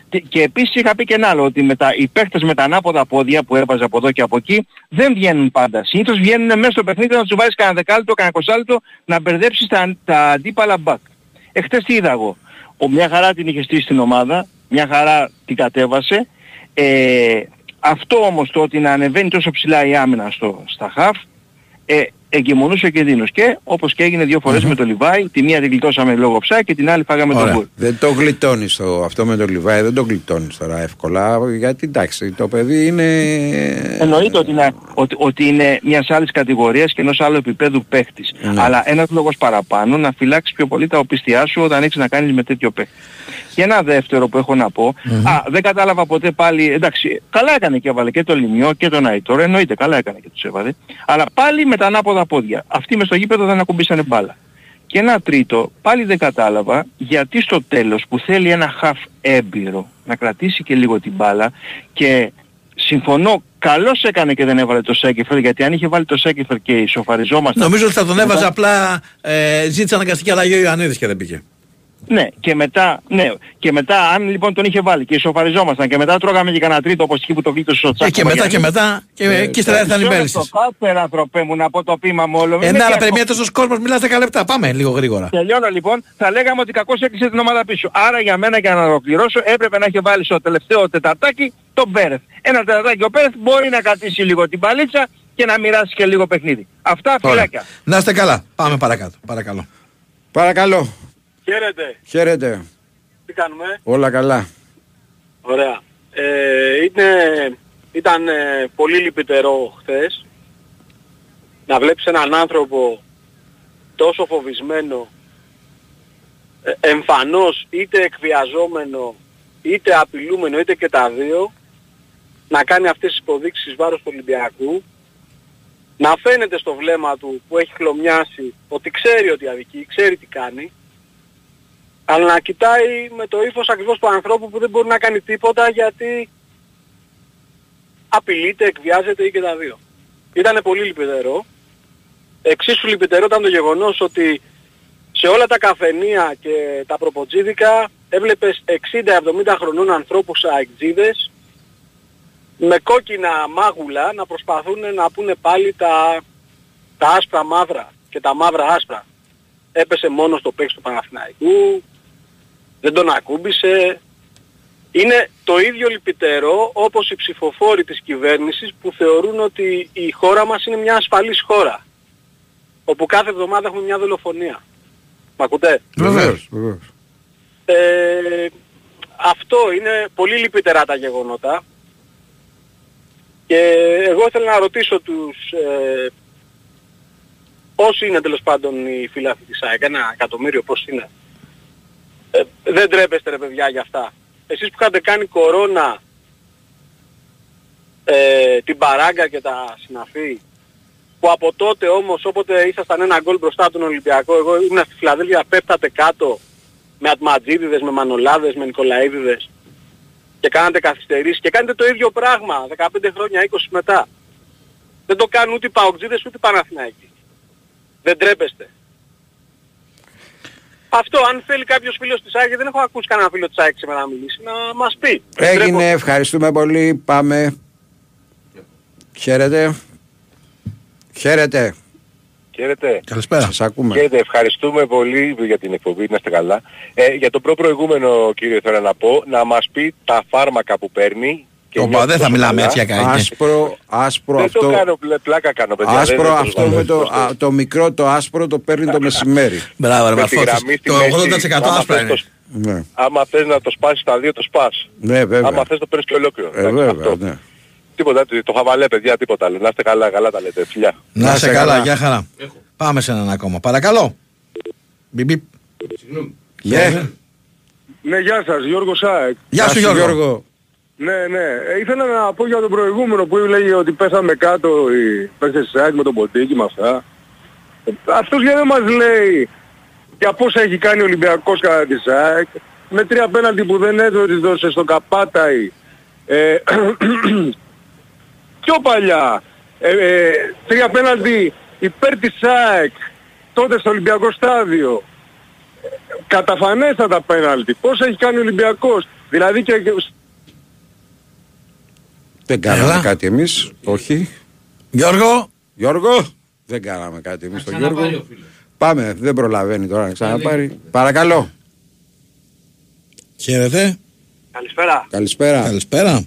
Και, και επίσης είχα πει και ένα άλλο, ότι με τα, οι παίχτες με τα ανάποδα πόδια που έβαζε από εδώ και από εκεί δεν βγαίνουν πάντα. Συνήθως βγαίνουν μέσα στο παιχνίδι να τους βάλεις κανένα δεκάλεπτο, κανένα κοσάλεπτο να μπερδέψεις τα, τα αντίπαλα μπακ. Εχθές τι είδα εγώ. Ο, μια χαρά την είχε στήσει στην ομάδα, μια χαρά την κατέβασε. Ε, αυτό όμως το ότι να ανεβαίνει τόσο ψηλά η άμυνα στο, στα χαφ, ε, εγκυμονούσε ο κινδύνος. Και όπως και έγινε δύο φορές με το Λιβάη, τη μία την γλιτώσαμε λόγω ψά και την άλλη φάγαμε τον γκολ. Δεν το γλιτώνεις το, αυτό με τον Λιβάη, δεν το γλιτώνεις τώρα εύκολα, γιατί εντάξει, το παιδί είναι... Εννοείται ότι είναι, ότι, ότι είναι μιας άλλης κατηγορίας και ενός άλλου επίπεδου παίχτης. Ναι. Αλλά ένας λόγος παραπάνω να φυλάξεις πιο πολύ τα οπίστια σου όταν έχεις να κάνεις με τέτοιο παίχτη. Και ένα δεύτερο που έχω να πω, α, δεν κατάλαβα ποτέ πάλι, εντάξει, καλά έκανε και έβαλε και το Λιμιό και τον Αϊτόρ, εννοείται καλά έκανε και τους έβαλε, αλλά πάλι με τα ανάποδα πόδια. Αυτοί μες στο γήπεδο δεν ακουμπήσανε μπάλα. Και ένα τρίτο, πάλι δεν κατάλαβα γιατί στο τέλος που θέλει ένα χαφ έμπειρο να κρατήσει και λίγο την μπάλα και συμφωνώ καλώς έκανε και δεν έβαλε το Σέκεφερ γιατί αν είχε βάλει το Σέκεφερ και ισοφαριζόμασταν... Νομίζω ότι θα τον έβαζε μετά- απλά, ε, ζήτησε αναγκαστική αλλαγή ο Ιωαννίδης και δεν πήγε. Ναι, και μετά, ναι, και μετά αν λοιπόν τον είχε βάλει και ισοφαριζόμασταν και μετά τρώγαμε και κανένα τρίτο όπως εκεί που το κλείτωσε ο Τσάκ. Ε, και μετά και μετά και, και ύστερα ήρθαν οι μπέλησες. Κάτσε ανθρωπέ μου να πω το πείμα μου όλο. Ε, Μην ναι, με αλλά διακόπτεις. περιμένει τόσος κόσμος, μιλάς 10 λεπτά. Πάμε λίγο γρήγορα. Τελειώνω λοιπόν, θα λέγαμε ότι κακώς έκλεισε την ομάδα πίσω. Άρα για μένα για να ολοκληρώσω έπρεπε να έχει βάλει στο τελευταίο τεταρτάκι τον Πέρεθ. Ένα τεταρτάκι ο Πέρεθ μπορεί να κρατήσει λίγο την παλίτσα και να μοιράσει και λίγο παιχνίδι. Αυτά Ωραία. φυλάκια. Να είστε καλά. Πάμε παρακάτω. Παρακαλώ. Παρακαλώ, Χαίρετε. χαίρετε, Τι κάνουμε; όλα καλά. Ωραία. Ε, είναι, ήταν ε, πολύ λυπητερό χθες να βλέπεις έναν άνθρωπο τόσο φοβισμένο ε, εμφανώς είτε εκβιαζόμενο είτε απειλούμενο είτε και τα δύο να κάνει αυτές τις υποδείξεις βάρος του Ολυμπιακού να φαίνεται στο βλέμμα του που έχει χλωμιάσει ότι ξέρει ότι αδικεί, ξέρει τι κάνει αλλά να κοιτάει με το ύφος ακριβώς του ανθρώπου που δεν μπορεί να κάνει τίποτα γιατί απειλείται, εκβιάζεται ή και τα δύο. Ήτανε πολύ λυπητερό. Εξίσου λυπητερό ήταν το γεγονός ότι σε όλα τα καφενεία και τα προποτζίδικα έβλεπες 60-70 χρονών ανθρώπους αεκτζίδες με κόκκινα μάγουλα να προσπαθούν να πούνε πάλι τα, τα άσπρα μαύρα και τα μαύρα άσπρα. Έπεσε μόνος στο παίξι του Παναθηναϊκού, δεν τον ακούμπησε. Είναι το ίδιο λυπητερό όπως οι ψηφοφόροι της κυβέρνησης που θεωρούν ότι η χώρα μας είναι μια ασφαλής χώρα. Όπου κάθε εβδομάδα έχουμε μια δολοφονία. Μ' ακούτε; Βεβαίως, βεβαίως. Ε, αυτό είναι πολύ λυπητερά τα γεγονότα. Και εγώ ήθελα να ρωτήσω τους ε, όσοι είναι τέλος πάντων οι φίλαθλοι της ΑΕΚ, ένα εκατομμύριο πώς είναι; Ε, δεν τρέπεστε ρε παιδιά για αυτά. Εσείς που είχατε κάνει κορώνα ε, την παράγκα και τα συναφή που από τότε όμως όποτε ήσασταν ένα γκολ μπροστά από τον Ολυμπιακό εγώ ήμουν στη Φιλαδέλφια πέφτατε κάτω με Ατματζίδιδες, με Μανολάδες, με Νικολαίδιδες και κάνατε καθυστερήσεις και κάνετε το ίδιο πράγμα 15 χρόνια, 20 μετά. Δεν το κάνουν ούτε οι Παοκτζίδες ούτε οι Παναθηναϊκοί. Δεν τρέπεστε. Αυτό αν θέλει κάποιος φίλος της ΑΕΚ, δεν έχω ακούσει κανένα φίλο της ΑΕΚ σήμερα να μιλήσει, να μας πει. Έγινε, ευχαριστούμε πολύ. Πάμε. Χαίρετε. Χαίρετε. Χαίρετε. Καλησπέρα. Σας ακούμε. Χαίρετε, ευχαριστούμε πολύ για την εκπομπή, να είστε καλά. Ε, για το προ-προηγούμενο κύριο θέλω να πω, να μας πει τα φάρμακα που παίρνει. Και Ωπα, νιώθεις δεν θα τόσο μιλάμε καλά. έτσι για κάτι. Άσπρο, άσπρο Δεν αυτό. το κάνω, πλε- πλάκα κάνω παιδιά. Άσπρο δεν- δεν αυτό το με το, κάνω. α, το μικρό το άσπρο το παίρνει το μεσημέρι. Μπράβο, ρε Με τη Μαρφώτης. γραμμή στη Το μέση, 80% άμα άσπρα θες είναι. το- Ναι, Άμα θες να το σπάσεις τα δύο, το σπάς. ναι βέβαια. Άμα θες το παίρνεις και ολόκληρο. Ε, Εντάξει, βέβαια, αυτό. ναι. Τίποτα, το χαβαλέ παιδιά, τίποτα άλλο. Να είστε καλά, καλά τα λέτε. Φιλιά. Να είστε είστε καλά, καλά. γεια χαρά. Πάμε σε έναν ακόμα. Παρακαλώ. Μπιμπι. Ναι. Ναι, γεια σας, Γιώργος ΑΕΚ. Γεια σου Γιώργο. Ναι, ναι. Ε, ήθελα να πω για τον προηγούμενο που έλεγε ότι πέσαμε κάτω οι παίκτες της ΑΕΚ με τον Ποντίκη με αυτά. Ε, Αυτός γιατί δεν μας λέει για πώς έχει κάνει ο Ολυμπιακός κατά της ΑΕΚ με τρία πέναλτι που δεν έδωσε στον Καπάταη. Ε, πιο παλιά. Ε, ε, τρία πέναλτι υπέρ της ΑΕΚ τότε στο Ολυμπιακό στάδιο καταφανέστατα πέναλτι. Πώς έχει κάνει ο Ολυμπιακός. Δηλαδή και... Δεν κάναμε Έλα. κάτι εμείς, όχι. Γιώργο. Γιώργο, δεν κάναμε κάτι εμείς τον ξαναπάρει Γιώργο. ο φίλος. Πάμε, δεν προλαβαίνει τώρα να ξαναπάρει. Παρακαλώ. Χαίρετε. Καλησπέρα. Καλησπέρα. Καλησπέρα.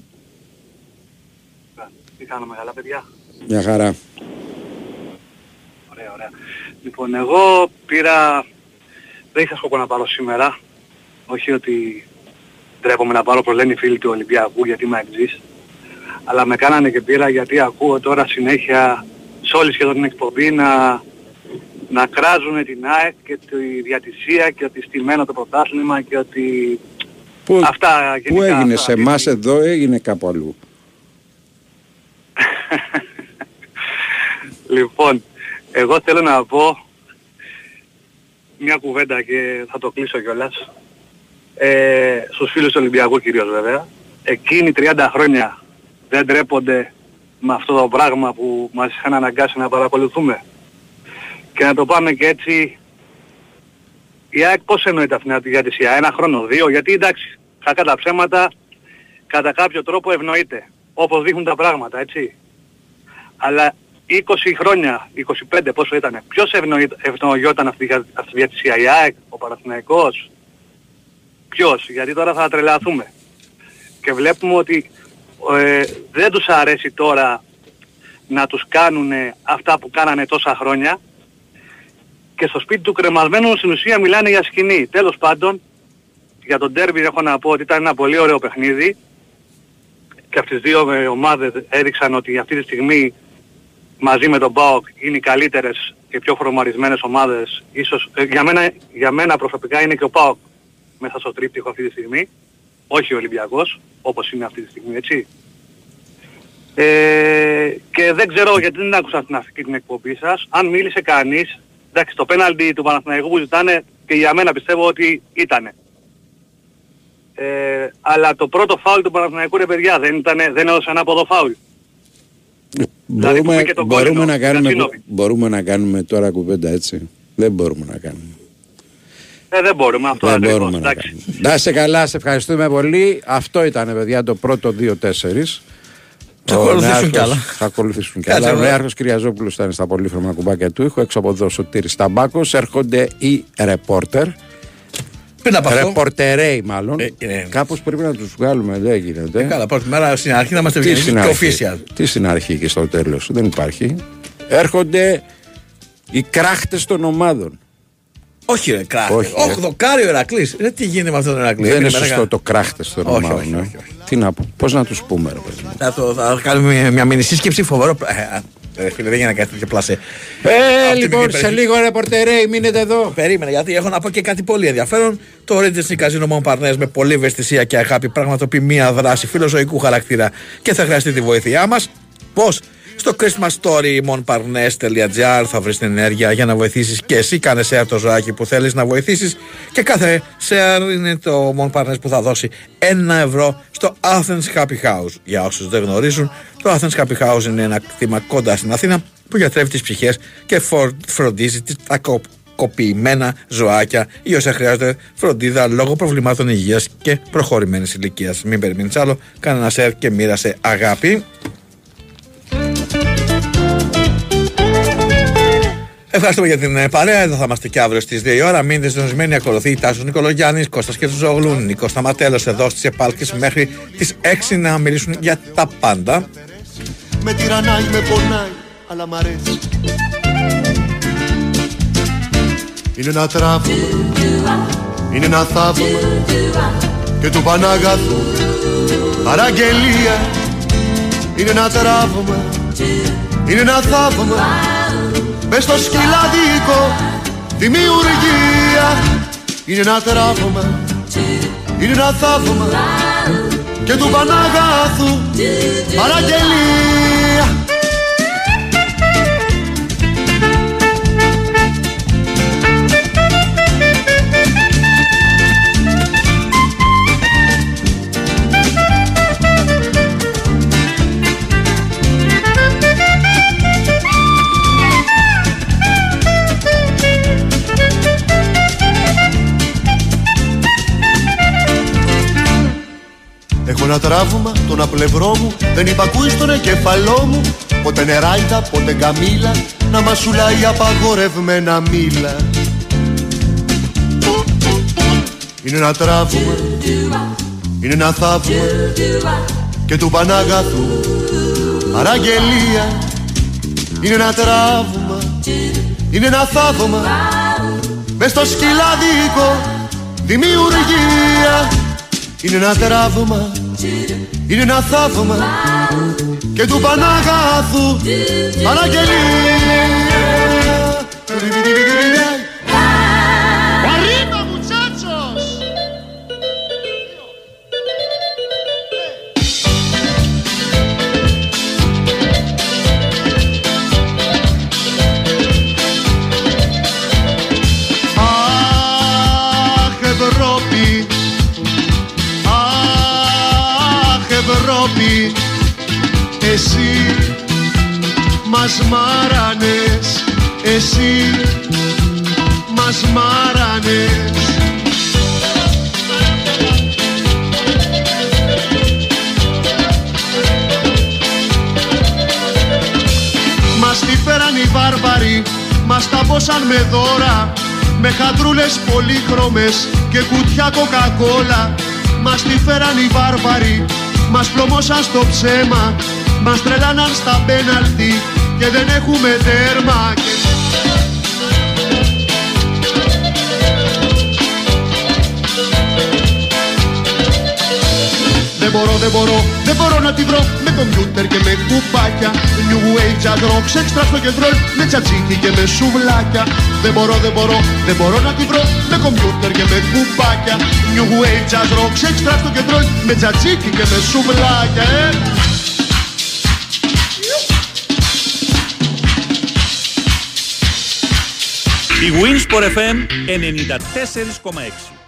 Τι κάνουμε καλά παιδιά; Μια χαρά. Ωραία, ωραία. Λοιπόν, εγώ πήρα... Δεν είχα σκοπό να πάρω σήμερα. Όχι ότι ντρέπομαι να πάρω, όπως λένε οι φίλοι του Ολυμπιακού, γιατί είμαι εξής. Αλλά με κάνανε και πήρα γιατί ακούω τώρα συνέχεια σε όλη σχεδόν την εκπομπή να, να κράζουν την ΑΕΚ και τη διατησία και ότι στημένο το πρωτάθλημα και ότι Πού, αυτά πού γενικά, έγινε αυτά, σε εμάς εδώ, έγινε κάπου αλλού. Λοιπόν, εγώ θέλω να πω μια κουβέντα και θα το κλείσω κιόλας. Ε, στους φίλους του Ολυμπιακού κυρίως βέβαια. Εκείνοι 30 χρόνια δεν τρέπονται με αυτό το πράγμα που μας είχαν αναγκάσει να παρακολουθούμε. Και να το πάμε και έτσι, η ΑΕΚ πώς εννοείται αυτήν την διατησία, ένα χρόνο, δύο, γιατί εντάξει, κακά τα ψέματα, κατά κάποιο τρόπο ευνοείται, όπως δείχνουν τα πράγματα, έτσι. Αλλά 20 χρόνια, 25 πόσο ήταν, ποιος ευνοεί- ευνοϊόταν αυτή, η- αυτή η διατησία, η ΑΕΚ, ο Παναθηναϊκός, ποιος, γιατί τώρα θα τρελαθούμε. Και βλέπουμε ότι ε, δεν τους αρέσει τώρα να τους κάνουν αυτά που κάνανε τόσα χρόνια και στο σπίτι του κρεμασμένου στην ουσία μιλάνε για σκηνή. Τέλος πάντων, για τον τέρμπι έχω να πω ότι ήταν ένα πολύ ωραίο παιχνίδι και αυτές τις δύο ε, ομάδες έδειξαν ότι αυτή τη στιγμή μαζί με τον ΠΑΟΚ είναι οι καλύτερες και πιο φορμαρισμένες ομάδες. Ίσως, ε, για, μένα, για μένα προσωπικά είναι και ο ΠΑΟΚ μέσα στο τρίπτυχο αυτή τη στιγμή. Όχι ο Ολυμπιακός, όπως είναι αυτή τη στιγμή, έτσι. Ε, και δεν ξέρω γιατί δεν άκουσα την αυτή την εκπομπή σας. Αν μίλησε κανείς, εντάξει το πέναλτι του Παναθηναϊκού που ζητάνε και για μένα πιστεύω ότι ήτανε. Ε, αλλά το πρώτο φάουλ του Παναθηναϊκού ρε παιδιά δεν, ήτανε, δεν έδωσε ένα από φάουλ. Δηλαδή, μπορούμε, πούμε και τον μπορούμε, κόλληνο, να κάνουμε, Γιασίνοβιτ. μπορούμε να κάνουμε τώρα κουβέντα έτσι. Δεν μπορούμε να κάνουμε. Ε, δεν μπορούμε αυτό Δεν ακριβώς, μπορούμε να εντάξει. κάνουμε. Να είσαι καλά, σε ευχαριστούμε πολύ. Αυτό ήταν παιδιά το πρώτο 2-4. Θα ακολουθήσουν Νέαρχος- κι άλλα. Θα ακολουθήσουν κι Κάτσε, άλλα. Ο ρε. Νέαρχος Κυριαζόπουλος ήταν στα πολύχρωμα κουμπάκια του ήχου. Έξω από εδώ ο Σωτήρης Ταμπάκος. Έρχονται οι ρεπόρτερ. Πριν από αυτό. Ρεπορτερέοι μάλλον. Ε, ε, Κάπως πρέπει να τους βγάλουμε, δεν γίνεται. Καλά, πρώτη μέρα στην αρχή να είμαστε Τι στην ευγενικοί και αρχή; official. Τι στην αρχή και στο τέλος; Δεν υπάρχει. Έρχονται οι κράχτες των ομάδων. Όχι, ρε, κράχτε. Όχι, Όχι, ρε. δοκάρι ο Ερακλής. Ρε, τι γίνεται με αυτόν τον Ερακλή; Δεν είναι Περίμενα σωστό κα- το κράχτες των Όχι, ομάδων. όχι, ε. όχι, Τι να πω, πώς να τους πούμε ρε παιδί μου. Θα, το, θα κάνουμε μια, μια μήνυ σύσκεψη φοβερό. Ε, α, ρε, φίλε, δεν γίνεται κάτι τέτοιο πλασέ. Ε, Αυτή λοιπόν, την σε υπερ- λίγο ρεπορτερέοι, μείνετε εδώ. Περίμενε, γιατί έχω να πω και κάτι πολύ ενδιαφέρον. Το Rangers Casino Mon Parnes με πολλή ευαισθησία και αγάπη πραγματοποιεί μία δράση φιλοζωικού χαρακτήρα και θα χρειαστεί τη βοήθειά μας. Πώς; Στο Christmas Story monparnes.gr θα βρεις την ενέργεια για να βοηθήσεις και εσύ. Κάνε share το ζωάκι που θέλεις να βοηθήσεις και κάθε share είναι το Mon Parnes που θα δώσει ένα ευρώ στο Athens Happy House. Για όσους δεν γνωρίζουν, το Athens Happy House είναι ένα κτήμα κοντά στην Αθήνα που γιατρεύει τις ψυχές και φορ- φροντίζει τις- τα κο- κοποιημένα ζωάκια ή όσα χρειάζονται φροντίδα λόγω προβλημάτων υγείας και προχωρημένης ηλικίας. Μην περιμένεις άλλο, κάνε ένα share και μοίρασε αγάπη. Ευχαριστούμε για την ε, παρέα. Εδώ θα είμαστε και αύριο στις 2 η ώρα. Μείνετε συντονισμένοι. Ακολουθεί η Τάσος Νικολογιάννης, Κώστας και Ζόγλου, Νίκος Σταματέλος εδώ στις Επάλκες μέχρι τις 6 να μιλήσουν για τα πάντα. Με τυραννάει, με πονάει, αλλά μ' αρέσει Είναι ένα τραύμα, είναι ένα θαύμα Και του Πανάγαθου παραγγελία Είναι ένα τραύμα, είναι ένα θαύμα Μες στο σκυλαδίκο δημιουργία. Είναι ένα τραύμα, είναι ένα θαύμα Και του Πανάγαθου παραγγελία ένα τραύμα τον απλευρό μου Δεν υπακούει στον εγκεφαλό μου. Πότε νεράιδα, πότε γκαμίλα Να μασουλάει απαγορευμένα μήλα. Είναι ένα τραύμα Είναι ένα θαύμα Και του Πανάγαθου Παραγγελία. Είναι ένα τραύμα Είναι ένα θαύμα. Μες στο σκυλάδικο Δημιουργία Είναι ένα τραύμα Είναι ένα θαύμα Και του Πανάγαθου Παραγγελία Εσύ μας μάρανες Εσύ μας μάρανες. Μας τη φέραν οι βάρβαροι Μας τα πόσαν με δώρα Με χατρούλες πολύχρωμες Και κουτιά κοκακόλα. Μας τη φέραν οι βάρβαροι Μας πλωμώσαν στο ψέμα Μας τρελάναν στα πέναλτι Και δεν έχουμε τέρμα Και- Δεν μπορώ, δεν μπορώ, δεν μπορώ να τη βρω Με κομπιούτερ και με κουπάκια. New Age jazz rock, sex trash rock and roll Με τσατσίκι και με σουβλάκια. Δεν μπορώ, δεν μπορώ, δεν μπορώ να τη βρω Με κομπιούτερ και με κουπάκια. New Age jazz rock, sex trash rock and roll Με τσατσίκι και με σουβλάκια ε. Η Winsport FM 94,6